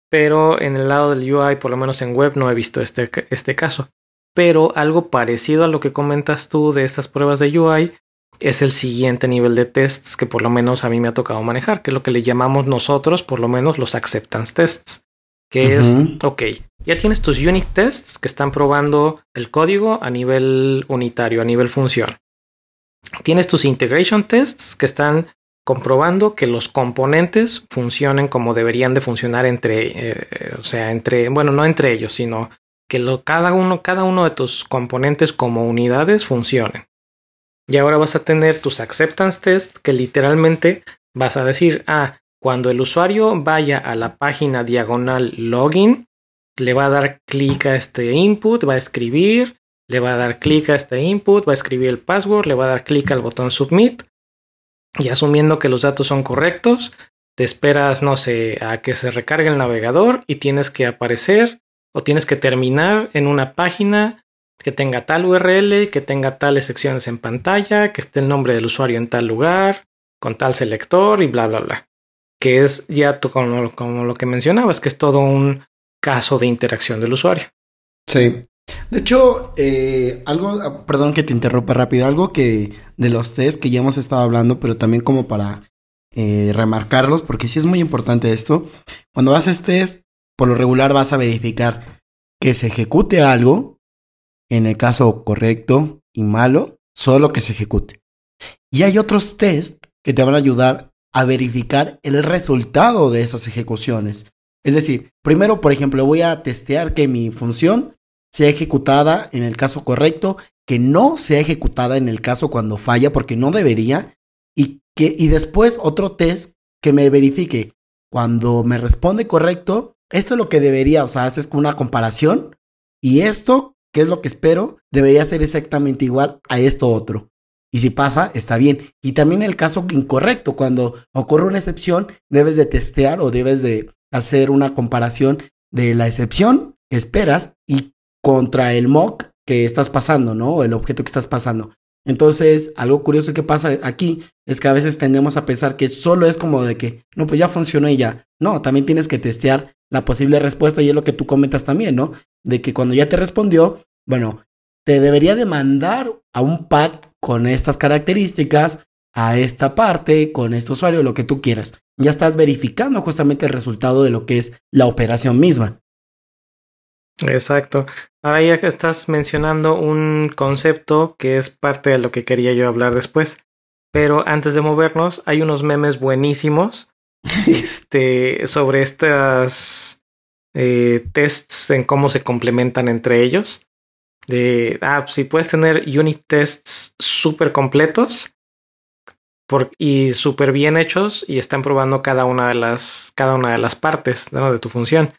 pero en el lado del UI, por lo menos en web, no he visto este, este caso. Pero algo parecido a lo que comentas tú de estas pruebas de UI es el siguiente nivel de tests que por lo menos a mí me ha tocado manejar, que es lo que le llamamos nosotros, por lo menos los acceptance tests, que es, ok, ya tienes tus unit tests que están probando el código a nivel unitario, a nivel función. Tienes tus integration tests que están comprobando que los componentes funcionen como deberían de funcionar entre, eh, o sea, entre, bueno, no entre ellos, sino que lo, cada, uno, cada uno de tus componentes como unidades funcionen. Y ahora vas a tener tus acceptance tests que literalmente vas a decir, ah, cuando el usuario vaya a la página diagonal login, le va a dar clic a este input, va a escribir, le va a dar clic a este input, va a escribir el password, le va a dar clic al botón submit. Y asumiendo que los datos son correctos, te esperas, no sé, a que se recargue el navegador y tienes que aparecer o tienes que terminar en una página que tenga tal URL, que tenga tales secciones en pantalla, que esté el nombre del usuario en tal lugar, con tal selector y bla, bla, bla. Que es ya como, como lo que mencionabas, que es todo un caso de interacción del usuario. Sí. De hecho, eh, algo, perdón que te interrumpa rápido, algo que de los test que ya hemos estado hablando, pero también como para eh, remarcarlos, porque sí es muy importante esto. Cuando haces test, por lo regular vas a verificar que se ejecute algo, en el caso correcto y malo, solo que se ejecute. Y hay otros test que te van a ayudar a verificar el resultado de esas ejecuciones. Es decir, primero, por ejemplo, voy a testear que mi función sea ejecutada en el caso correcto, que no sea ejecutada en el caso cuando falla, porque no debería, y, que, y después otro test que me verifique cuando me responde correcto, esto es lo que debería, o sea, haces una comparación, y esto, que es lo que espero, debería ser exactamente igual a esto otro. Y si pasa, está bien. Y también el caso incorrecto, cuando ocurre una excepción, debes de testear o debes de hacer una comparación de la excepción que esperas y contra el mock que estás pasando, ¿no? O el objeto que estás pasando. Entonces, algo curioso que pasa aquí es que a veces tendemos a pensar que solo es como de que, no, pues ya funcionó y ya. No, también tienes que testear la posible respuesta y es lo que tú comentas también, ¿no? De que cuando ya te respondió, bueno, te debería demandar a un pad con estas características, a esta parte, con este usuario, lo que tú quieras ya estás verificando justamente el resultado de lo que es la operación misma. Exacto. Ahora ya que estás mencionando un concepto que es parte de lo que quería yo hablar después. Pero antes de movernos, hay unos memes buenísimos este, sobre estas eh, tests en cómo se complementan entre ellos. Ah, si puedes tener unit tests súper completos, y súper bien hechos y están probando cada una de las, cada una de las partes de tu función.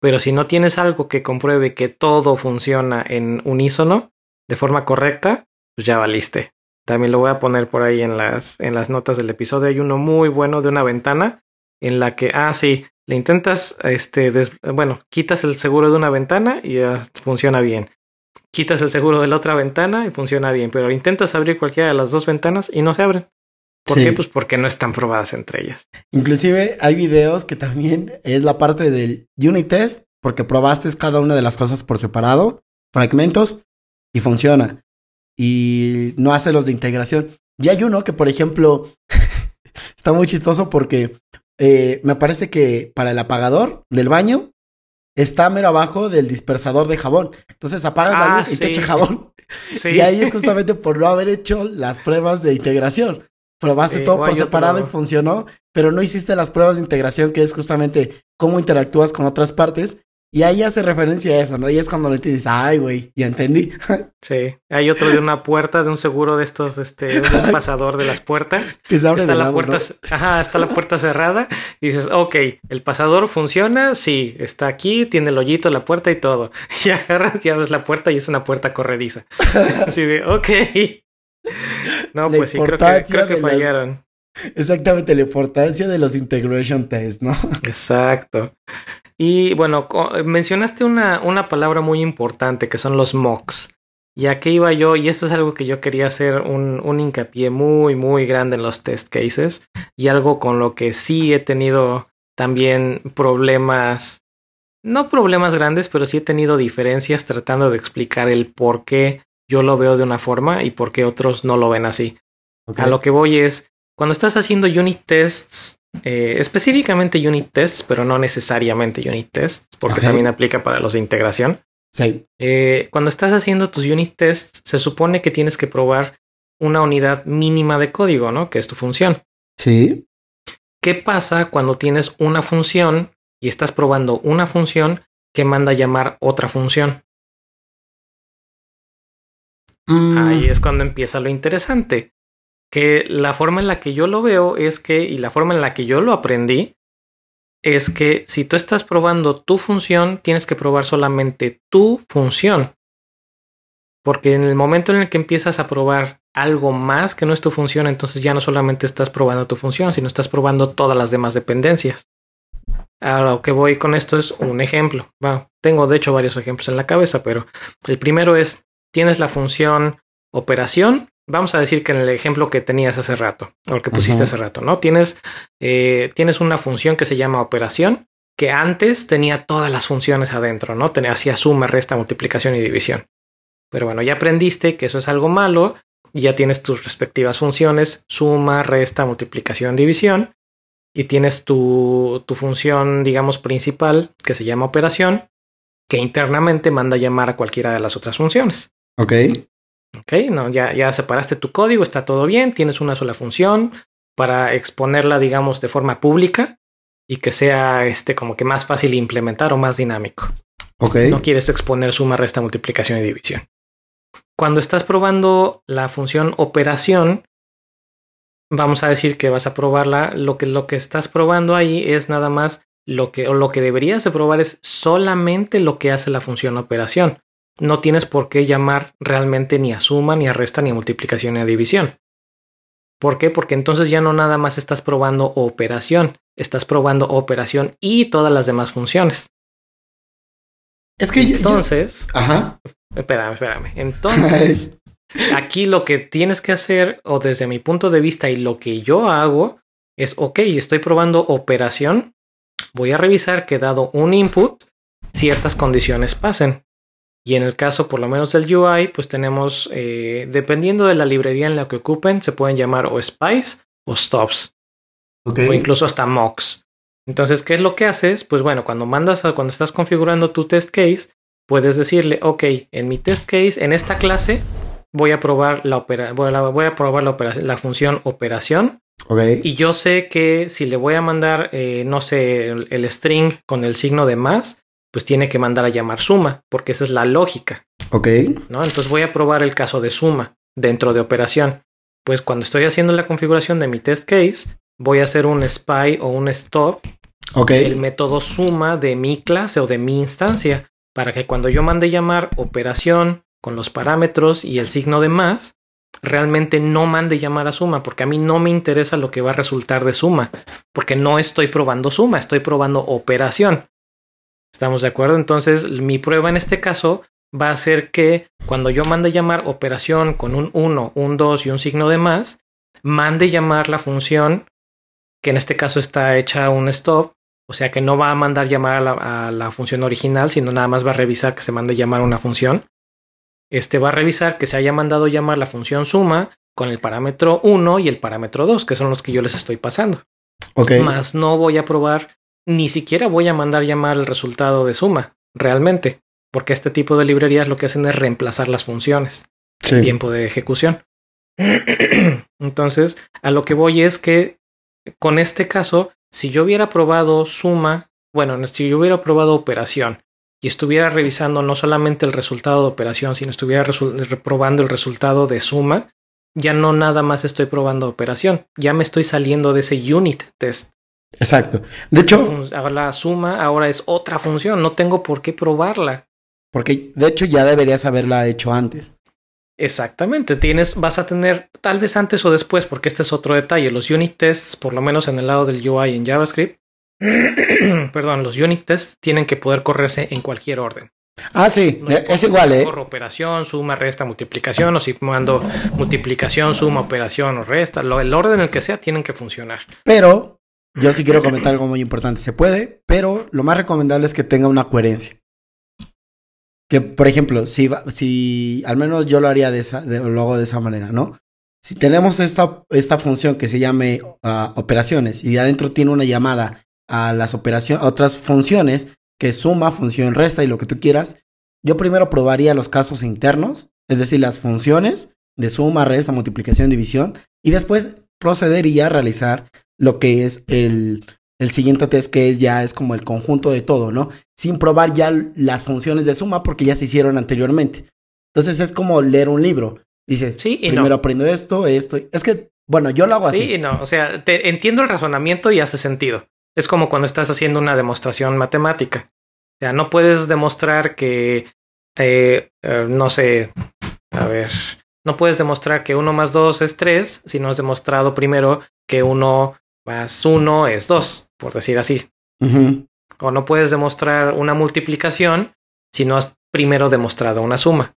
Pero si no tienes algo que compruebe que todo funciona en unísono de forma correcta, pues ya valiste. También lo voy a poner por ahí en las, en las notas del episodio. Hay uno muy bueno de una ventana en la que, ah, sí, le intentas, este, bueno, quitas el seguro de una ventana y ya funciona bien. Quitas el seguro de la otra ventana y funciona bien, pero intentas abrir cualquiera de las dos ventanas y no se abren. ¿Por qué? Pues porque no están probadas entre ellas. Inclusive hay videos que también es la parte del unit test, porque probaste cada una de las cosas por separado, fragmentos, y funciona. Y no hace los de integración. Y hay uno que, por ejemplo, está muy chistoso porque eh, me parece que para el apagador del baño está mero abajo del dispersador de jabón. Entonces apagas la ah, luz y te echa jabón. Y ahí es justamente por no haber hecho las pruebas de integración. Probaste todo por separado y funcionó, pero no hiciste las pruebas de integración, que es justamente cómo interactúas con otras partes. Y ahí hace referencia a eso, ¿no? Y es cuando le dices, ay, güey, ya entendí. Sí. Hay otro de una puerta, de un seguro de estos, este, un pasador de las puertas. Que se abre está la puerta, ajá, está la puerta cerrada. Y dices, ok, el pasador funciona, sí, está aquí, tiene el hoyito, la puerta y todo. Y agarras y abres la puerta y es una puerta corrediza. Así de, ok. No, pues sí, creo que, creo que fallaron. Exactamente, la importancia de los integration tests, ¿no? Exacto. Y bueno, mencionaste una, una palabra muy importante que son los mocks. Y aquí iba yo, y esto es algo que yo quería hacer un, un hincapié muy, muy grande en los test cases. Y algo con lo que sí he tenido también problemas, no problemas grandes, pero sí he tenido diferencias tratando de explicar el por qué yo lo veo de una forma y por qué otros no lo ven así. A lo que voy es, cuando estás haciendo unit tests, eh, específicamente unit tests, pero no necesariamente unit tests, porque también aplica para los de integración. Sí. Eh, cuando estás haciendo tus unit tests, se supone que tienes que probar una unidad mínima de código, ¿no? Que es tu función. Sí. ¿Qué pasa cuando tienes una función y estás probando una función que manda a llamar otra función? Ahí mm. es cuando empieza lo interesante. Que la forma en la que yo lo veo es que, y la forma en la que yo lo aprendí, es que si tú estás probando tu función, tienes que probar solamente tu función. Porque en el momento en el que empiezas a probar algo más que no es tu función, entonces ya no solamente estás probando tu función, sino estás probando todas las demás dependencias. Ahora, lo que voy con esto es un ejemplo. Bueno, tengo de hecho varios ejemplos en la cabeza, pero el primero es tienes la función operación. Vamos a decir que en el ejemplo que tenías hace rato, o que pusiste hace rato, ¿no? Tienes, eh, tienes una función que se llama operación, que antes tenía todas las funciones adentro, ¿no? Tenía, hacía suma, resta, multiplicación y división. Pero bueno, ya aprendiste que eso es algo malo, y ya tienes tus respectivas funciones, suma, resta, multiplicación, división, y tienes tu, tu función, digamos, principal, que se llama operación, que internamente manda a llamar a cualquiera de las otras funciones. Ok. Ok, no, ya, ya separaste tu código, está todo bien, tienes una sola función para exponerla, digamos, de forma pública y que sea este como que más fácil implementar o más dinámico. Ok. No quieres exponer suma, resta, multiplicación y división. Cuando estás probando la función operación, vamos a decir que vas a probarla, lo que, lo que estás probando ahí es nada más lo que, o lo que deberías de probar es solamente lo que hace la función operación no tienes por qué llamar realmente ni a suma, ni a resta, ni a multiplicación, ni a división. ¿Por qué? Porque entonces ya no nada más estás probando operación, estás probando operación y todas las demás funciones. Es que entonces, ajá. Espérame, espérame. Entonces, aquí lo que tienes que hacer, o desde mi punto de vista y lo que yo hago, es, ok, estoy probando operación, voy a revisar que dado un input, ciertas condiciones pasen. Y en el caso, por lo menos del UI, pues tenemos, eh, dependiendo de la librería en la que ocupen, se pueden llamar o spice o stops. O incluso hasta mocks. Entonces, ¿qué es lo que haces? Pues bueno, cuando mandas, a, cuando estás configurando tu test case, puedes decirle, ok, en mi test case, en esta clase, voy a probar la opera, voy a, probar la, operación, la función operación. Okay. Y yo sé que si le voy a mandar, eh, no sé, el, string con el signo de más, pues tiene que mandar a llamar suma, porque esa es la lógica. Ok. ¿no? Entonces voy a probar el caso de suma dentro de operación. Pues cuando estoy haciendo la configuración de mi test case, voy a hacer un spy o un stop. Ok. El método suma de mi clase o de mi instancia, para que cuando yo mande llamar operación con los parámetros y el signo de más, realmente no mande llamar a suma, porque a mí no me interesa lo que va a resultar de suma, porque no estoy probando suma, estoy probando operación. ¿Estamos de acuerdo? Entonces, mi prueba en este caso va a ser que cuando yo mande llamar operación con un 1, un 2 y un signo de más, mande llamar la función, que en este caso está hecha un stop, o sea que no va a mandar llamar a la, a la función original, sino nada más va a revisar que se mande llamar una función. Este va a revisar que se haya mandado llamar la función suma con el parámetro 1 y el parámetro 2, que son los que yo les estoy pasando. Ok. Más no voy a probar, ni siquiera voy a mandar llamar el resultado de suma, realmente, porque este tipo de librerías lo que hacen es reemplazar las funciones, Sí. tiempo de ejecución. Entonces, a lo que voy es que con este caso, si yo hubiera probado suma, bueno, si yo hubiera probado operación y estuviera revisando no solamente el resultado de operación, sino estuviera probando el resultado de suma, ya no nada más estoy probando operación, ya me estoy saliendo de ese unit test. Exacto. De hecho, Ahora la suma ahora es otra función, no tengo por qué probarla. porque de hecho ya deberías haberla hecho antes. Exactamente, tienes, vas a tener tal vez antes o después, porque este es otro detalle. Los unit tests, por lo menos en el lado del UI en JavaScript, perdón, los unit tests tienen que poder correrse en cualquier orden. Ah, sí, No eh, es igual, ¿eh? corro operación, suma, resta, multiplicación, o si mando multiplicación, suma, operación o resta, lo, el orden en el que sea tienen que funcionar. Pero yo sí quiero comentar algo muy importante. Se puede, pero lo más recomendable es que tenga una coherencia. Que, por ejemplo, si, si al menos yo lo haría de esa, de- lo de esa manera, ¿no? Si tenemos esta, esta función que se llame ah, operaciones y adentro tiene una llamada a las operaciones, otras funciones que suma, función, resta y lo que tú quieras, yo primero probaría los casos internos, es decir, las funciones de suma, resta, multiplicación, división, y después procedería a realizar lo que es el, el siguiente test, que es ya es como el conjunto de todo, ¿no? Sin probar ya las funciones de suma porque ya se hicieron anteriormente. Entonces es como leer un libro. Dices, Sí y primero no. aprendo esto, esto. Es que, bueno, yo lo hago así. Sí y no, o sea, te, entiendo el razonamiento y hace sentido. Es como cuando estás haciendo una demostración matemática. O sea, no puedes demostrar que, eh, eh, no sé, a ver, no puedes demostrar que 1 más 2 es 3 si no has demostrado primero que 1 más 1 es 2, por decir así. O no puedes demostrar una multiplicación si no has primero demostrado una suma.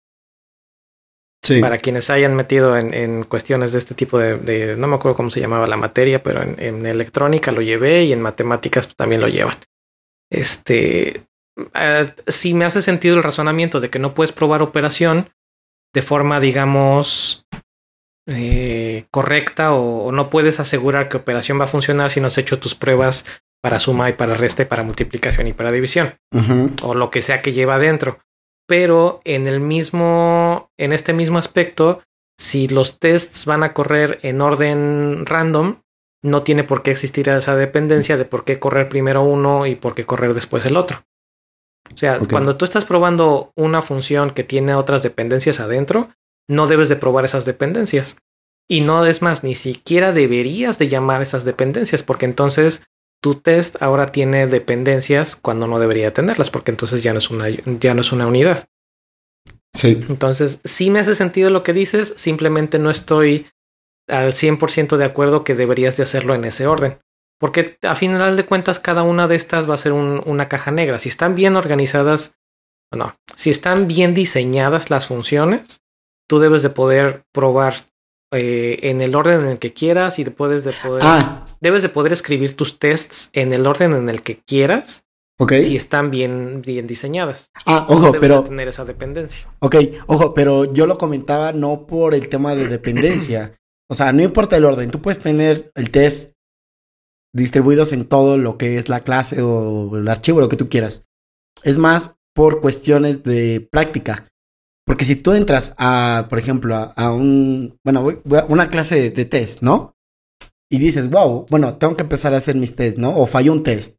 Sí. Para quienes hayan metido en, en cuestiones de este tipo de, de- no me acuerdo cómo se llamaba la materia, pero en, en electrónica lo llevé y en matemáticas también lo llevan. Este, eh, si me hace sentido el razonamiento de que no puedes probar operación de forma, digamos, eh, correcta o, o no puedes asegurar que operación va a funcionar si no has hecho tus pruebas para suma y para resta y para multiplicación y para división o lo que sea que lleva adentro. Pero en el mismo, en este mismo aspecto, si los tests van a correr en orden random, no tiene por qué existir esa dependencia de por qué correr primero uno y por qué correr después el otro. O sea, cuando tú estás probando una función que tiene otras dependencias adentro, no debes de probar esas dependencias. Y no es más, ni siquiera deberías de llamar esas dependencias, porque entonces tu test ahora tiene dependencias cuando no debería tenerlas, porque entonces ya no es una, ya no es una unidad. Sí. Entonces, sí me hace sentido lo que dices, simplemente no estoy al 100% de acuerdo que deberías de hacerlo en ese orden. Porque a final de cuentas cada una de estas va a ser un- una caja negra. Si están bien organizadas, no, si están bien diseñadas las funciones, tú debes de poder probar eh, en el orden en el que quieras y puedes de poder, Ah, debes de poder escribir tus tests en el orden en el que quieras ok. si están bien, bien diseñadas. Ah, ojo, debes pero de tener esa dependencia. Ok, ojo, pero yo lo comentaba no por el tema de dependencia. O sea, no importa el orden, tú puedes tener el test distribuidos en todo lo que es la clase o el archivo, lo que tú quieras. Es más por cuestiones de práctica. Porque si tú entras a, por ejemplo, a, un, bueno, voy- a una clase de, test, ¿no? Y dices, wow, bueno, tengo que empezar a hacer mis tests, ¿no? O falló un test.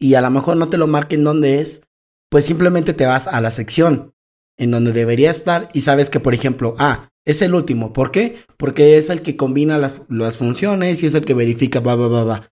Y a lo mejor no te lo marquen dónde es, pues simplemente te vas a la sección en donde debería estar y sabes que, por ejemplo, ah, es el último. ¿Por qué? Porque es el que combina las, funciones y es el que verifica, va, va, va, va.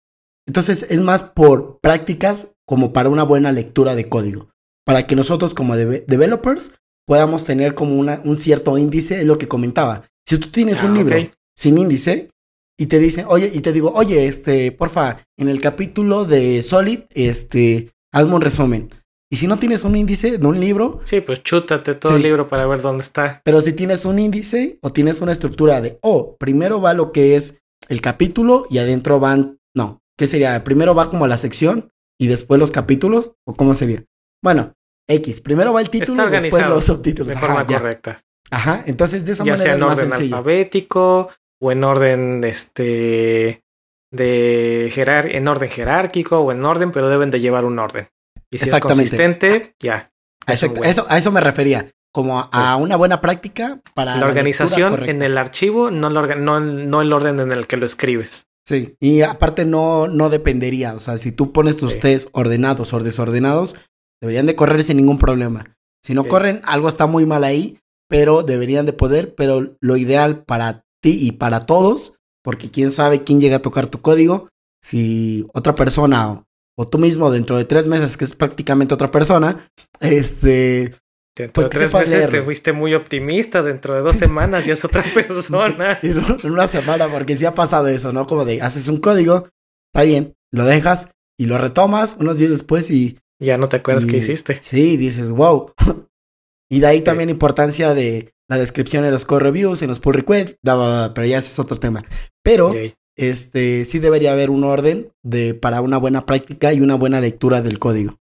Entonces es más por prácticas como para una buena lectura de código. Para que nosotros como deve- developers podamos tener como una, un cierto índice, es lo que comentaba. Si tú tienes un Ah, libro ok. sin índice y te dicen, oye, y te digo, oye, este, porfa, en el capítulo de Solid, este, hazme un resumen. Y si no tienes un índice de un libro, Sí, pues chútate todo Sí. el libro para ver dónde está. pero si tienes un índice o tienes una estructura de, oh, primero va lo que es el capítulo y adentro van, no, ¿qué sería? Primero va como la sección y después los capítulos, o cómo sería? Bueno, X, primero va el título y después los subtítulos. De Ajá, forma ya. correcta. Ajá, entonces de esa Ya manera sea en orden alfabético o en orden este de jerar en orden jerárquico o en orden, pero deben de llevar un orden. Y si Exactamente. es consistente, ya. Un eso, a eso, me refería, como a, a una buena práctica para La organización en el archivo, no, la no, no el orden en el que lo escribes. Sí, y aparte no, no dependería, o sea, si tú pones tus Sí. test ordenados o desordenados, deberían de correr sin ningún problema. Si no corren, algo está muy mal ahí, pero deberían de poder, pero lo ideal para ti y para todos, porque quién sabe quién llega a tocar tu código, si otra persona o, o tú mismo dentro de tres meses, que es prácticamente otra persona, este, Dentro Pues de tres meses te fuiste muy optimista. Dentro de dos semanas ya es otra persona. en una semana, porque sí ha pasado eso, ¿no? Como de haces un código, está bien, lo dejas y lo retomas unos días después y Ya no te acuerdas y- qué hiciste. Sí, dices, wow. y de ahí también importancia de la descripción en los core reviews, en los pull requests, pero ya ese es otro tema. Pero este sí debería haber un orden de para una buena práctica y una buena lectura del código.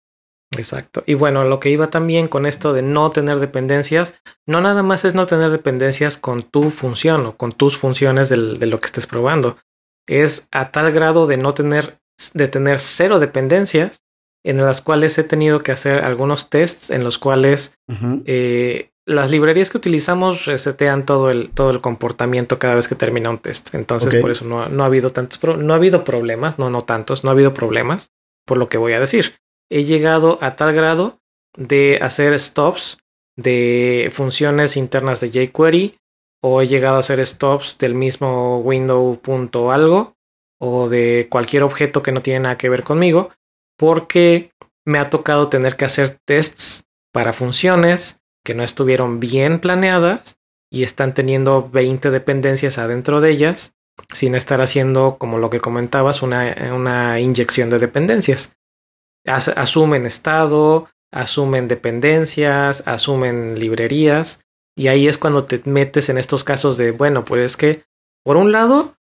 Exacto. Y bueno, lo que iba también con esto de no tener dependencias, no nada más es no tener dependencias con tu función o con tus funciones del- de lo que estés probando. Es a tal grado de no tener, de tener cero dependencias en las cuales he tenido que hacer algunos tests en los cuales eh, las librerías que utilizamos resetean todo el, todo el comportamiento cada vez que termina un test. Entonces, por eso no, ha- no ha habido tantos, no ha habido problemas, no, no tantos, no ha habido problemas, por lo que voy a decir. He llegado a tal grado de hacer stops de funciones internas de jQuery o he llegado a hacer stops del mismo window punto algo o de cualquier objeto que no tiene nada que ver conmigo porque me ha tocado tener que hacer tests para funciones que no estuvieron bien planeadas y están teniendo 20 dependencias adentro de ellas sin estar haciendo, como lo que comentabas, una, una inyección de dependencias. As- asumen estado, asumen dependencias, asumen librerías y ahí es cuando te metes en estos casos de, bueno, pues es que, por un lado,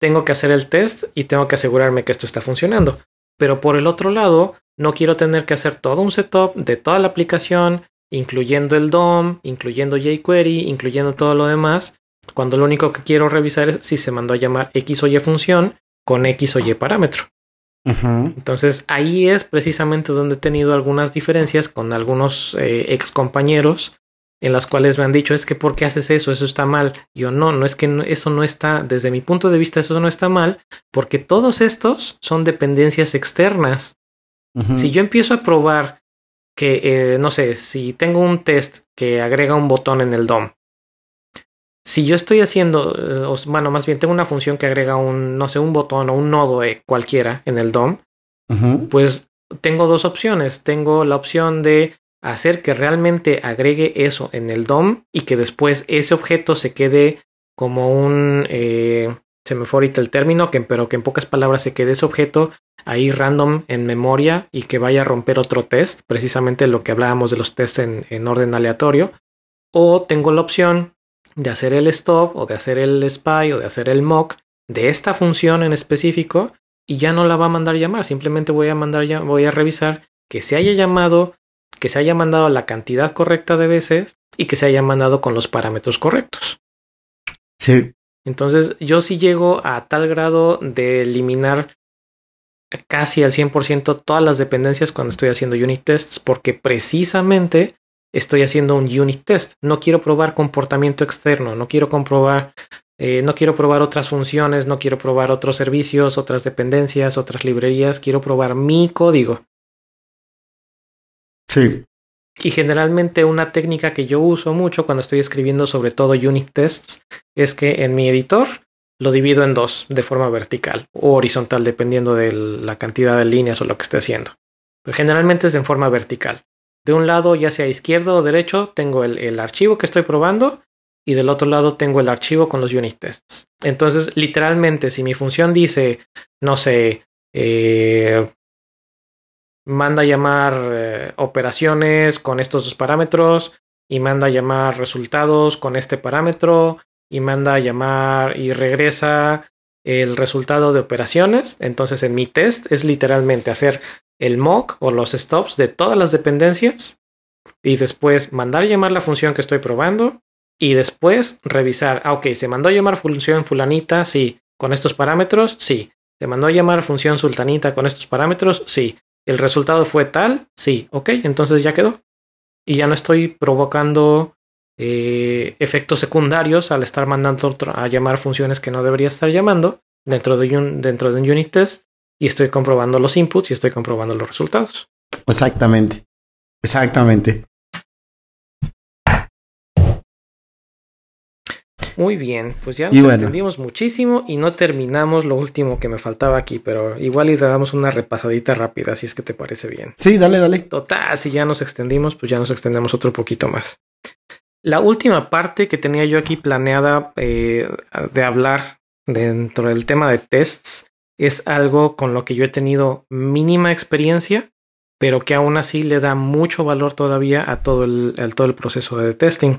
tengo que hacer el test y tengo que asegurarme que esto está funcionando. Pero por el otro lado, no quiero tener que hacer todo un setup de toda la aplicación, incluyendo el DOM, incluyendo jQuery, incluyendo todo lo demás, cuando lo único que quiero revisar es si se mandó a llamar X o Y función con X o Y parámetro. Entonces ahí es precisamente donde he tenido algunas diferencias con algunos eh, ex compañeros en las cuales me han dicho es que ¿por qué haces eso? Eso está mal. Yo no, no es que no- eso no está, desde mi punto de vista eso no está mal porque todos estos son dependencias externas. Si yo empiezo a probar que, eh, no sé, si tengo un test que agrega un botón en el DOM, si yo estoy haciendo, eh, bueno, más bien tengo una función que agrega un, no sé, un botón o un nodo eh, cualquiera en el DOM, pues tengo dos opciones. Tengo la opción de hacer que realmente agregue eso en el DOM y que después ese objeto se quede como un... eh, se me fue ahorita el término, que, pero que en pocas palabras se quede ese objeto ahí random en memoria y que vaya a romper otro test, precisamente lo que hablábamos de los tests en, en orden aleatorio. O tengo la opción de hacer el stop o de hacer el spy o de hacer el mock de esta función en específico y ya no la va a mandar llamar. Simplemente voy a mandar voy a revisar que se haya llamado, que se haya mandado la cantidad correcta de veces y que se haya mandado con los parámetros correctos. Sí. Entonces yo sí llego a tal grado de eliminar casi al 100% todas las dependencias cuando estoy haciendo unit tests porque precisamente estoy haciendo un unit test. No quiero probar comportamiento externo, no quiero comprobar, eh, no quiero probar otras funciones, no quiero probar otros servicios, otras dependencias, otras librerías, quiero probar mi código. Sí. Y generalmente una técnica que yo uso mucho cuando estoy escribiendo sobre todo unit tests es que en mi editor lo divido en dos de forma vertical o horizontal dependiendo de la cantidad de líneas o lo que esté haciendo. Pero generalmente es en forma vertical. De un lado, ya sea izquierdo o derecho, tengo el, el archivo que estoy probando y del otro lado tengo el archivo con los unit tests. Entonces, literalmente, si mi función dice, no sé, eh, manda a llamar eh, operaciones con estos dos parámetros y manda a llamar resultados con este parámetro y manda a llamar y regresa el resultado de operaciones. Entonces en mi test es literalmente hacer el mock o los stops de todas las dependencias y después mandar a llamar la función que estoy probando y después revisar, ah, ok, se mandó a llamar función fulanita, sí, con estos parámetros, sí. Se mandó a llamar función sultanita con estos parámetros, sí. El resultado fue tal, sí, ok, entonces ya quedó. Y ya no estoy provocando eh, efectos secundarios al estar mandando a llamar funciones que no debería estar llamando dentro de un, dentro de un unit test y estoy comprobando los inputs y estoy comprobando los resultados. Exactamente. Exactamente. Muy bien, pues ya nos extendimos muchísimo y no terminamos lo último que me faltaba aquí, pero igual y damos una repasadita rápida, si es que te parece bien. Sí, dale, dale. Total, si ya nos extendimos, pues ya nos extendemos otro poquito más. La última parte que tenía yo aquí planeada eh, de hablar dentro del tema de tests es algo con lo que yo he tenido mínima experiencia, pero que aún así le da mucho valor todavía a todo el, a todo el proceso de testing,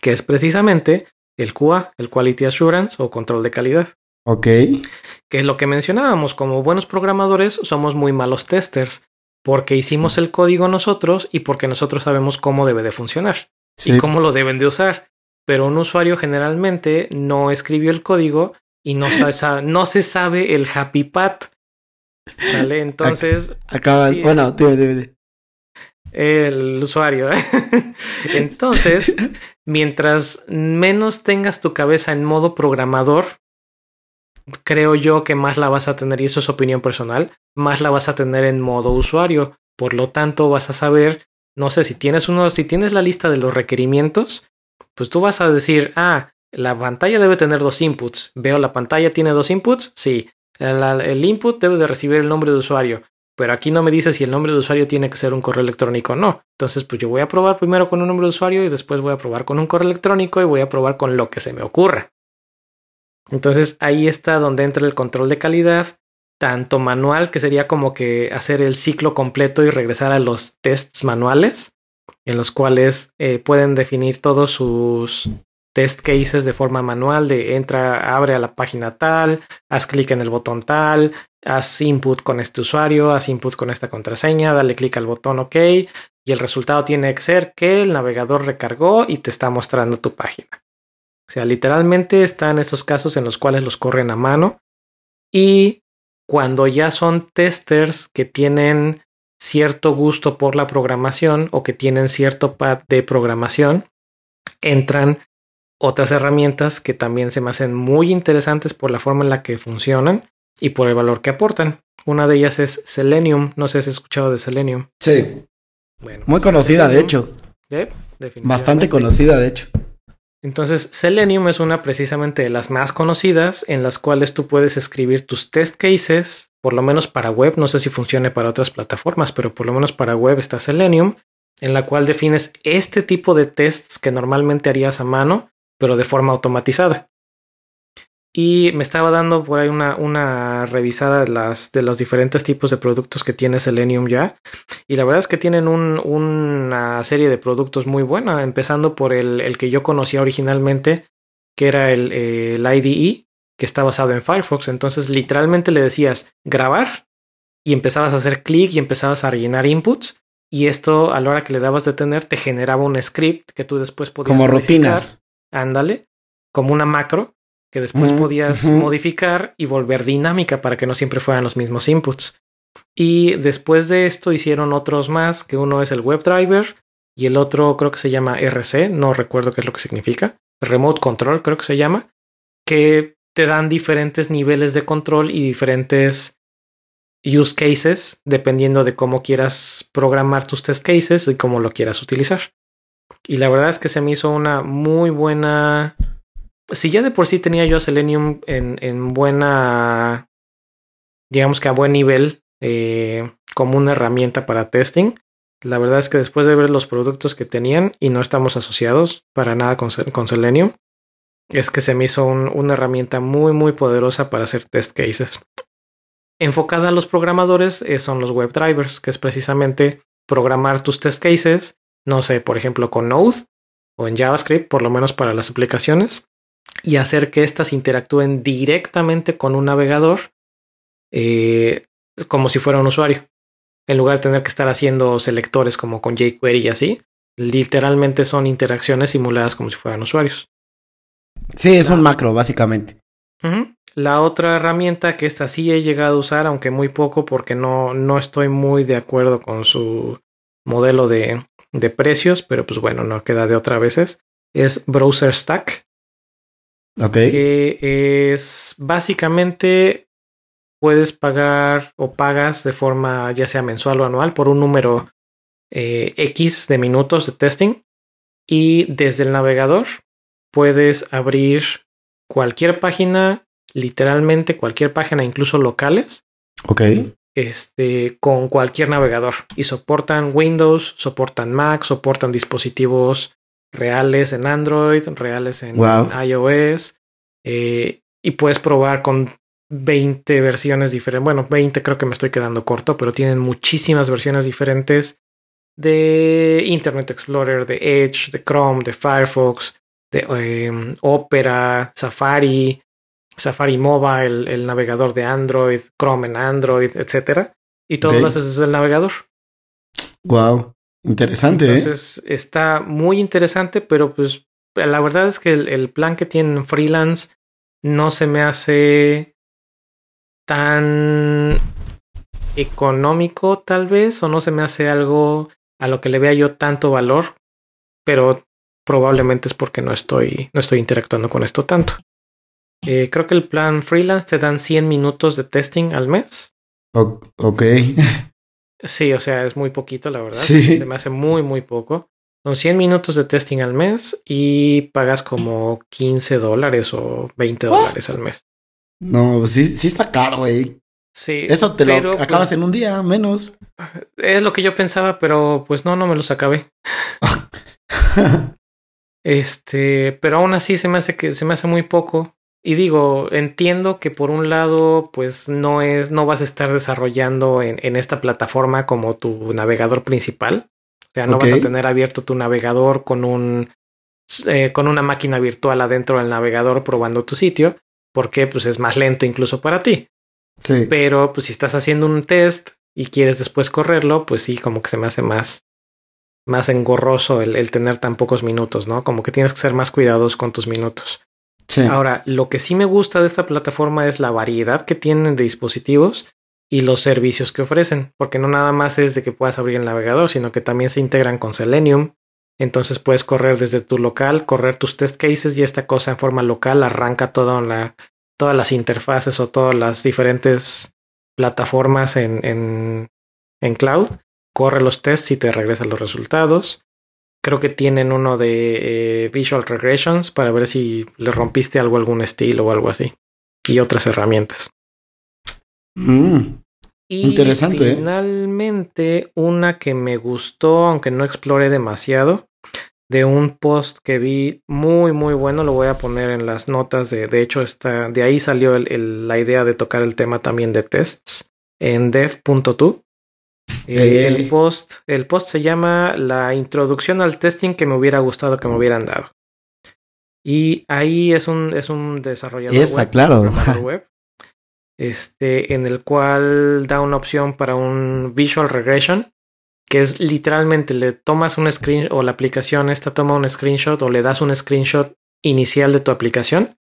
que es precisamente el QA, el Quality Assurance o control de calidad. Ok. Que es lo que mencionábamos, como buenos programadores somos muy malos testers, porque hicimos el código nosotros y porque nosotros sabemos cómo debe de funcionar y cómo lo deben de usar. Pero un usuario generalmente no escribió el código y no, sabe, no se sabe el happy path. ¿Vale? Entonces. Acabas. bueno, dime, dime. El usuario. ¿eh? Entonces, mientras menos tengas tu cabeza en modo programador, creo yo que más la vas a tener, y eso es opinión personal, más la vas a tener en modo usuario. Por lo tanto, vas a saber, no sé, si tienes uno, si tienes la lista de los requerimientos, pues tú vas a decir, ah, la pantalla debe tener dos inputs. Veo la pantalla tiene dos inputs, sí. El, input debe de recibir el nombre de usuario pero aquí no me dice si el nombre de usuario tiene que ser un correo electrónico o no. Entonces, pues yo voy a probar primero con un nombre de usuario y después voy a probar con un correo electrónico y voy a probar con lo que se me ocurra. Entonces, ahí está donde entra el control de calidad, tanto manual, que sería como que hacer el ciclo completo y regresar a los tests manuales, en los cuales eh, pueden definir todos sus test cases de forma manual de entra, abre a la página tal, haz clic en el botón tal, haz input con este usuario, haz input con esta contraseña, dale clic al botón OK y el resultado tiene que ser que el navegador recargó y te está mostrando tu página. O sea, literalmente están esos casos en los cuales los corren a mano y cuando ya son testers que tienen cierto gusto por la programación o que tienen cierto pad de programación, entran otras herramientas que también se me hacen muy interesantes por la forma en la que funcionan y por el valor que aportan. Una de ellas es Selenium. No sé si has escuchado de Selenium. Sí. Bueno, muy conocida, de hecho. Bastante conocida, de hecho. Entonces, Selenium es una precisamente de las más conocidas en las cuales tú puedes escribir tus test cases, por lo menos para web, no sé si funcione para otras plataformas, pero por lo menos para web está Selenium, en la cual defines este tipo de tests que normalmente harías a mano, pero de forma automatizada. Y me estaba dando por ahí una, una revisada de, las, de los diferentes tipos de productos que tiene Selenium ya. Y la verdad es que tienen un, una serie de productos muy buena, empezando por el, el que yo conocía originalmente, que era el, el IDE, que está basado en Firefox. Entonces literalmente le decías grabar y empezabas a hacer clic y empezabas a rellenar inputs. Y esto a la hora que le dabas de tener te generaba un script que tú después podías... Como rutinas. Ándale, como una macro que después podías modificar y volver dinámica para que no siempre fueran los mismos inputs. Y después de esto hicieron otros más, que uno es el WebDriver y el otro creo que se llama RC, no recuerdo qué es lo que significa, Remote Control creo que se llama, que te dan diferentes niveles de control y diferentes use cases dependiendo de cómo quieras programar tus test cases y cómo lo quieras utilizar. Y la verdad es que se me hizo una muy buena si ya de por sí tenía yo Selenium en, en buena, digamos que a buen nivel, eh, como una herramienta para testing, La verdad es que después de ver los productos que tenían y no estamos asociados para nada con, con Selenium, es que se me hizo una herramienta muy muy poderosa para hacer test cases. Enfocada a los programadores eh, son los web drivers, que es precisamente programar tus test cases, no sé, por ejemplo con Node o en JavaScript, por lo menos para las aplicaciones, y hacer que éstas interactúen directamente con un navegador eh, como si fuera un usuario. En lugar de tener que estar haciendo selectores como con jQuery y así, literalmente son interacciones simuladas como si fueran usuarios. Sí, es un macro, básicamente. La otra herramienta que esta sí he llegado a usar, aunque muy poco, porque no, no estoy muy de acuerdo con su modelo de, de precios, pero pues bueno, no queda de otra veces, es Browser Stack. Ok. Que es básicamente puedes pagar o pagas de forma ya sea mensual o anual por un número eh, X de minutos de testing y desde el navegador puedes abrir cualquier página, literalmente cualquier página, incluso locales. Ok. Este, con cualquier navegador. Y soportan Windows, soportan Mac, soportan dispositivos reales en Android, reales en iOS. Eh, y puedes probar con 20 versiones diferentes. Bueno, 20 creo que me estoy quedando corto, pero tienen muchísimas versiones diferentes de Internet Explorer, de Edge, de Chrome, de Firefox, de em, Opera, Safari, Safari Mobile, el navegador de Android, Chrome en Android, etcétera. Y todo eso es el navegador. Wow, interesante. ¿eh? Entonces está muy interesante, pero pues la verdad es que el, plan que tienen freelance no se me hace tan económico tal vez o no se me hace algo a lo que le vea yo tanto valor, pero probablemente es porque no estoy, no estoy interactuando con esto tanto. Eh, creo que el plan freelance te dan 100 minutos de testing al mes. ok. Sí, o sea, es muy poquito, la verdad. Se me hace muy, muy poco. Son 100 minutos de testing al mes y pagas como 15 dólares o 20 dólares al mes. No, sí, sí está caro, güey. Sí. Eso te lo acabas pues en un día, menos. Es lo que yo pensaba, pero pues no, no me los acabé. este, pero aún así se me hace que se me hace muy poco. Y digo, entiendo que por un lado, pues no es, no vas a estar desarrollando en, en esta plataforma como tu navegador principal. O sea, no vas a tener abierto tu navegador con un eh, con una máquina virtual adentro del navegador probando tu sitio, porque pues es más lento incluso para ti. Sí. Pero pues si estás haciendo un test y quieres después correrlo, pues sí, como que se me hace más, más engorroso el, el tener tan pocos minutos, ¿no? Como que tienes que ser más cuidadosos con tus minutos. Ahora, lo que sí me gusta de esta plataforma es la variedad que tienen de dispositivos y los servicios que ofrecen, porque no nada más es de que puedas abrir el navegador, sino que también se integran con Selenium. Entonces puedes correr desde tu local, correr tus test cases y esta cosa en forma local arranca toda todas las interfaces o todas las diferentes plataformas en, en, en cloud, corre los tests y te regresa los resultados. Creo que tienen uno de eh, Visual Regressions para ver si le rompiste algo, algún estilo o algo así. Y otras herramientas. Mm, y interesante. ¿eh? Finalmente, una que me gustó, aunque no exploré demasiado, de un post que vi muy, muy bueno. Lo voy a poner en las notas. De, de hecho, está, de ahí salió la idea de tocar el tema también de tests en dev.to. Eh, el, post, el post se llama La introducción al testing que me hubiera gustado que me hubieran dado. Y ahí es un, es un desarrollador Está claro. web este, en el cual da una opción para un visual regression, que es literalmente le tomas un screen o la aplicación esta toma un screenshot o le das un screenshot inicial de tu aplicación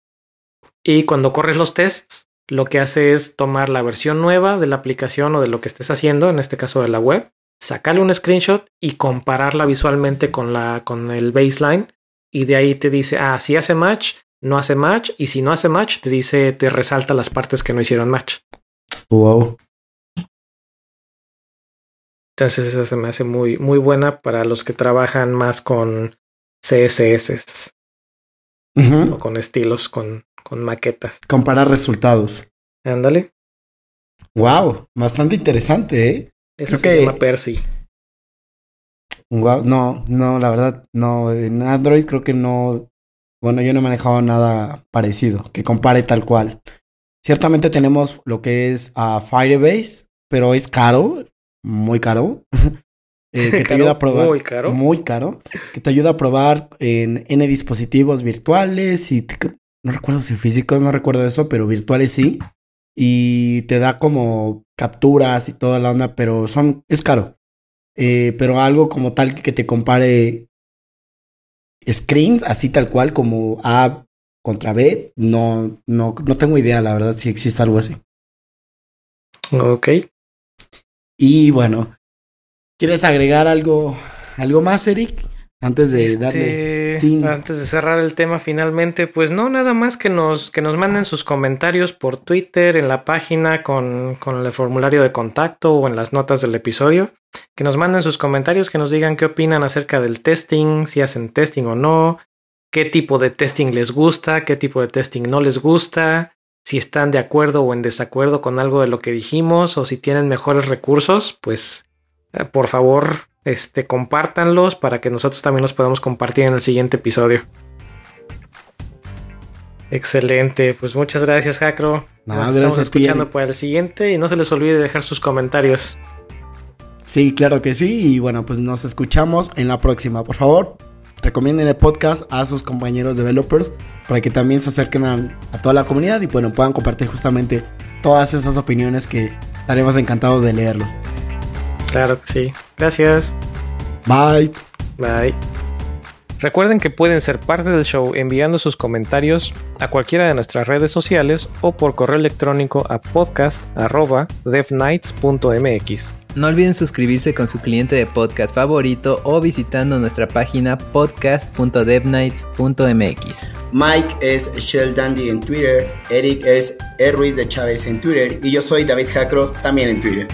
y cuando corres los tests lo que hace es tomar la versión nueva de la aplicación o de lo que estés haciendo, en este caso de la web, sacarle un screenshot y compararla visualmente con, la, con el baseline. Y de ahí te dice, ah, si hace match, no hace match. Y si no hace match, te dice, te resalta las partes que no hicieron match. Wow. Entonces esa se me hace muy, muy buena para los que trabajan más con CSS. O con estilos, con con maquetas. Comparar resultados. Ándale. Wow, bastante interesante, ¿eh? Eso Creo se que... llama Percy. no, no, la verdad, no. En Android creo que no. Bueno, yo no he manejado nada parecido que compare tal cual. Ciertamente tenemos lo que es a Firebase, pero es caro, muy caro. Eh, que te ayuda a probar. Muy caro. Muy caro. Que te ayuda a probar en N dispositivos virtuales y no recuerdo si físicos, no recuerdo eso, pero virtuales sí. Y te da como capturas y toda la onda, pero son, es caro. Eh, pero algo como tal que te compare screens, así tal cual como A contra B, no, no, no tengo idea, la verdad, si existe algo así. Ok. Y bueno, ¿quieres agregar algo, algo más, Eric? Antes de Este, darle fin. Antes de cerrar el tema finalmente, pues no, nada más que nos, que nos manden sus comentarios por Twitter, en la página con, con el formulario de contacto o en las notas del episodio. Que nos manden sus comentarios, que nos digan qué opinan acerca del testing, si hacen testing o no, qué tipo de testing les gusta, qué tipo de testing no les gusta, si están de acuerdo o en desacuerdo con algo de lo que dijimos o si tienen mejores recursos, pues eh, por favor este, compártanlos para que nosotros también los podamos compartir en el siguiente episodio. Excelente, pues muchas gracias, Jacro. No, Nos gracias estamos ti, escuchando para el siguiente y no se les olvide dejar sus comentarios. Sí, claro que sí. Y bueno, pues nos escuchamos en la próxima. Por favor, recomienden el podcast a sus compañeros developers para que también se acerquen a, a toda la comunidad y bueno, puedan compartir justamente todas esas opiniones que estaremos encantados de leerlos. Claro que sí. Gracias. Bye. Bye. Recuerden que pueden ser parte del show enviando sus comentarios a cualquiera de nuestras redes sociales o por correo electrónico a podcast.devnights.mx. No olviden suscribirse con su cliente de podcast favorito o visitando nuestra página podcast.devnights.mx. Mike es Shell Dandy en Twitter, Eric es E. Ruiz de Chávez en Twitter y yo soy David Jacro también en Twitter.